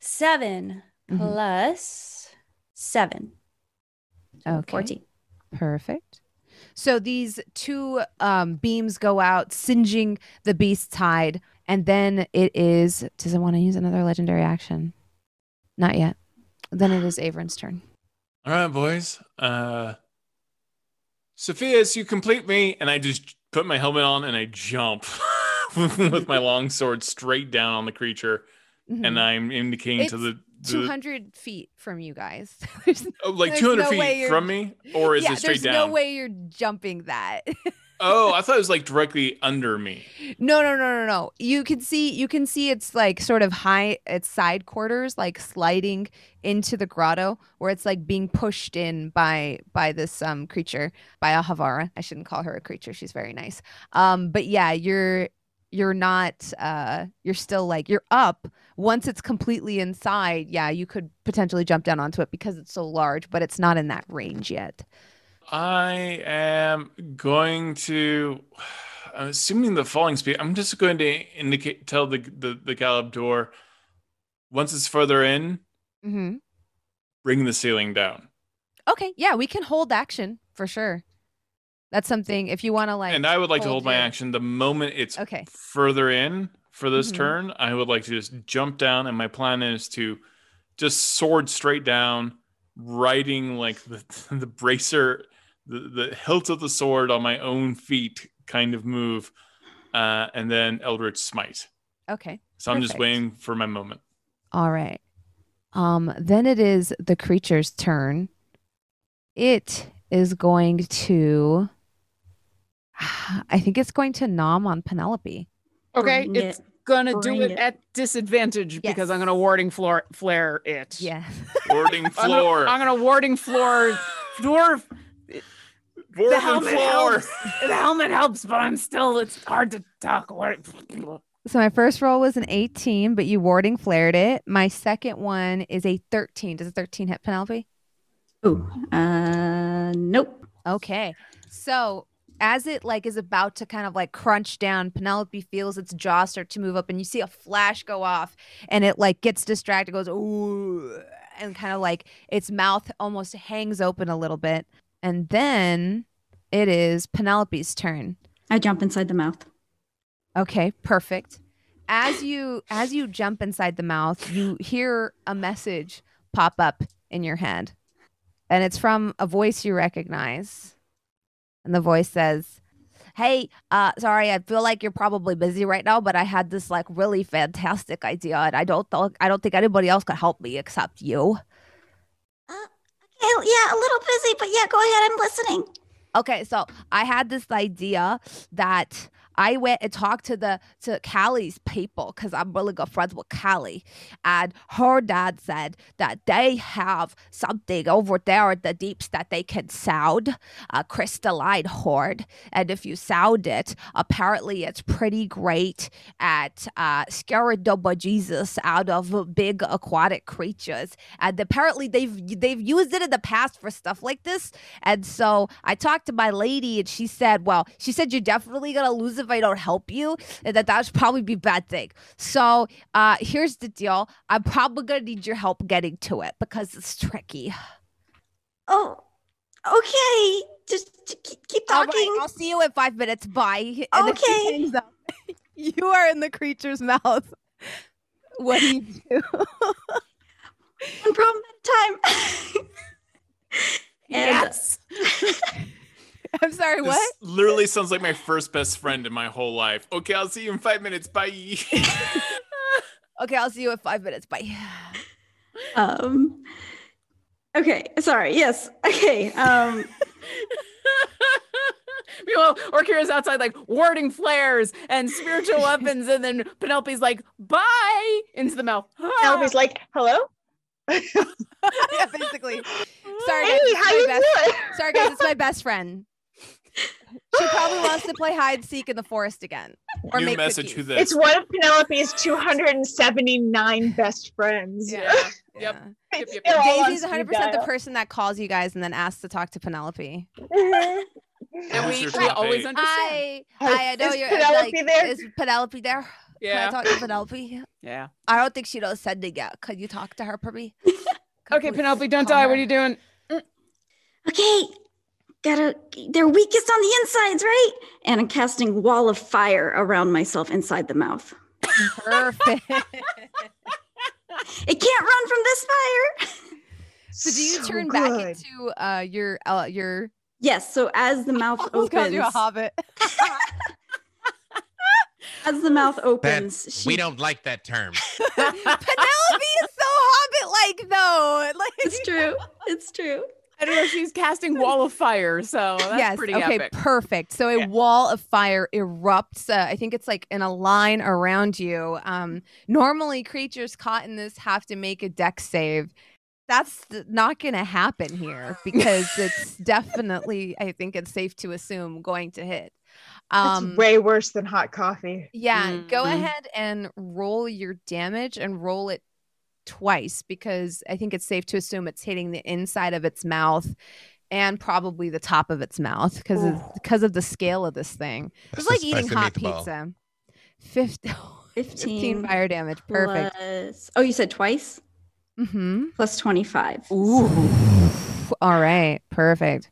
7 Mhm. plus seven. So Okay. 14. Perfect. So these two um, beams go out, singeing the beast's hide, and then it is. Does it want to use another legendary action? Not yet. Then it is Averin's turn. All right, boys. Uh, Sophia's, you complete me, and I just put my helmet on and I jump with my long sword straight down on the creature, and I'm indicating to It's the, Two the hundred feet from you guys. There's- oh, like there's 200 no feet from me, or is yeah, it straight there's down? There's no way you're jumping that. Oh, I thought it was like directly under me. No, no, no, no, no. You can see you can see it's like sort of high its side quarters like sliding into the grotto where it's like being pushed in by by this um creature, by Ahavara. I shouldn't call her a creature. She's very nice. Um but yeah, you're you're not uh you're still like you're up once it's completely inside. Yeah, you could potentially jump down onto it because it's so large, but it's not in that range yet. I am going to. I'm assuming the falling speed. I'm just going to indicate, tell the the, the Galeb Duhr once it's further in, mm-hmm. bring the ceiling down. Okay, yeah, we can hold action for sure. That's something if you want to like and I would like to hold my action the moment it's Okay. further in for this Mhm. turn. I would like to just jump down, and my plan is to just sword straight down, riding like the the bracer, the, the hilt of the sword on my own feet, kind of move, uh, and then Eldritch Smite. Okay. So I'm just waiting for my moment. All right. Um then it is the creature's turn. It is going to. I think it's going to nom on Penelope. Okay, Bring it's it. gonna do it, it. at disadvantage because I'm gonna warding floor flare it. Yeah. Warding I'm floor. gonna, I'm gonna warding flare dwarf. the Warding helmet floor. helps. The helmet helps, but I'm still. It's hard to talk. So my first roll was an 18, but you warding flared it. My second one is a 13. Does a 13 hit Penelope? Ooh, uh, nope. Okay. So as it like is about to kind of like crunch down, Penelope feels its jaw start to move up and you see a flash go off and it like gets distracted, goes ooh and kind of like its mouth almost hangs open a little bit. And then it is Penelope's turn. I jump inside the mouth. Okay, perfect. As you as you jump inside the mouth, you hear a message pop up in your head. And it's from a voice you recognize. And the voice says, "Hey, uh sorry, I feel like you're probably busy right now, but I had this like really fantastic idea and I don't think I don't think anybody else could help me except you." Okay, yeah, a little busy, but yeah, go ahead. I'm listening. Okay, so I had this idea that I went and talked to the to Callie's people because I'm really good friends with Callie, and her dad said that they have something over there at the deeps that they can sound, a crystalline horde, and if you sound it, apparently it's pretty great at uh, scaring the bejesus out of big aquatic creatures, and apparently they've they've used it in the past for stuff like this, and so I talked to my lady, and she said, "Well, she said you're definitely gonna lose if I don't help you, that that would probably be a bad thing." So, uh, here's the deal: I'm probably gonna need your help getting to it because it's tricky. Oh, okay. Just, keep, All right, talking. I'll see you in five minutes. Bye. And Okay. up. you are in the creature's mouth. What do you do? One problem at a time. yes. I'm sorry. This What? literally sounds like my first best friend in my whole life. Okay, I'll see you in five minutes. Bye. Okay, I'll see you in five minutes. Bye. Um. Okay, sorry. Yes. Okay. Um. Meanwhile, Orkira's outside, like warding flares and spiritual weapons, and then Penelope's like, "Bye" into the mouth. Penelope's like, hello? yeah, basically. Sorry, Hey, guys. it's how you best- doing? Sorry, guys. It's my best friend. She probably wants to play hide and seek in the forest again, or New make message. cookies. Who this? It's one of Penelope's 279 best friends. Yeah. Yep. yeah. Yep, yep, yep. Daisy's 100% the person that calls you guys and then asks to talk to Penelope. And we, we always understand. I I know Is you're Penelope like, there? Is Penelope there? Yeah. Can I Yeah. talk to Penelope? Yeah. I don't think she knows sending yet. Could you talk to her for me? Okay, Penelope, don't die. her. What are you doing? okay, gotta. They're weakest on the insides, right? And I'm casting wall of fire around myself inside the mouth. Perfect. It can't run from this fire. so do you So turn back into uh your uh your Yes. So as the mouth almost opens, you a hobbit? as the mouth opens, That's, she, we don't like that term. Penelope is so hobbit like though. Like It's true. It's true. I don't know. She's casting wall of fire, so that's yes. pretty okay. epic. Perfect. So a wall of fire erupts. Uh, I think it's like in a line around you. Um, normally, creatures caught in this have to make a deck save. That's not going to happen here because it's definitely, I think it's safe to assume, going to hit. That's Um, way worse than hot coffee. yeah, go Mhm. ahead and roll your damage and roll it twice because I think it's safe to assume it's hitting the inside of its mouth and probably the top of its mouth because of, because of the scale of this thing. It's like eating hot meatball. pizza. 15, 15 15 fire damage. Perfect. plus- oh, you said twice? Mm-hmm. Plus 25. Ooh. All right. Perfect.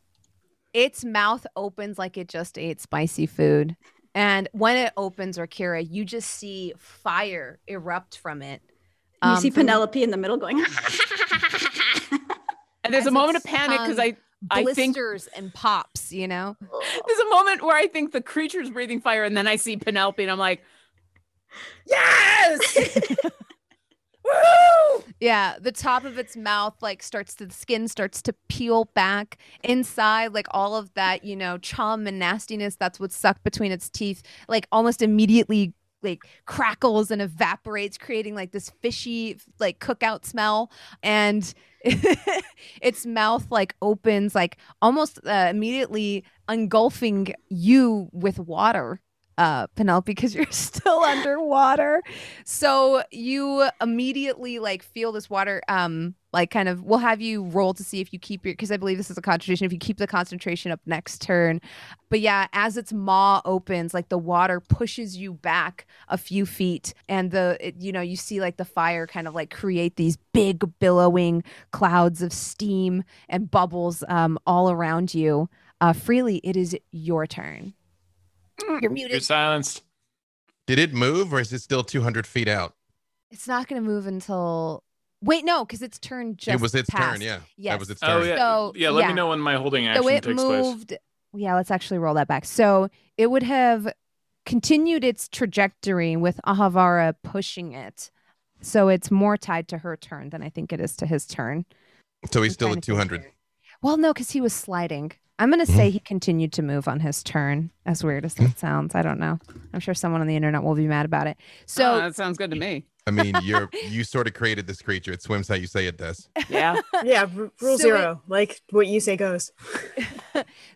Its mouth opens like it just ate spicy food. And when it opens, Orkira, you just see fire erupt from it. You Um, see Penelope in the middle going, And there's as a moment of panic because tongue I I think blisters and pops, you know? there's a moment where I think the creature's breathing fire, and then I see Penelope, and I'm like, yes. Woo! Yeah, the top of its mouth like starts to the skin starts to peel back inside like all of that, you know, chum and nastiness that's what's sucked between its teeth like almost immediately like crackles and evaporates creating like this fishy like cookout smell. And its mouth like opens like almost uh, immediately engulfing you with water uh Penelope because you're still underwater. So you immediately like feel this water um like kind of we'll have you roll to see if you keep your because I believe this is a concentration if you keep the concentration up next turn. But yeah, as its maw opens, like the water pushes you back a few feet and the it, you know, you see like the fire kind of like create these big billowing clouds of steam and bubbles um all around you. Uh freely it is your turn. Mm, you're muted. You're silenced. Did it move or is it still 200 feet out? It's not going to move until. Wait, no, because its turn just. it was its passed. turn, yeah. Yes. That was its Oh turn. yeah, So, yeah. Let yeah. me know when my holding action So it takes place. moved. Yeah, let's actually roll that back. So it would have continued its trajectory with Ahavara pushing it. So it's more tied to her turn than I think it is to his turn. So he's I'm still at 200. Well, no, because he was sliding. I'm going to Mm-hmm. say he continued to move on his turn, as weird as that sounds. I don't know. I'm sure someone on the internet will be mad about it. So Oh, that sounds good to me. I mean, you're you sort of created this creature. It swims how you say it does. Yeah. Yeah, r- rule So zero. like what you say goes.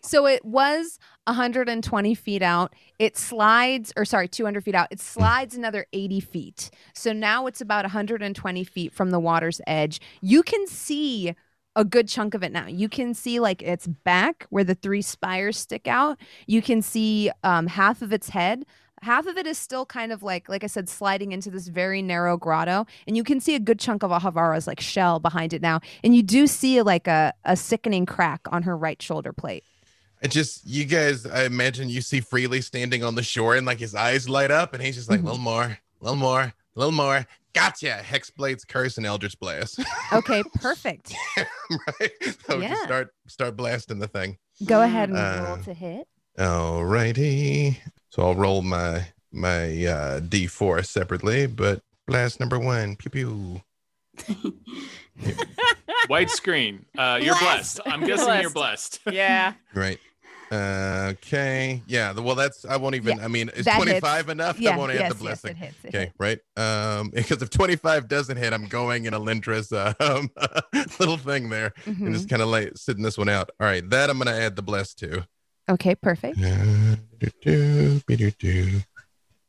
So it was 120 feet out. It slides, or sorry, 200 feet out. It slides another 80 feet. So now it's about 120 feet from the water's edge. You can see a good chunk of it now. You can see like its back where the three spires stick out. You can see um, half of its head. Half of it is still kind of like, like I said, sliding into this very narrow grotto, and you can see a good chunk of Ahavara's like shell behind it now, and you do see like a, a sickening crack on her right shoulder plate. It just you guys, I imagine you see Freely standing on the shore and like his eyes light up, and he's just like, Mhm. little more, a little more, little more. Gotcha. Hexblade's curse and Eldritch Blast. Okay, perfect. right? So Yeah. just start start blasting the thing. Go ahead and Uh, roll to hit. Alrighty. So I'll roll my my uh D4 separately, but blast number one. Pew pew. White screen. Uh, you're blessed. I'm You're guessing you're blessed. Yeah. Right. Uh, okay. Yeah. Well, that's I won't even. Yeah, I mean, is that 25 hits. enough? Yeah, I won't add yes, the yes, blessing. it hits, it okay. Right. Um, because if 25 doesn't hit, I'm going in a uh, um little thing there and Mhm. just kind of like sitting this one out. All right. That I'm gonna add the bless to. Okay, perfect. Uh.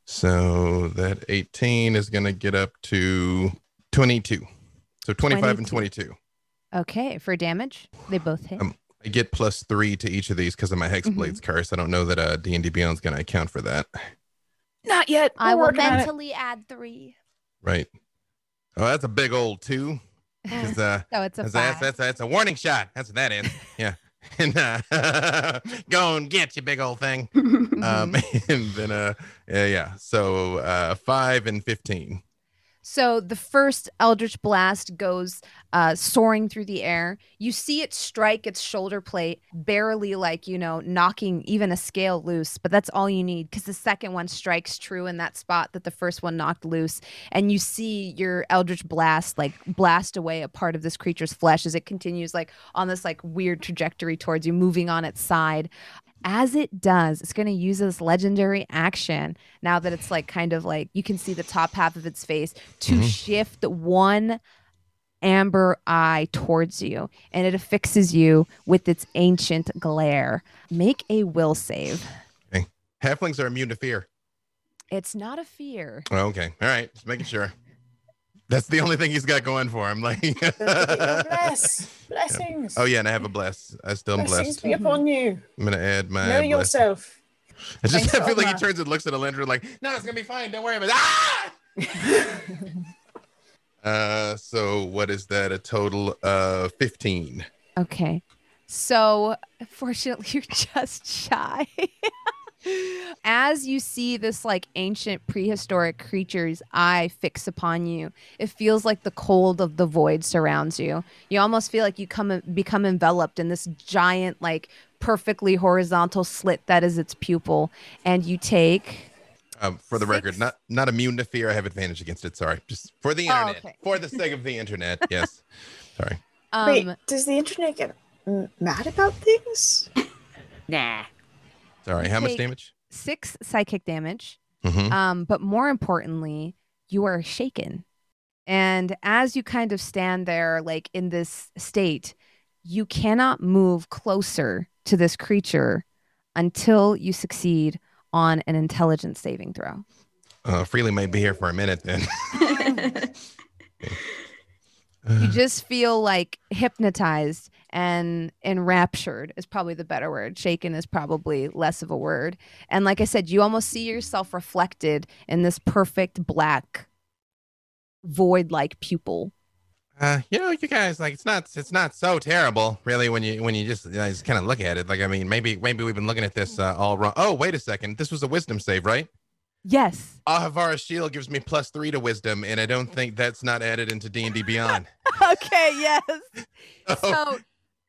So that 18 is going to get up to 22. So 25 and 22. Okay, for damage, they both hit. Um, I get plus three to each of these because of my Hexblade's curse. I don't know that uh, D&D Beyond's going to account for that. Not yet. I We're will working on it. mentally add three. Right. Oh, that's a big old two. 'Cause, uh, So it's a that's, that's, five. that's, that's a warning shot. That's what that is. Yeah. And uh, go and get you big old thing. Um, and then, uh, yeah, yeah. So uh, five and 15. So the first Eldritch Blast goes uh, soaring through the air. You see it strike its shoulder plate, barely like, you know, knocking even a scale loose, but that's all you need because the second one strikes true in that spot that the first one knocked loose. And you see your Eldritch Blast like blast away a part of this creature's flesh as it continues like on this like weird trajectory towards you, moving on its side as it does, it's going to use this legendary action now that it's like kind of like you can see the top half of its face to Mhm. shift one amber eye towards you and it affixes you with its ancient glare. Make a will save. Okay. Halflings are immune to fear. It's not a fear. Oh, okay. All right. Just making sure. That's the only thing he's got going for him. Like, Bless. Blessings. oh yeah, and I have a bless. I still am Blessings blessed. be upon you. I'm gonna add my. know bless. yourself. I just Thanks, I feel like he turns and looks at Alindra like, no, it's gonna be fine. Don't worry about it. Ah! uh, so what is that? A total of fifteen. Okay. So, fortunately, you're just shy. As you see this like ancient prehistoric creature's eye fix upon you, it feels like the cold of the void surrounds you. You almost feel like you come become enveloped in this giant, like perfectly horizontal slit that is its pupil, and you take Um, for the record, not not immune to fear. I have advantage against it. Sorry, just for the Oh, internet, okay. for the sake of the internet. Yes. Sorry. Um, Wait, does the internet get m- mad about things? Nah. Sorry. How much damage? Six psychic damage. Mhm. Um, but more importantly, you are shaken. And as you kind of stand there, like in this state, you cannot move closer to this creature until you succeed on an intelligence saving throw. Uh, Freely might be here for a minute then. You just feel like hypnotized and enraptured is probably the better word. Shaken is probably less of a word. And like I said, you almost see yourself reflected in this perfect black void like pupil. Uh, you know, you guys like it's not it's not so terrible, really, when you when you just, you know, just kind of look at it. Like, I mean, maybe maybe we've been looking at this uh, all wrong. Oh, wait a second, this was a wisdom save, right? Yes. Ahavara's shield gives me plus three to wisdom, and I don't think that's not added into D and D Beyond. okay, yes. So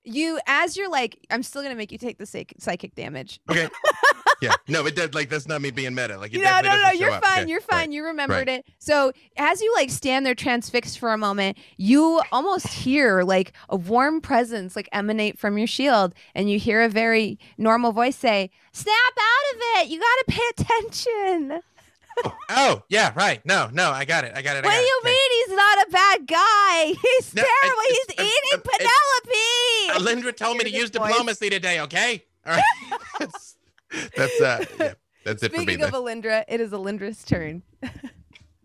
you as you're like, I'm still gonna make you take the psych- psychic damage. Okay. yeah. No, it did. Like that's not me being meta. Like it no, no, no, you're fine. Okay, You're right. fine. You remembered right. it. So as you like stand there transfixed for a moment, you almost hear like a warm presence like emanate from your shield, and you hear a very normal voice say, "Snap out of it! You got to pay attention." Oh, yeah, right. No, no, I got it. I got it. I What got do it. you mean he's not a bad guy? He's No, terrible. it's- He's it's- eating it's- Penelope. Alindra told me to use voice. diplomacy today. Okay. All right. that's, that's uh, yeah, that's it for me. Speaking Then. of Alindra, it is Alindra's turn.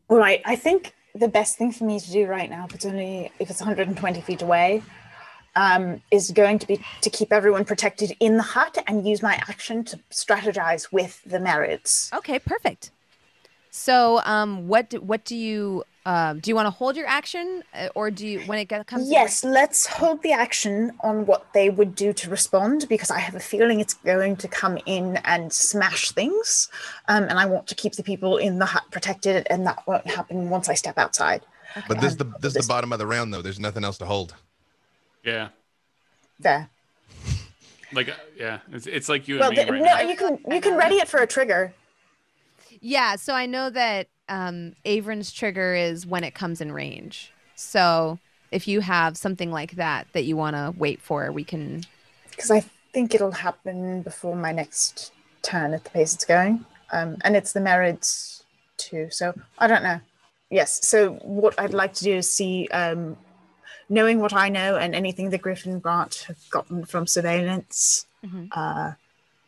All right, I think the best thing for me to do right now, if it's only if it's 120 feet away, um, is going to be to keep everyone protected in the hut and use my action to strategize with the Marids. Okay, perfect. So, um, what do, what do you um, do? You want to hold your action, uh, or do you when it get- comes? to Yes, let's hold the action on what they would do to respond because I have a feeling it's going to come in and smash things. Um, and I want to keep the people in the hut protected, and that won't happen once I step outside. But this is the this is the bottom of the round though. There's nothing else to hold. Yeah. There. Like, uh, yeah, it's, it's like you Well, and me the- right no, now. you can you can ready it for a trigger. Yeah, so I know that um, Averin's trigger is when it comes in range. So if you have something like that that you want to wait for, we can. because I think it'll happen before my next turn at the pace it's going. Um, and it's the Marids too. So I don't know. Yes. So what I'd like to do is see, um, knowing what I know and anything the Griffin Grant have gotten from surveillance, Mhm. uh,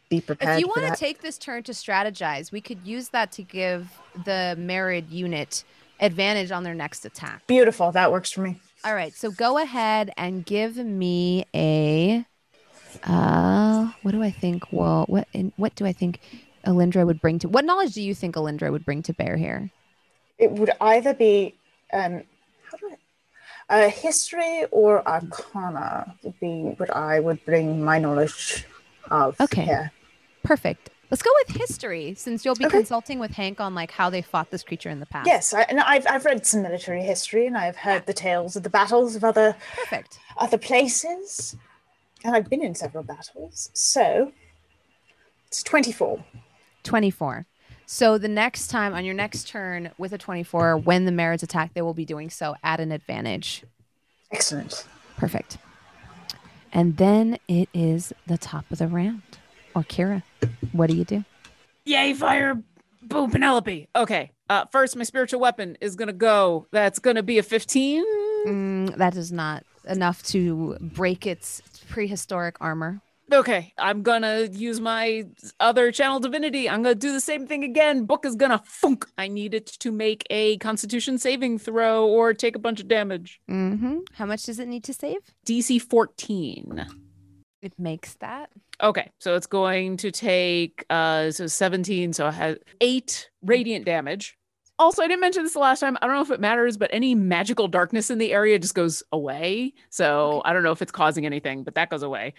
be prepared If you want to take this turn to strategize, we could use that to give the Marid unit advantage on their next attack. Beautiful. That works for me. All right, so go ahead and give me a. Uh, what do I think? Well, what in, what do I think Alindra would bring to? What knowledge do you think Alindra would bring to bear here? It would either be um, how do I, uh, history or arcana would be what I would bring my knowledge of. Okay. here. Perfect. Let's go with history, since you'll be Okay. consulting with Hank on like how they fought this creature in the past. Yes, I, and I've I've read some military history, and I've heard the tales of the battles of other Perfect. other places, and I've been in several battles. So it's twenty four. 24. So the next time on your next turn with a 24, when the Marids attack, they will be doing so at an advantage. Excellent. Perfect. And then it is the top of the round. Orkira, what do you do? Yay, fire, boo, Penelope. Okay. Uh, first, my spiritual weapon is gonna go. That's gonna be a 15. Mm, that is not enough to break its prehistoric armor. Okay, I'm gonna use my other channel divinity. I'm gonna do the same thing again. Book is gonna funk. I need it to make a Constitution saving throw or take a bunch of damage. Mm-hmm. How much does it need to save? DC 14. It makes that. Okay, so it's going to take uh so 17, so it has eight radiant damage. Also, I didn't mention this the last time. I don't know if it matters, but any magical darkness in the area just goes away. So I don't know if it's causing anything, but that goes away.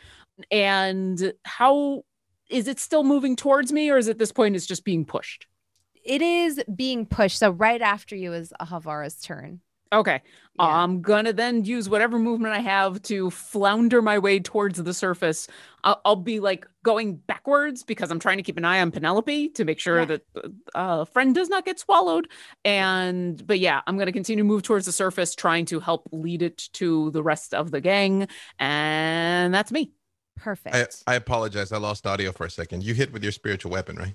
And how is it still moving towards me, or is at this point it's just being pushed? It is being pushed. So right after you is Ahavara's turn. Okay. I'm gonna then use whatever movement I have to flounder my way towards the surface. I'll, I'll be like going backwards because I'm trying to keep an eye on Penelope to make sure that uh, friend does not get swallowed. And but yeah, I'm gonna continue to move towards the surface, trying to help lead it to the rest of the gang. And that's me. Perfect. I, I apologize. I lost audio for a second. You hit with your spiritual weapon, right?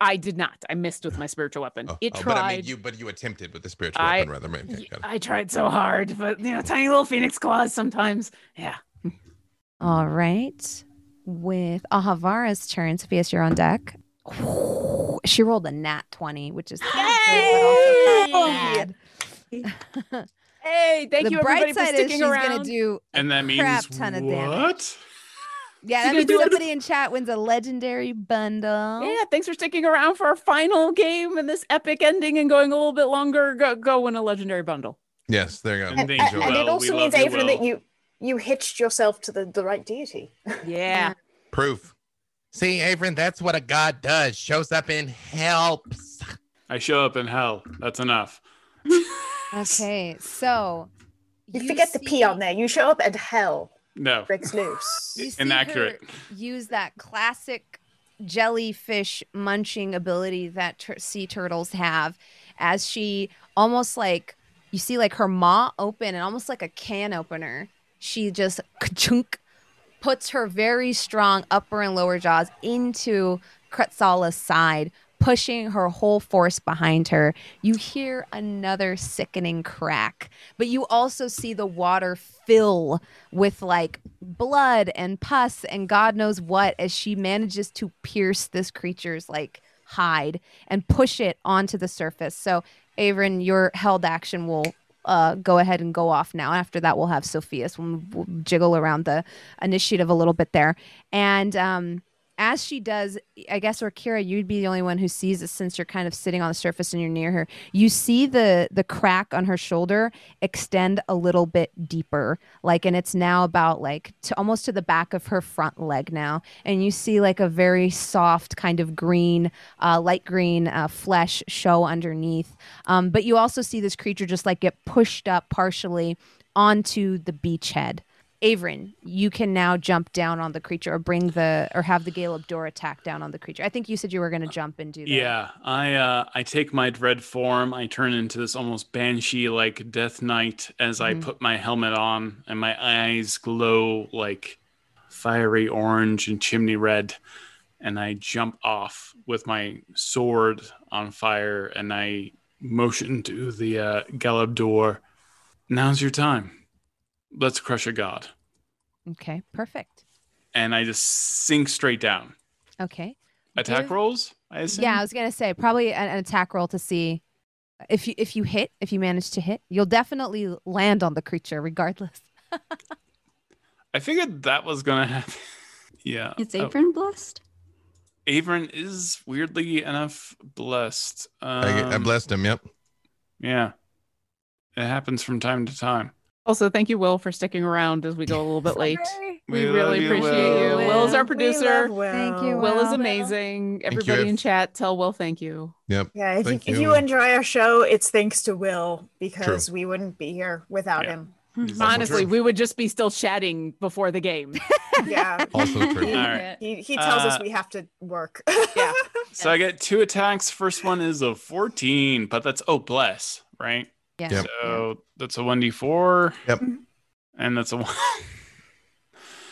I did not. I missed with my spiritual weapon. Oh, it Oh, tried. But I mean, you but you attempted with the spiritual I- weapon rather. Okay, got. I tried so hard, but you know, tiny little phoenix claws sometimes. Yeah. All right. With Ahavara's turn, Sophia's you're on deck. She rolled a nat 20, which is Yay! bad. Hey, thank the you bright everybody for side is sticking she's around. gonna do And that means crap ton of damage. What? Yeah, She's that means do somebody in chat wins a legendary bundle. Yeah, thanks for sticking around for our final game and this epic ending and going a little bit longer. Go, go win a legendary bundle. Yes, there you go. And, Thank and- you, and it also We means, love you, Avon, that you you hitched yourself to the, the right deity. Yeah. Proof. See, Avon, that's what a god does. Shows up and helps. I show up in hell. That's enough. Okay, so You, forget the P on there. You show up and hell No. breaks loose. Inaccurate. use that classic jellyfish munching ability that tur- sea turtles have as she almost like you see like her maw open and almost like a can opener she just chunk puts her very strong upper and lower jaws into Kretzala's side pushing her whole force behind her you hear another sickening crack but you also see the water fill with like blood and pus and god knows what as she manages to pierce this creature's like hide and push it onto the surface so Avon, your held action will uh, go ahead and go off now. After that, we'll have Sophia's. We'll, we'll jiggle around the initiative a little bit there. And um, as she does, I guess, Orkira, you'd be the only one who sees it since you're kind of sitting on the surface and you're near her. You see the the crack on her shoulder extend a little bit deeper, like, and it's now about like to almost to the back of her front leg now. And you see like a very soft kind of green, uh, light green uh, flesh show underneath. Um, but you also see this creature just like get pushed up partially onto the beachhead. Averin, you can now jump down on the creature or bring the or have the Galeb Duhr attack down on the creature. I think you said you were going to jump and do that. Yeah, I uh, I take my dread form. I turn into this almost banshee like death knight as I Mhm. put my helmet on, and my eyes glow like fiery orange and chimney red. And I jump off with my sword on fire, and I motion to the uh, door. Now's your time. Let's crush a god. Okay, perfect. And I just sink straight down. Okay. Attack Give- rolls, I assume. Yeah, I was gonna say probably an, an attack roll to see if you if you hit if you manage to hit, you'll definitely land on the creature regardless. I figured that was gonna happen. yeah. It's Oh. Blessed. Avon is weirdly enough blessed. I, I Um, blessed him. Yep. Yeah. It happens from time to time. Also, thank you, Will, for sticking around as we go a little bit late. We, We really you, appreciate Will. you. Will is our producer. Will. Thank you, Will is amazing. Thank Everybody Ev. in chat, tell Will thank you. Yep. Yeah, if you, Thank if you. you enjoy our show, it's thanks to Will because we wouldn't be here without Yeah. him. He's Honestly, we would just be still chatting before the game. Yeah. Also true. He, All right. he, he tells us Uh, we have to work. Yeah. So I get two attacks. First one is a 14, but that's oh bless, right? Yeah. Yep. So that's a 1d4. Yep. And that's a one.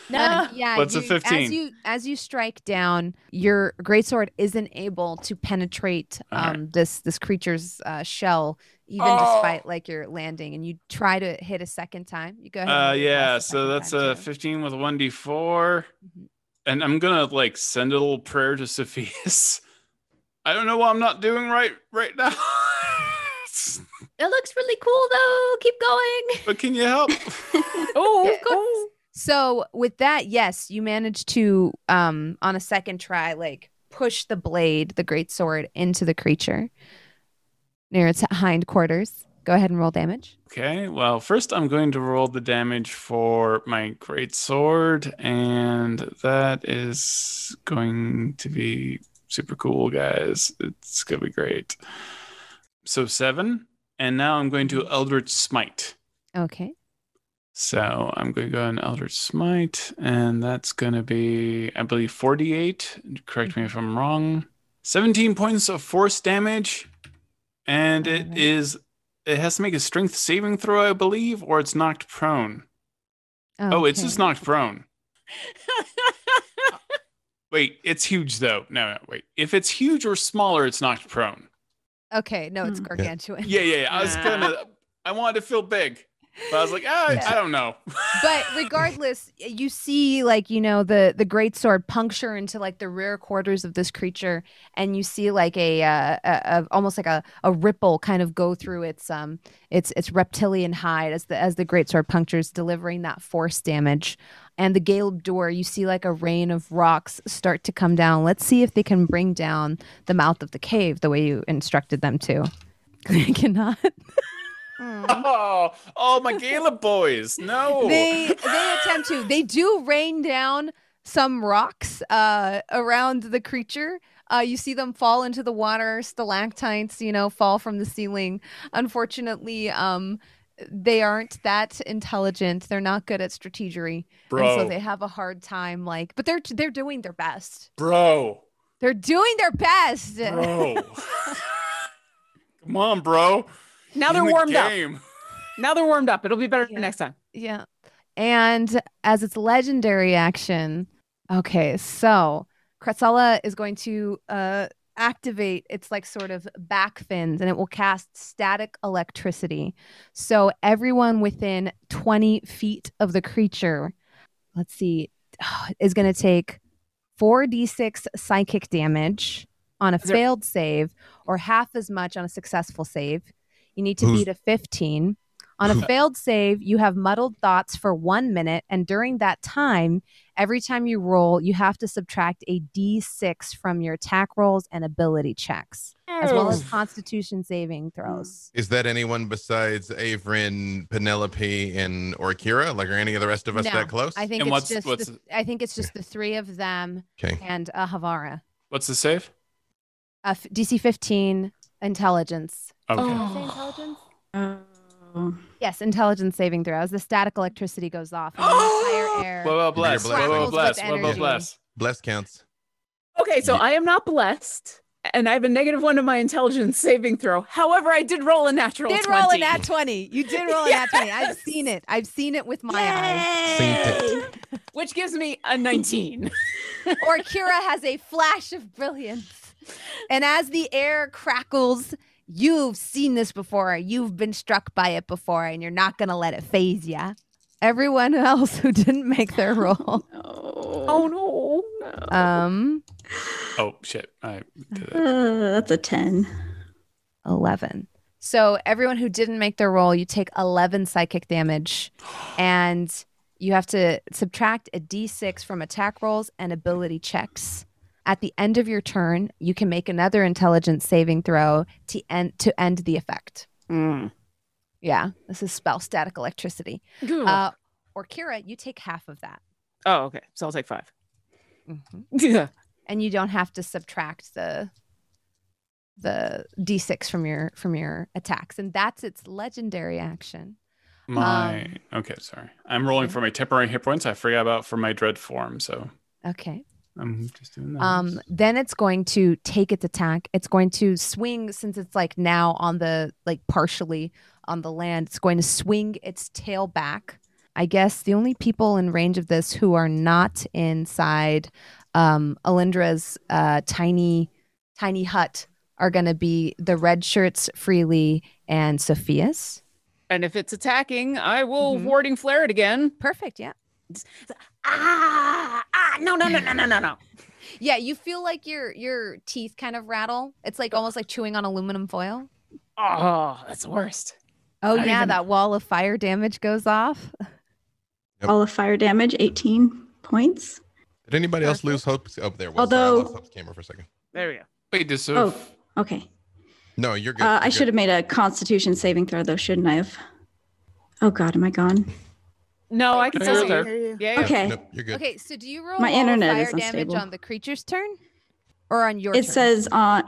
No. Yeah. What's a you- As you as you strike down, your greatsword isn't able to penetrate All right. um this this creature's uh, shell, even Oh. despite like you're landing, and you try to hit a second time. You go ahead. Uh yeah, so that's a too. 15 with 1d4. Mhm. And I'm gonna like send a little prayer to Sophia's. I don't know what I'm not doing right right now. It looks really cool though. Keep going. but can you help? oh, Yeah. So with that, yes, you managed to um on a second try like push the blade, the great sword into the creature near its hindquarters. Go ahead and roll damage. Okay, well, first I'm going to roll the damage for my great sword, and that is going to be super cool, guys. It's gonna be great. So seven and now I'm going to Eldritch Smite. Okay. So I'm going to go on Eldritch Smite, and that's going to be, I believe, 48. Correct me if I'm wrong. 17 points of force damage, and it is. It has to make a strength saving throw, I believe, or it's knocked prone. Oh, it's just knocked prone. Wait, it's huge though. No, no, wait. If it's huge or smaller, it's knocked prone. Okay, no, it's Hmm. gargantuan. Yeah, yeah. yeah. I was gonna. I wanted to feel big, but I was like, ah, I don't know. but regardless, you see like you know the the great sword puncture into like the rear quarters of this creature, and you see like a, uh, a, a almost like a, a ripple kind of go through its um its its reptilian hide as the as the great sword punctures, delivering that force damage. And the Galeb Duhr, you see like a rain of rocks start to come down. Let's see if they can bring down the mouth of the cave the way you instructed them to. They cannot. Oh, oh, my Gala boys. No. they they attempt to they do rain down some rocks uh around the creature uh you see them fall into the water stalactites you know fall from the ceiling unfortunately um they aren't that intelligent they're not good at strategery and so Bro. they have a hard time like but they're they're doing their best Bro. they're doing their best Bro. Come on, bro. Now they're the warmed up. Now they're warmed up. It'll be better next time. Yeah. And as its legendary action, okay, so Kratzella is going to uh activate its like sort of back fins and it will cast static electricity. So everyone within 20 feet of the creature, let's see, is going to take 4d6 psychic damage on a Is there- failed save or half as much on a successful save. You need to Who's- beat a 15. On a failed save, you have muddled thoughts for one minute. And during that time, every time you roll, you have to subtract a d6 from your attack rolls and ability checks, as well as constitution saving throws. Is that anyone besides Averin, Penelope, and Orkira? Like, are any of the rest of us No, that close? I think And it's what's- just what's- the, I think it's just the three of them Okay. and uh, Havara. What's the save? Uh, f- DC 15 intelligence. Okay. Did I say intelligence? Oh. Yes, intelligence saving throw. As the static electricity goes off, and the entire air. Well, well, bless. blessed. Well, well, bless. with Well, well, bless. Bless counts. Okay, so I am not blessed, and I have a negative one to my intelligence saving throw. However, I did roll a natural You did 20. roll a nat 20. You did roll a nat 20. I've seen it. I've seen it with my eyes. Saint which gives me a 19. Orkira has a flash of brilliance. And as the air crackles, you've seen this before. You've been struck by it before, and you're not going to let it phase you. Everyone else who didn't make their roll. oh no. Um, Oh shit! I did it. Uh, that's a 10. 11. So everyone who didn't make their roll, you take 11 psychic damage and you have to subtract a d6 from attack rolls and ability checks. At the end of your turn, you can make another intelligence saving throw to end to end the effect. Mm. Yeah, this is spell static electricity. Uh, Orkira, you take half of that. oh, okay. So I'll take 5 Mhm. Yeah. and you don't have to subtract the the d6 from your from your attacks and that's its legendary action My Um, okay, sorry. I'm rolling for my temporary hit points. I forgot about for my dread form, so okay I'm just doing that. um then it's going to take its attack it's going to swing since it's like now on the like partially on the land it's going to swing its tail back i guess the only people in range of this who are not inside um alindra's uh tiny tiny hut are going to be the red shirts freely and sophia's And if it's attacking, I will Mhm. warding flare it again. perfect yeah Ah, ah, no, no, no, no, no, no, no. yeah you feel like your your teeth kind of rattle it's like almost like chewing on aluminum foil Oh, that's the worst. Oh Not yeah, even- that wall of fire damage goes off. Yep. All of fire damage, 18 points. Did anybody else lose hope? Oh, there was. Although- I lost Hope's camera for a second. There we go. Wait, this Oh, okay. No, you're good. Uh, You're I good. should have made a constitution saving throw, though, shouldn't I have? Oh, God, am I gone? No, I can No, still you're see there. you. Yeah, yeah. Okay. Nope, you're good. Okay, so do you roll My wall internet fire is damage unstable. on the creature's turn, or on your It turn? says on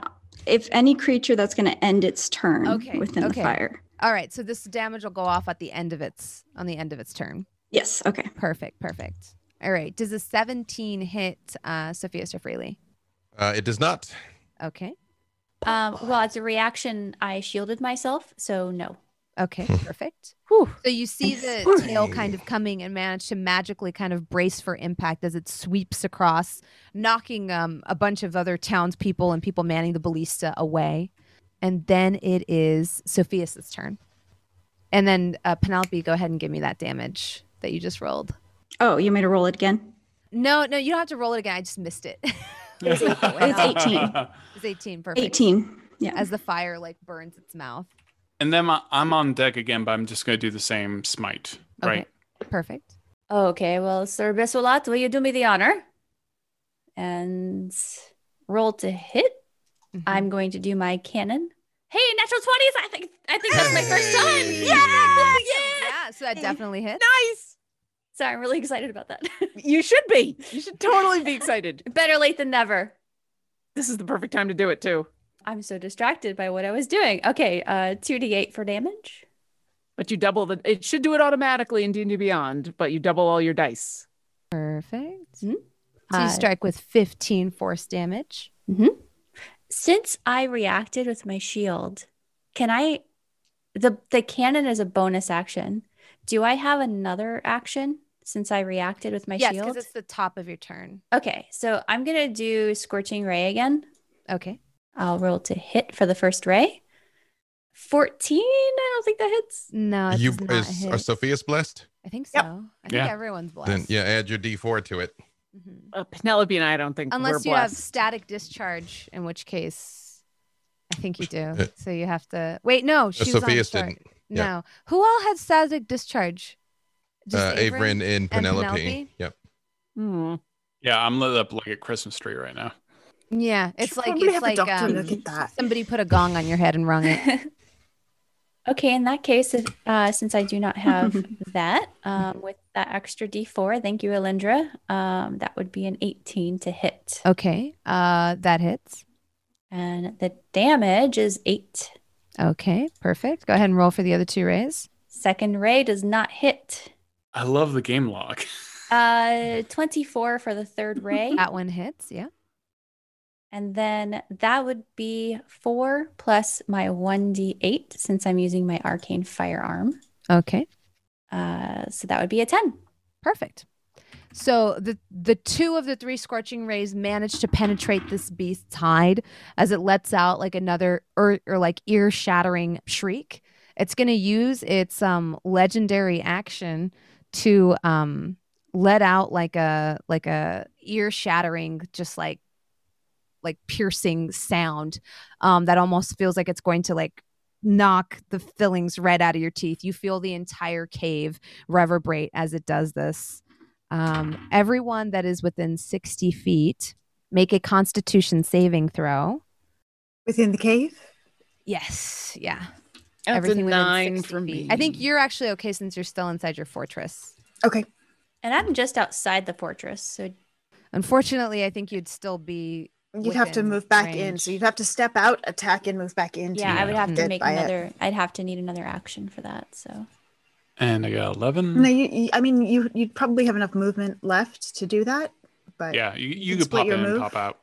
if any creature that's going to end its turn Okay, within okay. the fire. All right, so this damage will go off at the end of its on the end of its turn. Yes. Okay. Perfect, perfect. All right. Does a 17 hit uh Sophia Freely? Uh, it does not. Okay. Um, well, as a reaction, I shielded myself, so no. Okay, perfect. So you see the tail kind of coming and manage to magically kind of brace for impact as it sweeps across, knocking um, a bunch of other townspeople and people manning the ballista away. And then it is Sophia's turn. And then uh, Penelope, go ahead and give me that damage that you just rolled. Oh, you made to roll it again? No, no, you don't have to roll it again. I just missed it. It's 18. It's 18. Perfect. 18. Yeah. As the fire like burns its mouth. And then I- I'm on deck again, but I'm just going to do the same smite, right? Perfect. Okay, well, Sir Biswalat, will you do me the honor? And roll to hit. Mm-hmm. I'm going to do my cannon. Hey, natural 20s! I think I think that's my first time. Hey. Yeah! Yeah, so that definitely hit. Nice. So I'm really excited about that. You should be. You should totally be excited. Better late than never. This is the perfect time to do it too. I'm so distracted by what I was doing. Okay, uh 2d8 for damage. But you double the. It should do it automatically in D and D Beyond, but you double all your dice. Perfect. Mm-hmm. So you Uh, strike with 15 force damage. Mm-hmm. Since I reacted with my shield, can I the the cannon is a bonus action. Do I have another action since I reacted with my yes, shield? because it's the top of your turn. Okay, so I'm gonna do scorching ray again. Okay. I'll roll to hit for the first ray. 14. I don't think that hits. No, it you not is, hit. are Sophia's blessed? I think so. I think Yeah. everyone's blessed. Then yeah, add your D4 to it. Uh, Penelope and I don't think Unless we're you have static discharge, in which case I think you do. Uh, so you have to wait. No, she was on Sophia's chart. didn't. No. Yeah. Who all had static discharge? Just Uh, Averin and Penelope. Yep. Hmm. Yeah, I'm lit up like a Christmas tree right now. Yeah, it's like it's have like doctor um, look at that. somebody put a gong on your head and rung it. Okay, in that case, if, uh, since I do not have that, um, with that extra d4, thank you, Alindra. Um, that would be an 18 to hit. Okay, uh, that hits. And the damage is eight. Okay, perfect. Go ahead and roll for the other two rays. Second ray does not hit. I love the game log. Uh, 24 for the third ray. That one hits. Yeah. And then that would be four plus my 1d8 since I'm using my arcane firearm. Okay. Uh, so that would be a 10. Perfect. So the the two of the three scorching rays manage to penetrate this beast's hide as it lets out like another or, or like ear shattering shriek. It's going to use its um legendary action to um let out like a like a ear shattering just like like piercing sound um that almost feels like it's going to like knock the fillings right out of your teeth. You feel the entire cave reverberate as it does this. Um, everyone that is within 60 feet make a constitution saving throw. Within the cave? Yes. Yeah. That's Everything within nine 60 for feet. me. I think you're actually okay since you're still inside your fortress. Okay. And I'm just outside the fortress. So Unfortunately, I think you'd still be. You'd have to move back in. So you'd have to step out, attack, and move back in. yeah, I would have to make by it. another, I'd have to need another action for that. So And I got 11. No, you, you, I mean, you, you'd probably have enough movement left to do that. But yeah, you, you can could pop your in and move. pop out.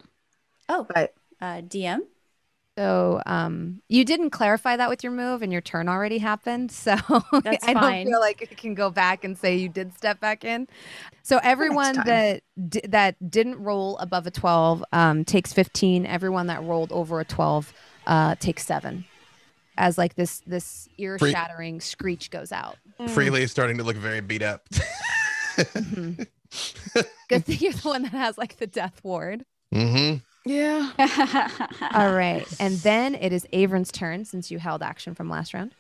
Oh, but uh, DM. So um, you didn't clarify that with your move, and your turn already happened. So That's I don't fine. feel like you can go back and say you did step back in. So everyone that di- that didn't roll above a twelve um, takes fifteen. Everyone that rolled over a twelve uh, takes seven. As like this this ear Free- shattering screech goes out. Freely is starting to look very beat up. Mhm. Good thing you're the one that has like the death ward. mm-hmm. Yeah. All right, and then it is Averin's turn since you held action from last round.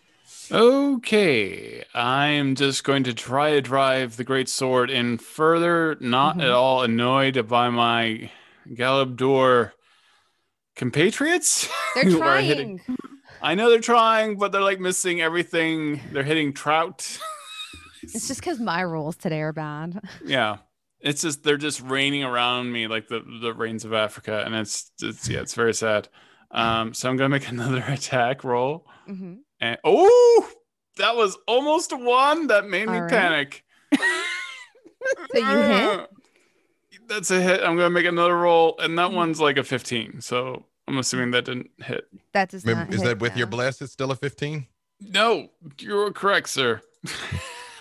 Okay, I'm just going to try to drive the great sword in further, not at Mhm. all annoyed by my Galeb Duhr compatriots. They're who are hitting- trying. I know they're trying, but they're like missing everything. They're hitting trout. It's just because my rules today are bad. yeah, it's just they're just raining around me like the the rains of Africa, and it's it's yeah, it's very sad. Um, so I'm gonna make another attack roll. hmm And oh, that was almost one. That made me All right. panic. So you hit. That's a hit. I'm gonna make another roll, and that one's like a 15. So I'm assuming that didn't hit. That does Remember, not. is hit that with your now. bless? It's still a 15? No, you're correct, sir.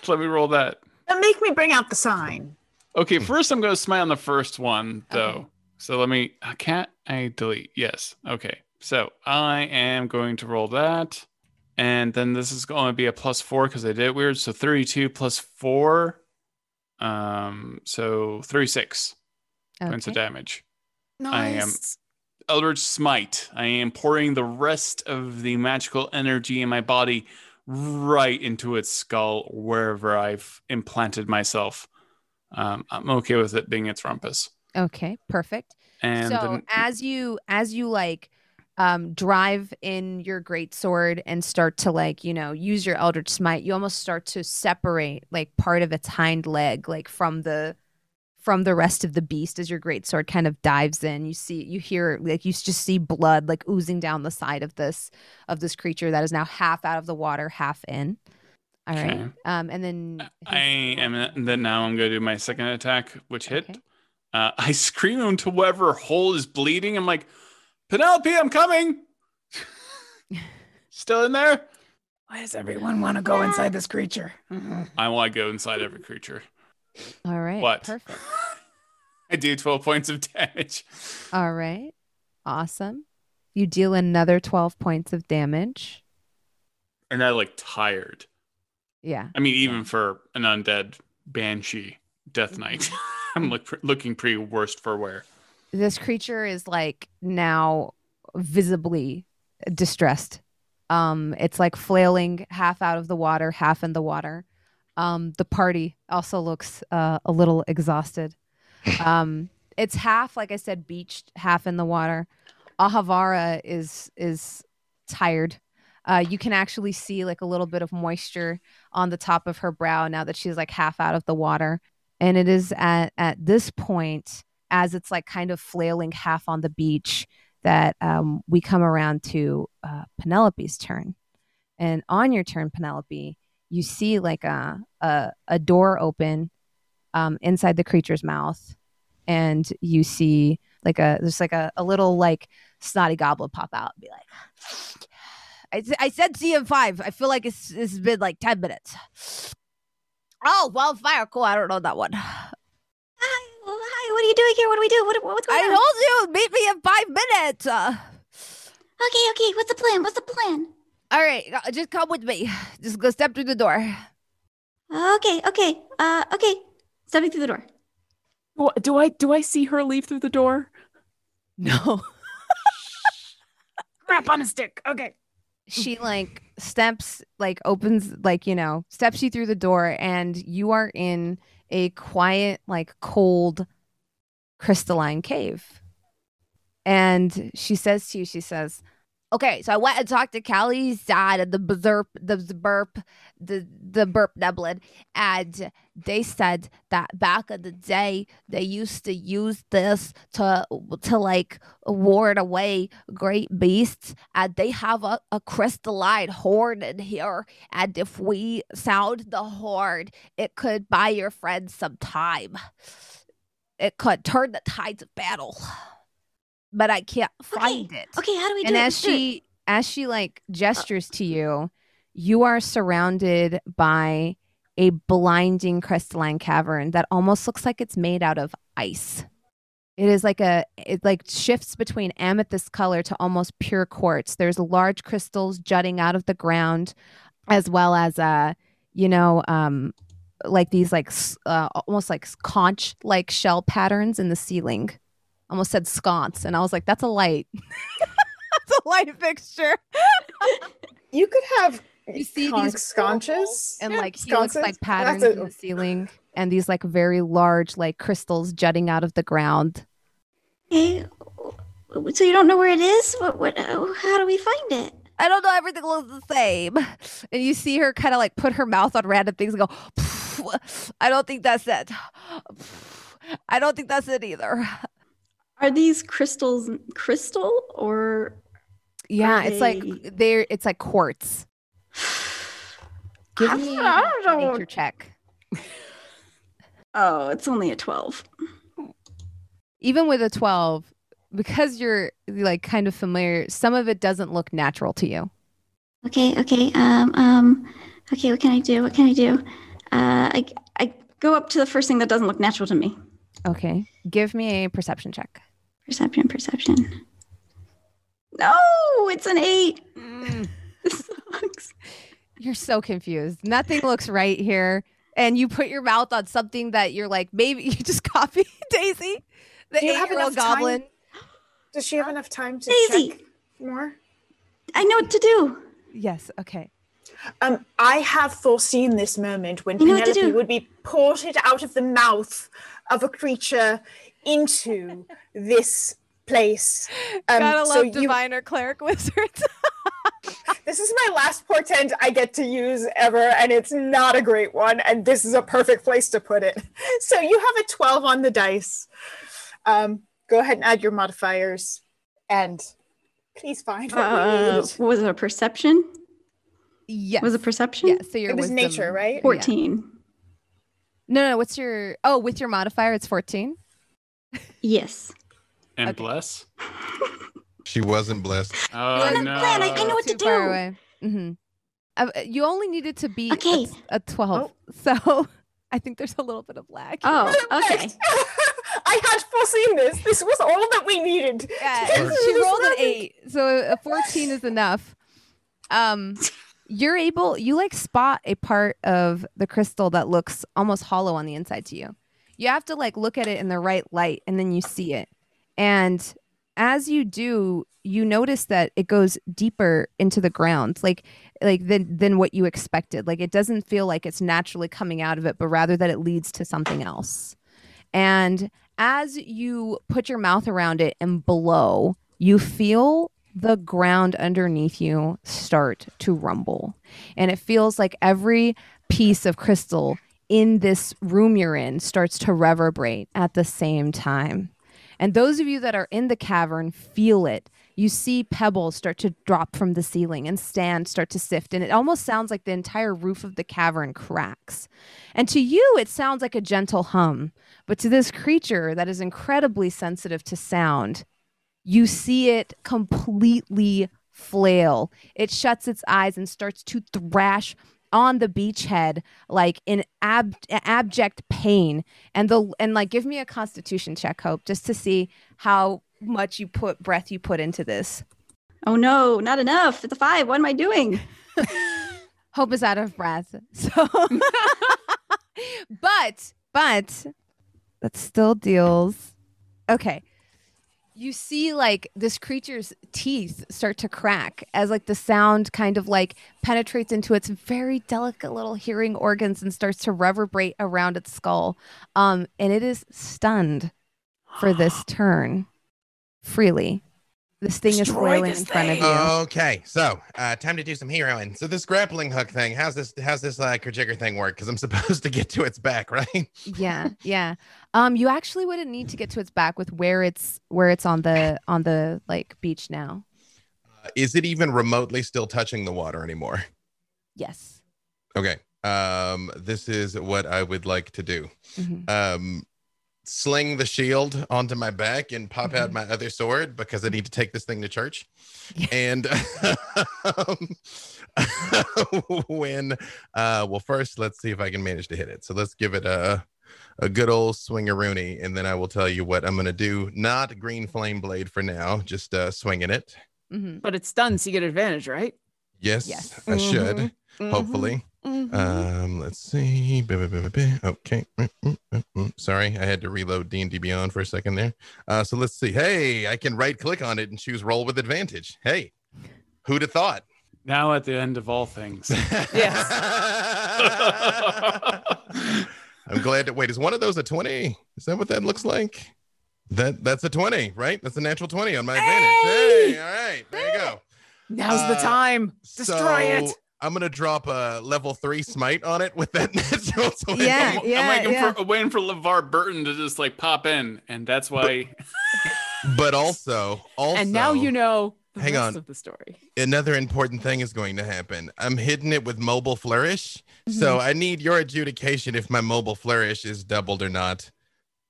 Let me roll that. Now make me bring out the sign. Okay, first I'm gonna smite on the first one though. Okay. So let me. uh, Can't I delete? Yes. Okay. So I am going to roll that, and then this is going to be a plus four because I did it weird. So 32 plus four, um, so 36 points of Okay. damage. I am Eldritch Smite. I am pouring the rest of the magical energy in my body right into its skull, wherever I've implanted myself. Um, I'm okay with it being its rumpus. Okay, perfect. And so then, as you as you like um drive in your great sword and start to like you know use your eldritch smite you almost start to separate like part of its hind leg like from the from the rest of the beast as your great sword kind of dives in you see you hear like you just see blood like oozing down the side of this of this creature that is now half out of the water half in all right Okay. um and then I am. Then now I'm going to do my second attack, which hit. Okay. Uh, I scream into whatever hole is bleeding. I'm like, Penelope, I'm coming. Still in there? Why does everyone want to go inside this creature? I want to go inside every creature. all right What? perfect I do 12 points of damage. All right. Awesome. You deal another 12 points of damage. And I like tired. Yeah. I mean, even for an undead banshee death Mm-hmm. knight, I'm look, looking pretty worst for wear. This creature is like now visibly distressed. Um it's like flailing half out of the water, half in the water. Um the party also looks uh, a little exhausted. Um it's half like I said beached, half in the water. Ahavara is is tired. Uh, you can actually see like a little bit of moisture on the top of her brow now that she's like half out of the water. And it is at at this point, as it's like kind of flailing half on the beach, that um, we come around to uh, Penelope's turn. And on your turn, Penelope, you see like a a, a door open um, inside the creature's mouth, and you see like a there's like a, a little like snotty goblin pop out and be like, I, s- I said see you in five. I feel like it's it's been like ten minutes. Oh, wildfire, cool. I don't know that one. Hi, well, hi, what are you doing here? What do we do? What, what's going I on? I told you, meet me in five minutes. Uh, Okay, okay, what's the plan? What's the plan? all right, uh, just come with me. Just go step through the door. Okay, okay, uh, okay. Stepping through the door. Do- Do I do I see her leave through the door? No. Crap on a stick. Okay. She like steps like opens like you know steps you through the door and you are in a quiet like cold crystalline cave. And she says to you she says okay so i went and talked to callie's dad and the burp the burp the the burp neblin and they said that back in the day they used to use this to to like ward away great beasts and they have a, a crystalline horn in here and if we sound the horn it could buy your friends some time. It could turn the tides of battle but i can't find it Okay, how do we do and it? as Let's it. she as she like gestures to you you are surrounded by a blinding crystalline cavern that almost looks like it's made out of ice it is like a it like shifts between amethyst color to almost pure quartz there's large crystals jutting out of the ground as well as uh you know um like these like uh, almost like conch like shell patterns in the ceiling almost said sconce and i was like that's a light that's a light fixture You could have you see conch these sconces and Yeah, like he looks sconces. like patterns a- in the ceiling and these like very large like crystals jutting out of the ground Okay, so you don't know where it is? What? What? uh, How do we find it? I don't know. Everything looks the same. And you see her kind of like put her mouth on random things and go, I don't think that's it. I don't think that's it either. Are these crystals crystal or Yeah, Are it's like they- they're it's like quartz. Give me a nature check. Oh, it's only a 12. Even with a 12, because you're like kind of familiar, some of it doesn't look natural to you. Okay, okay. Um, um, okay, what can I do? What can I do? Uh, I, I go up to the first thing that doesn't look natural to me. Okay. Give me a perception check. Perception, perception. No, it's an eight. This sucks. You're so confused. Nothing looks right here. And you put your mouth on something that you're like, maybe you just copy Daisy, the Do you have eight-year-old enough time? Does she have enough time to Daisy! check more? I know what to do. Yes. Okay. Um, I have foreseen this moment when You know what to Penelope would be ported out of the mouth of a creature into this place. Um, Gotta so love you- diviner cleric wizards. this is my last portent I get to use ever, and it's not a great one. And this is a perfect place to put it. So you have a 12 on the dice. Um, go ahead and add your modifiers, and please find what we Uh, need. was it, a perception? yes. Was it perception? Yeah. So your It was wisdom- nature, right? 14. No, no. What's your? Oh, with your modifier, it's 14. Yes. And Okay. bless. She wasn't blessed. Oh Wasn't no. plan, I- I know what to Too far do. away. hmm Uh, you only needed to be Okay. a, a 12. So I think there's a little bit of lag. Oh, okay. I had foreseen this. This was all that we needed. Yeah, This she rolled an eight, so a fourteen is enough. Um, you're able, you like spot a part of the crystal that looks almost hollow on the inside to you. You have to like look at it in the right light, and then you see it. And as you do, you notice that it goes deeper into the ground, like like than than what you expected. Like it doesn't feel like it's naturally coming out of it, but rather that it leads to something else. And as you put your mouth around it and blow, you feel the ground underneath you start to rumble. And it feels like every piece of crystal in this room you're in starts to reverberate at the same time. And those of you that are in the cavern feel it. You see pebbles start to drop from the ceiling and sand start to sift. And it almost sounds like the entire roof of the cavern cracks. And to you, it sounds like a gentle hum. But to this creature that is incredibly sensitive to sound, you see it completely flail. It shuts its eyes and starts to thrash on the beachhead like in ab- abject pain and the and like give me a constitution check hope just to see how much you put breath you put into this Oh no, not enough. It's a five. What am I doing? hope is out of breath so but but that still deals okay you see like this creature's teeth start to crack as like the sound kind of like penetrates into its very delicate little hearing organs and starts to reverberate around its skull. Um and it is stunned for this turn freely this thing is Destroy flailing in front of thing. you Okay, so uh, time to do some heroing. So this grappling hook thing, how's this? How's this uh, Krajigger thing work? Because I'm supposed to get to its back, right? yeah yeah um you actually wouldn't need to get to its back with where it's where it's on the on the like beach now Uh, is it even remotely still touching the water anymore? yes Okay. Um, this is what I would like to do. Mhm. Um, sling the shield onto my back and pop Mm-hmm. out my other sword because I need to take this thing to church. And um, when, uh, well, first let's see if I can manage to hit it. So let's give it a a good old swingaroony, and then I will tell you what I'm gonna do. Not green flame blade for now, just uh, swinging it. mm-hmm. But it's done, so you get advantage, right? Yes, Yes. I should. Mhm. Hopefully. Mhm. Um, let's see. Okay. Mm, mm, mm. Sorry, I had to reload D and D Beyond for a second there. Uh, so let's see. Hey, I can right click on it and choose roll with advantage. Hey, who'd have thought? Now at the end of all things. Yeah. I'm glad to wait. Is one of those a 20? Is that what that looks like? That that's a 20, right? That's a natural 20 on my advantage. Hey, all right. There you go. Now's the Uh, time. Destroy so it. I'm gonna drop a level three smite on it with that natural 20. Yeah, I'm, yeah, I'm waiting yeah. for waiting for LeVar Burton to just like pop in, and that's why. But also, also and now you know the hang rest on. of the story. another important thing is going to happen. I'm hitting it with mobile flourish. So I need your adjudication if my mobile flourish is doubled or not.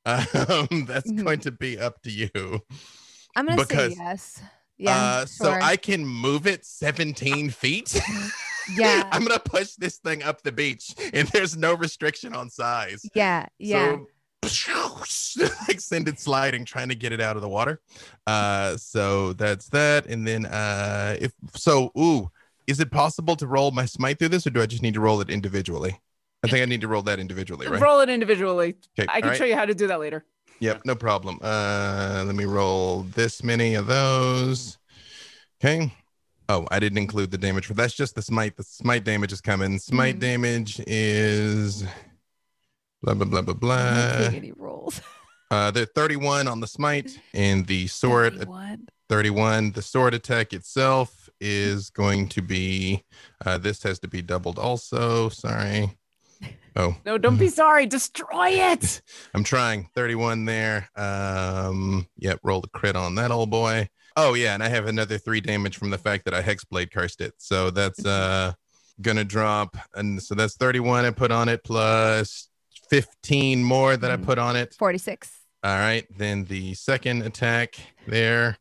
Um, that's going to be up to you. I'm gonna Because, say yes. Yeah. uh, so. I can move it 17 feet. Yeah. I'm gonna push this thing up the beach, and there's no restriction on size. Yeah. Yeah. So like send it sliding, trying to get it out of the water. Uh, so that's that. And then uh, if so, ooh, is it possible to roll my smite through this, or do I just need to roll it individually? I think I need to roll that individually, right? Roll it individually. Okay, I can all show you how to do that later. Yep, no problem. Uh, let me roll this many of those. Okay. Oh, I didn't include the damage for that's just the smite. The smite damage is coming. Smite Mhm. damage is blah blah blah blah blah. any rolls. Uh, they're 31 on the smite, and the sword 31. 31. The sword attack itself is going to be. Uh, this has to be doubled also. Sorry. Oh, No, don't be sorry. Destroy it. I'm trying. 31 there. Um, yep, roll the crit on that old boy. Oh yeah, and I have another three damage from the fact that I hexblade cursed it. So that's uh gonna drop, and so that's 31 I put on it plus 15 more that I put on it. 46. All right, then the second attack there.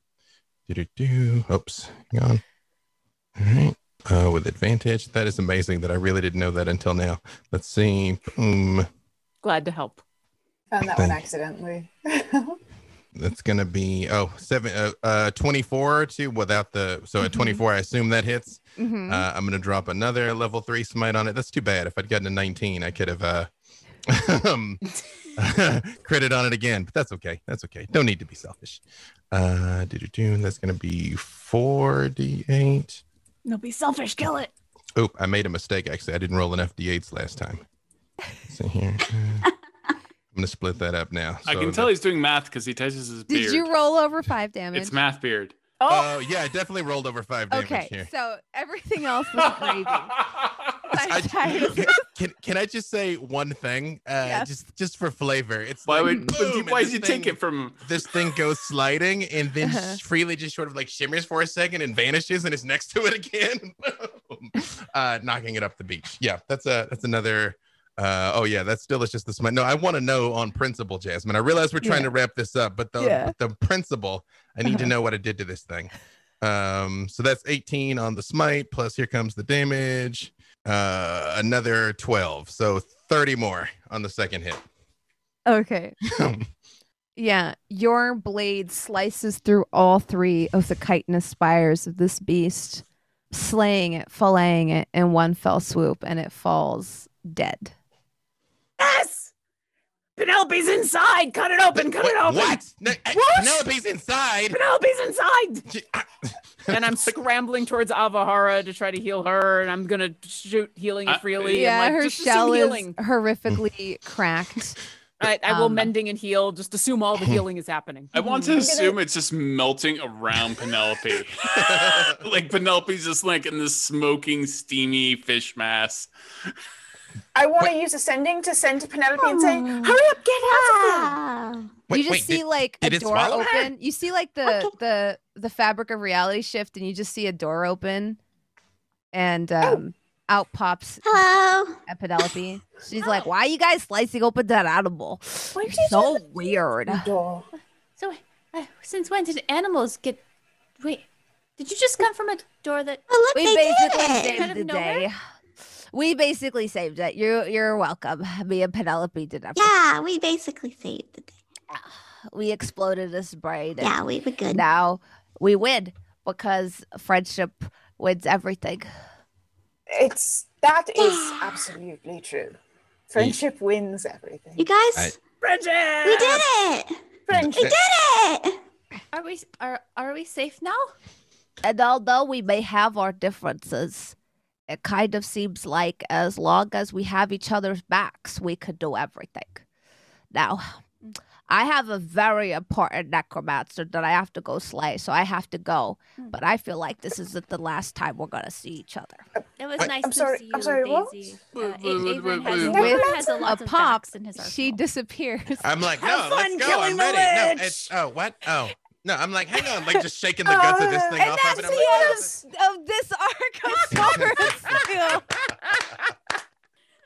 Do-do-do. Oops, hang on. All right, uh, with advantage. That is amazing that I really didn't know that until now. Let's see. Boom. Glad to help. Found that one accidentally. That's gonna be oh seven uh, uh 24 to without the so at 24 I assume that hits. Mhm. Uh, I'm gonna drop another level three smite on it. That's too bad. If I'd gotten a 19, I could have uh um critted on it again, but that's okay. That's okay. Don't need to be selfish. Uh do do that's gonna be 4d8. No, be selfish. Kill it. Oh, I made a mistake actually. I didn't roll an FD8s last time. See here. Uh, I'm gonna split that up now. I So can the- tell he's doing math because he touches his beard. Did you roll over five damage? It's math beard. Oh, yeah, I definitely rolled over five damage Okay, here. so everything else was gravy. I'm tired of this. can can I just say one thing? Uh, Yes. Just just for flavor. It's Why like, would- boom, why did you take it from- This thing goes sliding and then Uh-huh. freely just sort of like shimmers for a second and vanishes and is next to it again. Uh, knocking it up the beach. Yeah, that's a that's another. Uh, oh yeah, that's still it's just the smite. No, I want to know on principle, Jasmine. I realize we're trying Yeah. to wrap this up, but the Yeah. the principle, I need to Uh-huh. know what it did to this thing. Um, so that's 18 on the smite, plus here comes the damage. Uh, another 12, so 30 more on the second hit. Okay. Yeah, your blade slices through all three of the chitinous spires of this beast, slaying it, filleting it in one fell swoop, and it falls dead. Yes. Penelope's inside. Cut it open. Cut it open. What? No, uh, What? Penelope's inside. Penelope's inside. and I'm scrambling towards Ahavara to try to heal her, and I'm gonna shoot healing it freely. Yeah, like, her just shell is healing. horrifically cracked. I, I will Um, mending and heal. Just assume all the healing is happening. I want to assume it's just melting around Penelope. like Penelope's just like in this smoking, steamy fish mass. I want to use ascending to send to Penelope and say, "Hurry up, get out of Wait, you just wait, see did- like a did it door swallow her? open. You see like the the the fabric of reality shift, and you just see a door open, and um, out pops Hello. at Penelope. She's like, "Why are you guys slicing open that animal? What You're so weird." Door. So, uh, since when did animals get? Wait, did you just come from a door that? Oh, look, We they did basically it. saved Kind of the day. We basically saved it. You're you're welcome. Me and Penelope did everything. Yeah, we basically saved the day. We exploded this braid. and Yeah, we were good. Now we win because friendship wins everything. It's that is absolutely true. Friendship wins everything. You guys, I- Bridget! we did it. Friendship. We did it. Are we are are we safe now? And although we may have our differences, it kind of seems like as long as we have each other's backs, we could do everything. Now, I have a very important necromancer that I have to go slay, so I have to go. But I feel like this isn't the last time we're gonna see each other. It was Wait, nice I'm to sorry, see I'm you, sorry. Daisy. Wait, Uh, wait, A- wait, wait, has, wait. Avon has a A lot of pop, in his she disappears. I'm like, no, Have let's go. killing I'm the ready. No, it's oh what? Oh. No, I'm like, hang on, like just shaking the guts of this thing and off that's of it. the I'm like, end of, of this arc of Sovereign Steel.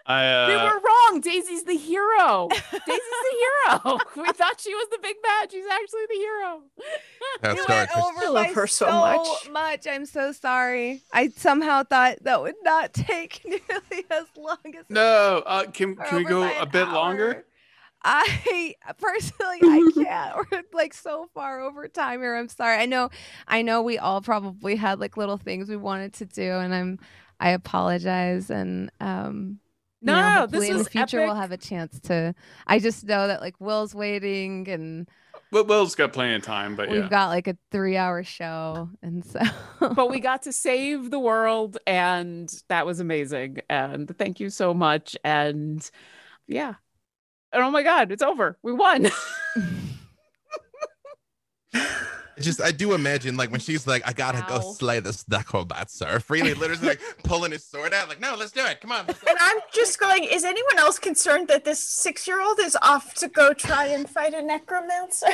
I uh, we were wrong. Daisy's the hero. Daisy's the hero. we thought she was the big bad. She's actually the hero. How it You starts. went over I love by her so so much. much. I'm so sorry. I somehow thought that would not take nearly as long as no. Uh, can can we go a an bit longer? Hour. I personally I can't. We're like so far over time here. I'm sorry. I know I know we all probably had like little things we wanted to do and I'm I apologize and um you No, know, no, hopefully this in the was future we'll have a chance to I just know that like Will's waiting and Will, Will's got plenty of time, but we've yeah. got like a 3 hour show and so but we got to save the world and that was amazing and thank you so much and yeah and oh my god it's over we won just I do imagine like when she's like, I gotta go slay this necrobat, sir. Freely literally like pulling his sword out, like, no, let's do it. Come on. And I'm just going, is anyone else concerned that this six year old is off to go try and fight a necromancer?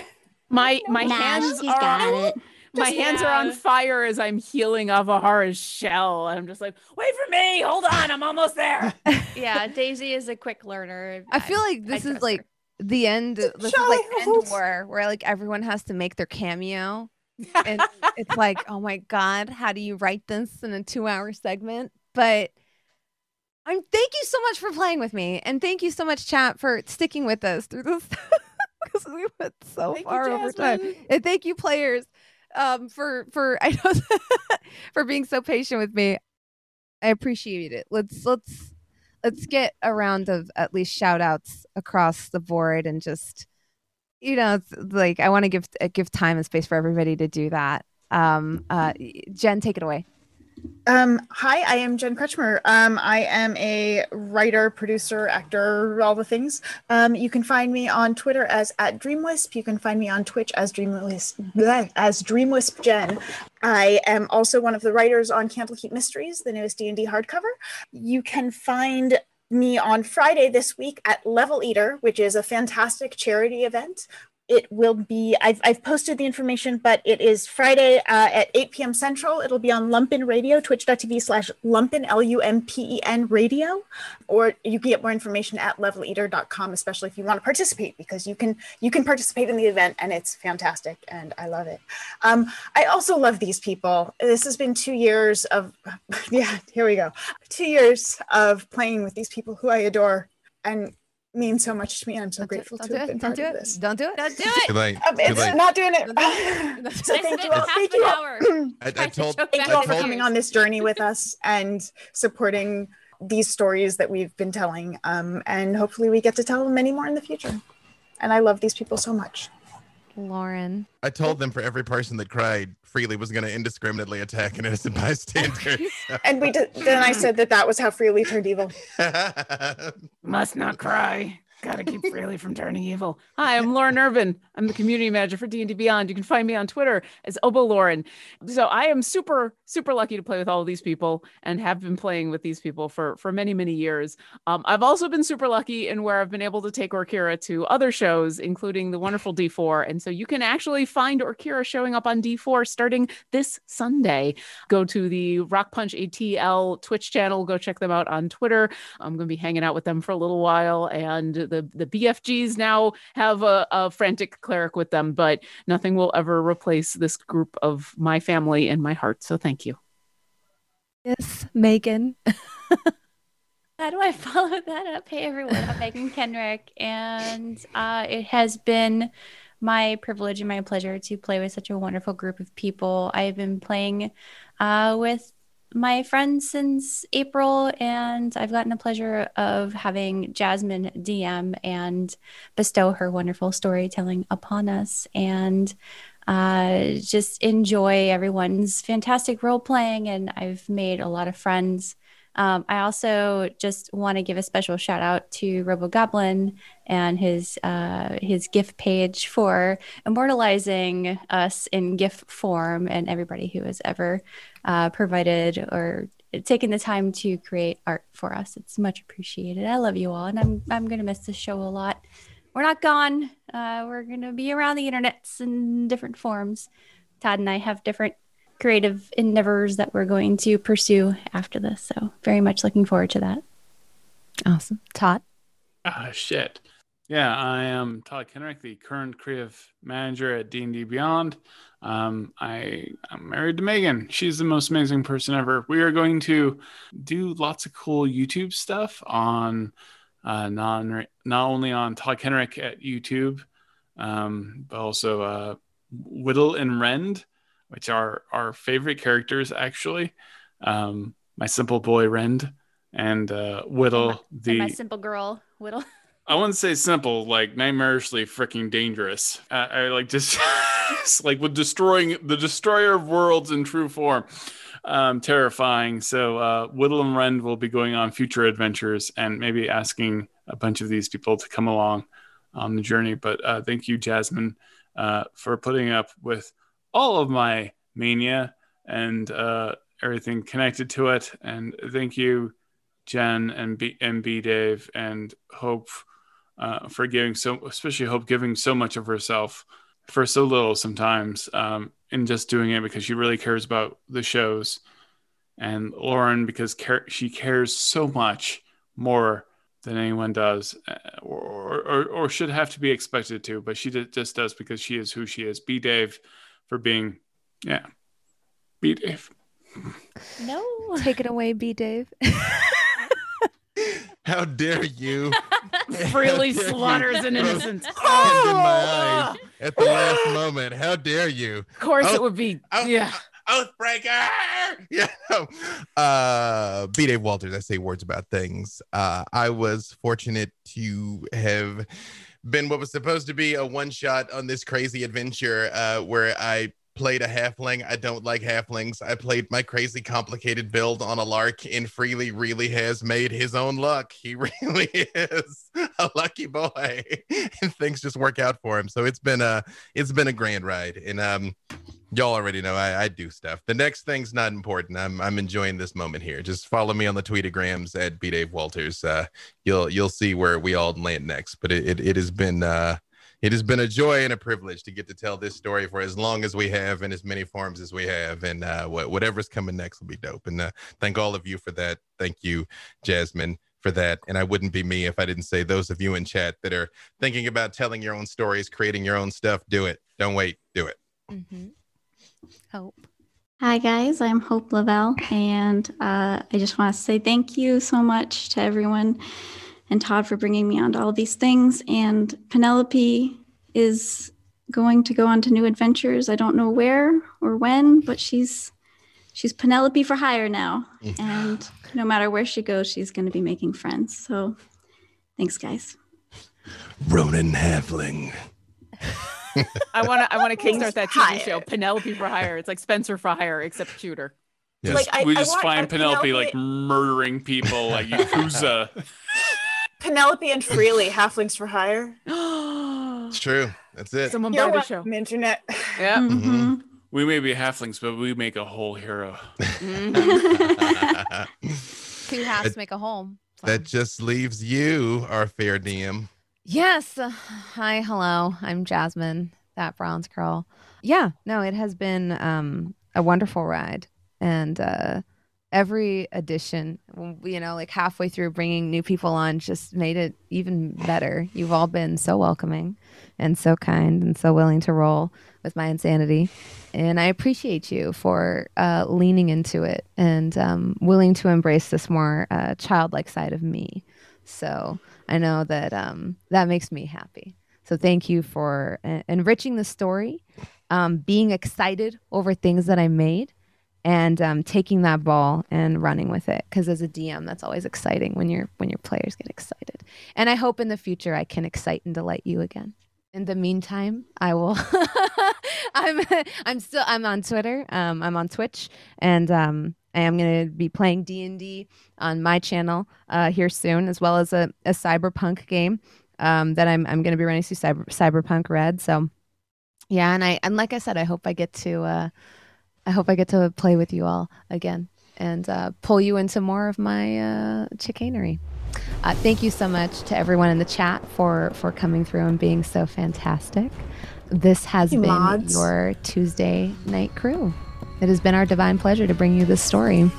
my my Nah, hands she's are got it. My Just- hands are on fire as i'm healing ahavara's shell and i'm just like wait for me hold on i'm almost there yeah, Daisy is a quick learner. I feel like this is like her. the end. This is like end war, where like everyone has to make their cameo, and it's like, oh my god, how do you write this in a two-hour segment? But I'm thank you so much for playing with me, and thank you so much, chat, for sticking with us through this because we went so Thank you, far over time. And thank you, players, um, for for I know for being so patient with me. I appreciate it. Let's let's let's get a round of at least shout outs across the board and just you know like I want to give uh, give time and space for everybody to do that. Um uh Jen take it away. Um, hi, I am Jen Kretschmer. Um, I am a writer, producer, actor, all the things. Um, you can find me on Twitter as at Dreamwisp. You can find me on Twitch as Dreamwisp bleh, as Dreamwisp Jen. I am also one of the writers on Candlekeep Mysteries, the newest D and D hardcover. You can find me on Friday this week at Level Eater, which is a fantastic charity event. It will be, I've, I've posted the information, but it is Friday uh, at 8 p.m. Central. It'll be on Lumpen Radio, twitch.tv slash Lumpen, L U M P E N radio. Or you can get more information at leveleater.com, especially if you want to participate, because you can you can participate in the event and it's fantastic and I love it. Um, I also love these people. This has been two years of, yeah, here we go. Two years of playing with these people who I adore and mean so much to me. And I'm so grateful Don't to do have it. been Don't part do of it. this. Don't do it. Don't do Too it. late. Um, Too it's late. not doing it. so thank you all. half Thank an you all. hour I, I told Thank you all for coming on this journey with us and supporting these stories that we've been telling. Um, and hopefully we get to tell many more in the future. And I love these people so much. Lauren. I told them for every person that cried, Freely was going to indiscriminately attack an innocent bystander. And we did, then I said that that was how Freely turned evil. Must not cry. Gotta keep Freely from turning evil. Hi, I'm Lauren Urban. I'm the community manager for D&D Beyond. You can find me on Twitter as Obo Lauren. So I am super, super lucky to play with all of these people and have been playing with these people for, for many, many years. Um, I've also been super lucky in where I've been able to take Orkira to other shows, including the wonderful D4. And so you can actually find Orkira showing up on D4 starting this Sunday. Go to the Rock Punch ATL Twitch channel. Go check them out on Twitter. I'm going to be hanging out with them for a little while. And the, the BFGs now have a, a frantic cleric with them, but nothing will ever replace this group of my family and my heart. So thank you. Yes, Megan. How do I follow that up? Hey everyone, I'm Megan Kenreck, and uh, it has been my privilege and my pleasure to play with such a wonderful group of people. I've been playing uh, with my friends since April, and I've gotten the pleasure of having Jasmine DM and bestow her wonderful storytelling upon us, and uh, just enjoy everyone's fantastic role playing. And I've made a lot of friends. Um, I also just want to give a special shout out to Robo Goblin and his uh, his GIF page for immortalizing us in GIF form, and everybody who has ever uh, provided or taken the time to create art for us. It's much appreciated. I love you all, and I'm I'm gonna miss this show a lot. We're not gone. Uh, we're gonna be around the internets in different forms. Todd and I have different creative endeavors that we're going to pursue after this. So very much looking forward to that. Awesome. Todd. Ah, shit. Yeah, I am Todd Kenreck, the current creative manager at D&D Beyond. Um, I am married to Megan. She's the most amazing person ever. We are going to do lots of cool YouTube stuff on uh, non not only on Todd Kenreck at YouTube, um, but also uh, Whittle and Rend, which are our favorite characters actually. Um, my simple boy Rend and uh, Whittle, the And my simple girl, Whittle. I wouldn't say simple, like nightmarishly freaking dangerous. Uh, I like just like with destroying the destroyer of worlds in true form. Um, terrifying. So uh, Whittle and Rend will be going on future adventures and maybe asking a bunch of these people to come along on the journey. But uh, thank you, Jasmine, uh, for putting up with all of my mania and uh, everything connected to it. And thank you, Jen and B and B Dave and Hope uh, for giving so, especially Hope giving so much of herself for so little sometimes, um, and just doing it because she really cares about the shows, and Lauren because care, she cares so much more than anyone does, uh, or, or or should have to be expected to, but she just does because she is who she is. B Dave for being, yeah, B Dave. No. Take it away, B Dave. How dare you? Freely How dare you slaughters an throw innocent. sand in at the last moment. How dare you? Of course, Oh, it would be. yeah. Oathbreaker! Yeah. Uh, B. Dave Walters, I say words about things. Uh, I was fortunate to have been what was supposed to be a one shot on this crazy adventure uh, where I played a halfling. I don't like halflings. I played my crazy complicated build on a lark, and Freely really has made his own luck. He really is a lucky boy, and things just work out for him. So it's been a it's been a grand ride, and um, y'all already know I, I do stuff. The next thing's not important. I'm I'm enjoying this moment here. Just follow me on the tweetagrams at B Dave Walters. Uh, you'll you'll see where we all land next. But it it, it has been uh it has been a joy and a privilege to get to tell this story for as long as we have in as many forms as we have and uh wha- whatever's coming next will be dope and uh, thank all of you for that thank you jasmine for that and i wouldn't be me if i didn't say those of you in chat that are thinking about telling your own stories creating your own stuff do it don't wait do it Mm-hmm. Hope. Hi, guys. I'm Hope Lavelle, and uh, I just want to say thank you so much to everyone and Todd for bringing me onto all these things. And Penelope is going to go on to new adventures. I don't know where or when, but she's she's Penelope for hire now, and no matter where she goes, she's going to be making friends. So, thanks, guys. Ronan Havling. I want to. I want to kickstart that TV higher. show, Penelope for Hire. It's like Spencer for Hire, except shooter. Yes. Like, I- we I just want find a Penelope, like murdering people like Yakuza. Penelope and Freely, halflings for hire. it's true that's it Someone You're buy the show. internet. Yeah. Mhm. we may be halflings, but we make a whole hero. Two halves make a home. that just leaves you our fair dm Yes. Hi, hello. I'm Jasmine, that bronze girl. Yeah, no, it has been um, a wonderful ride. And uh, every edition, you know, like halfway through bringing new people on just made it even better. You've all been so welcoming and so kind and so willing to roll with my insanity. And I appreciate you for uh, leaning into it and um, willing to embrace this more uh, childlike side of me. So I know that um, that makes me happy. So thank you for uh, enriching the story, um, being excited over things that I made, and um, taking that ball and running with it. Because as a DM, that's always exciting when your when your players get excited. And I hope in the future I can excite and delight you again. In the meantime, I will. I'm I'm still I'm on Twitter. Um, I'm on Twitch, and um, I am going to be playing D and D on my channel uh, here soon, as well as a, a cyberpunk game um, that I'm I'm going to be running through cyber, Cyberpunk Red. So yeah, and I and like I said, I hope I get to uh, I hope I get to play with you all again and uh, pull you into more of my uh, chicanery. Uh, thank you so much to everyone in the chat for for coming through and being so fantastic. This has Hey, been mods. your Tuesday night crew. It has been our divine pleasure to bring you this story.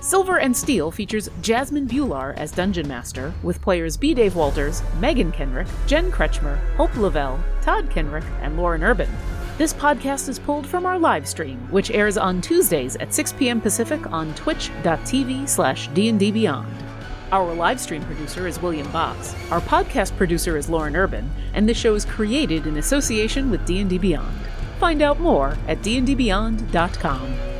Silver and Steel features Jasmine Bhullar as Dungeon Master, with players B. Dave Walters, Megan Kenreck, Jen Kretschmer, Hope Lavelle, Todd Kenreck, and Lauren Urban. This podcast is pulled from our live stream, which airs on Tuesdays at 6 p.m. Pacific on twitch.tv slash dndbeyond. Our live stream producer is William Box. Our podcast producer is Lauren Urban, and the show is created in association with D&D Beyond. Find out more at dndbeyond.com.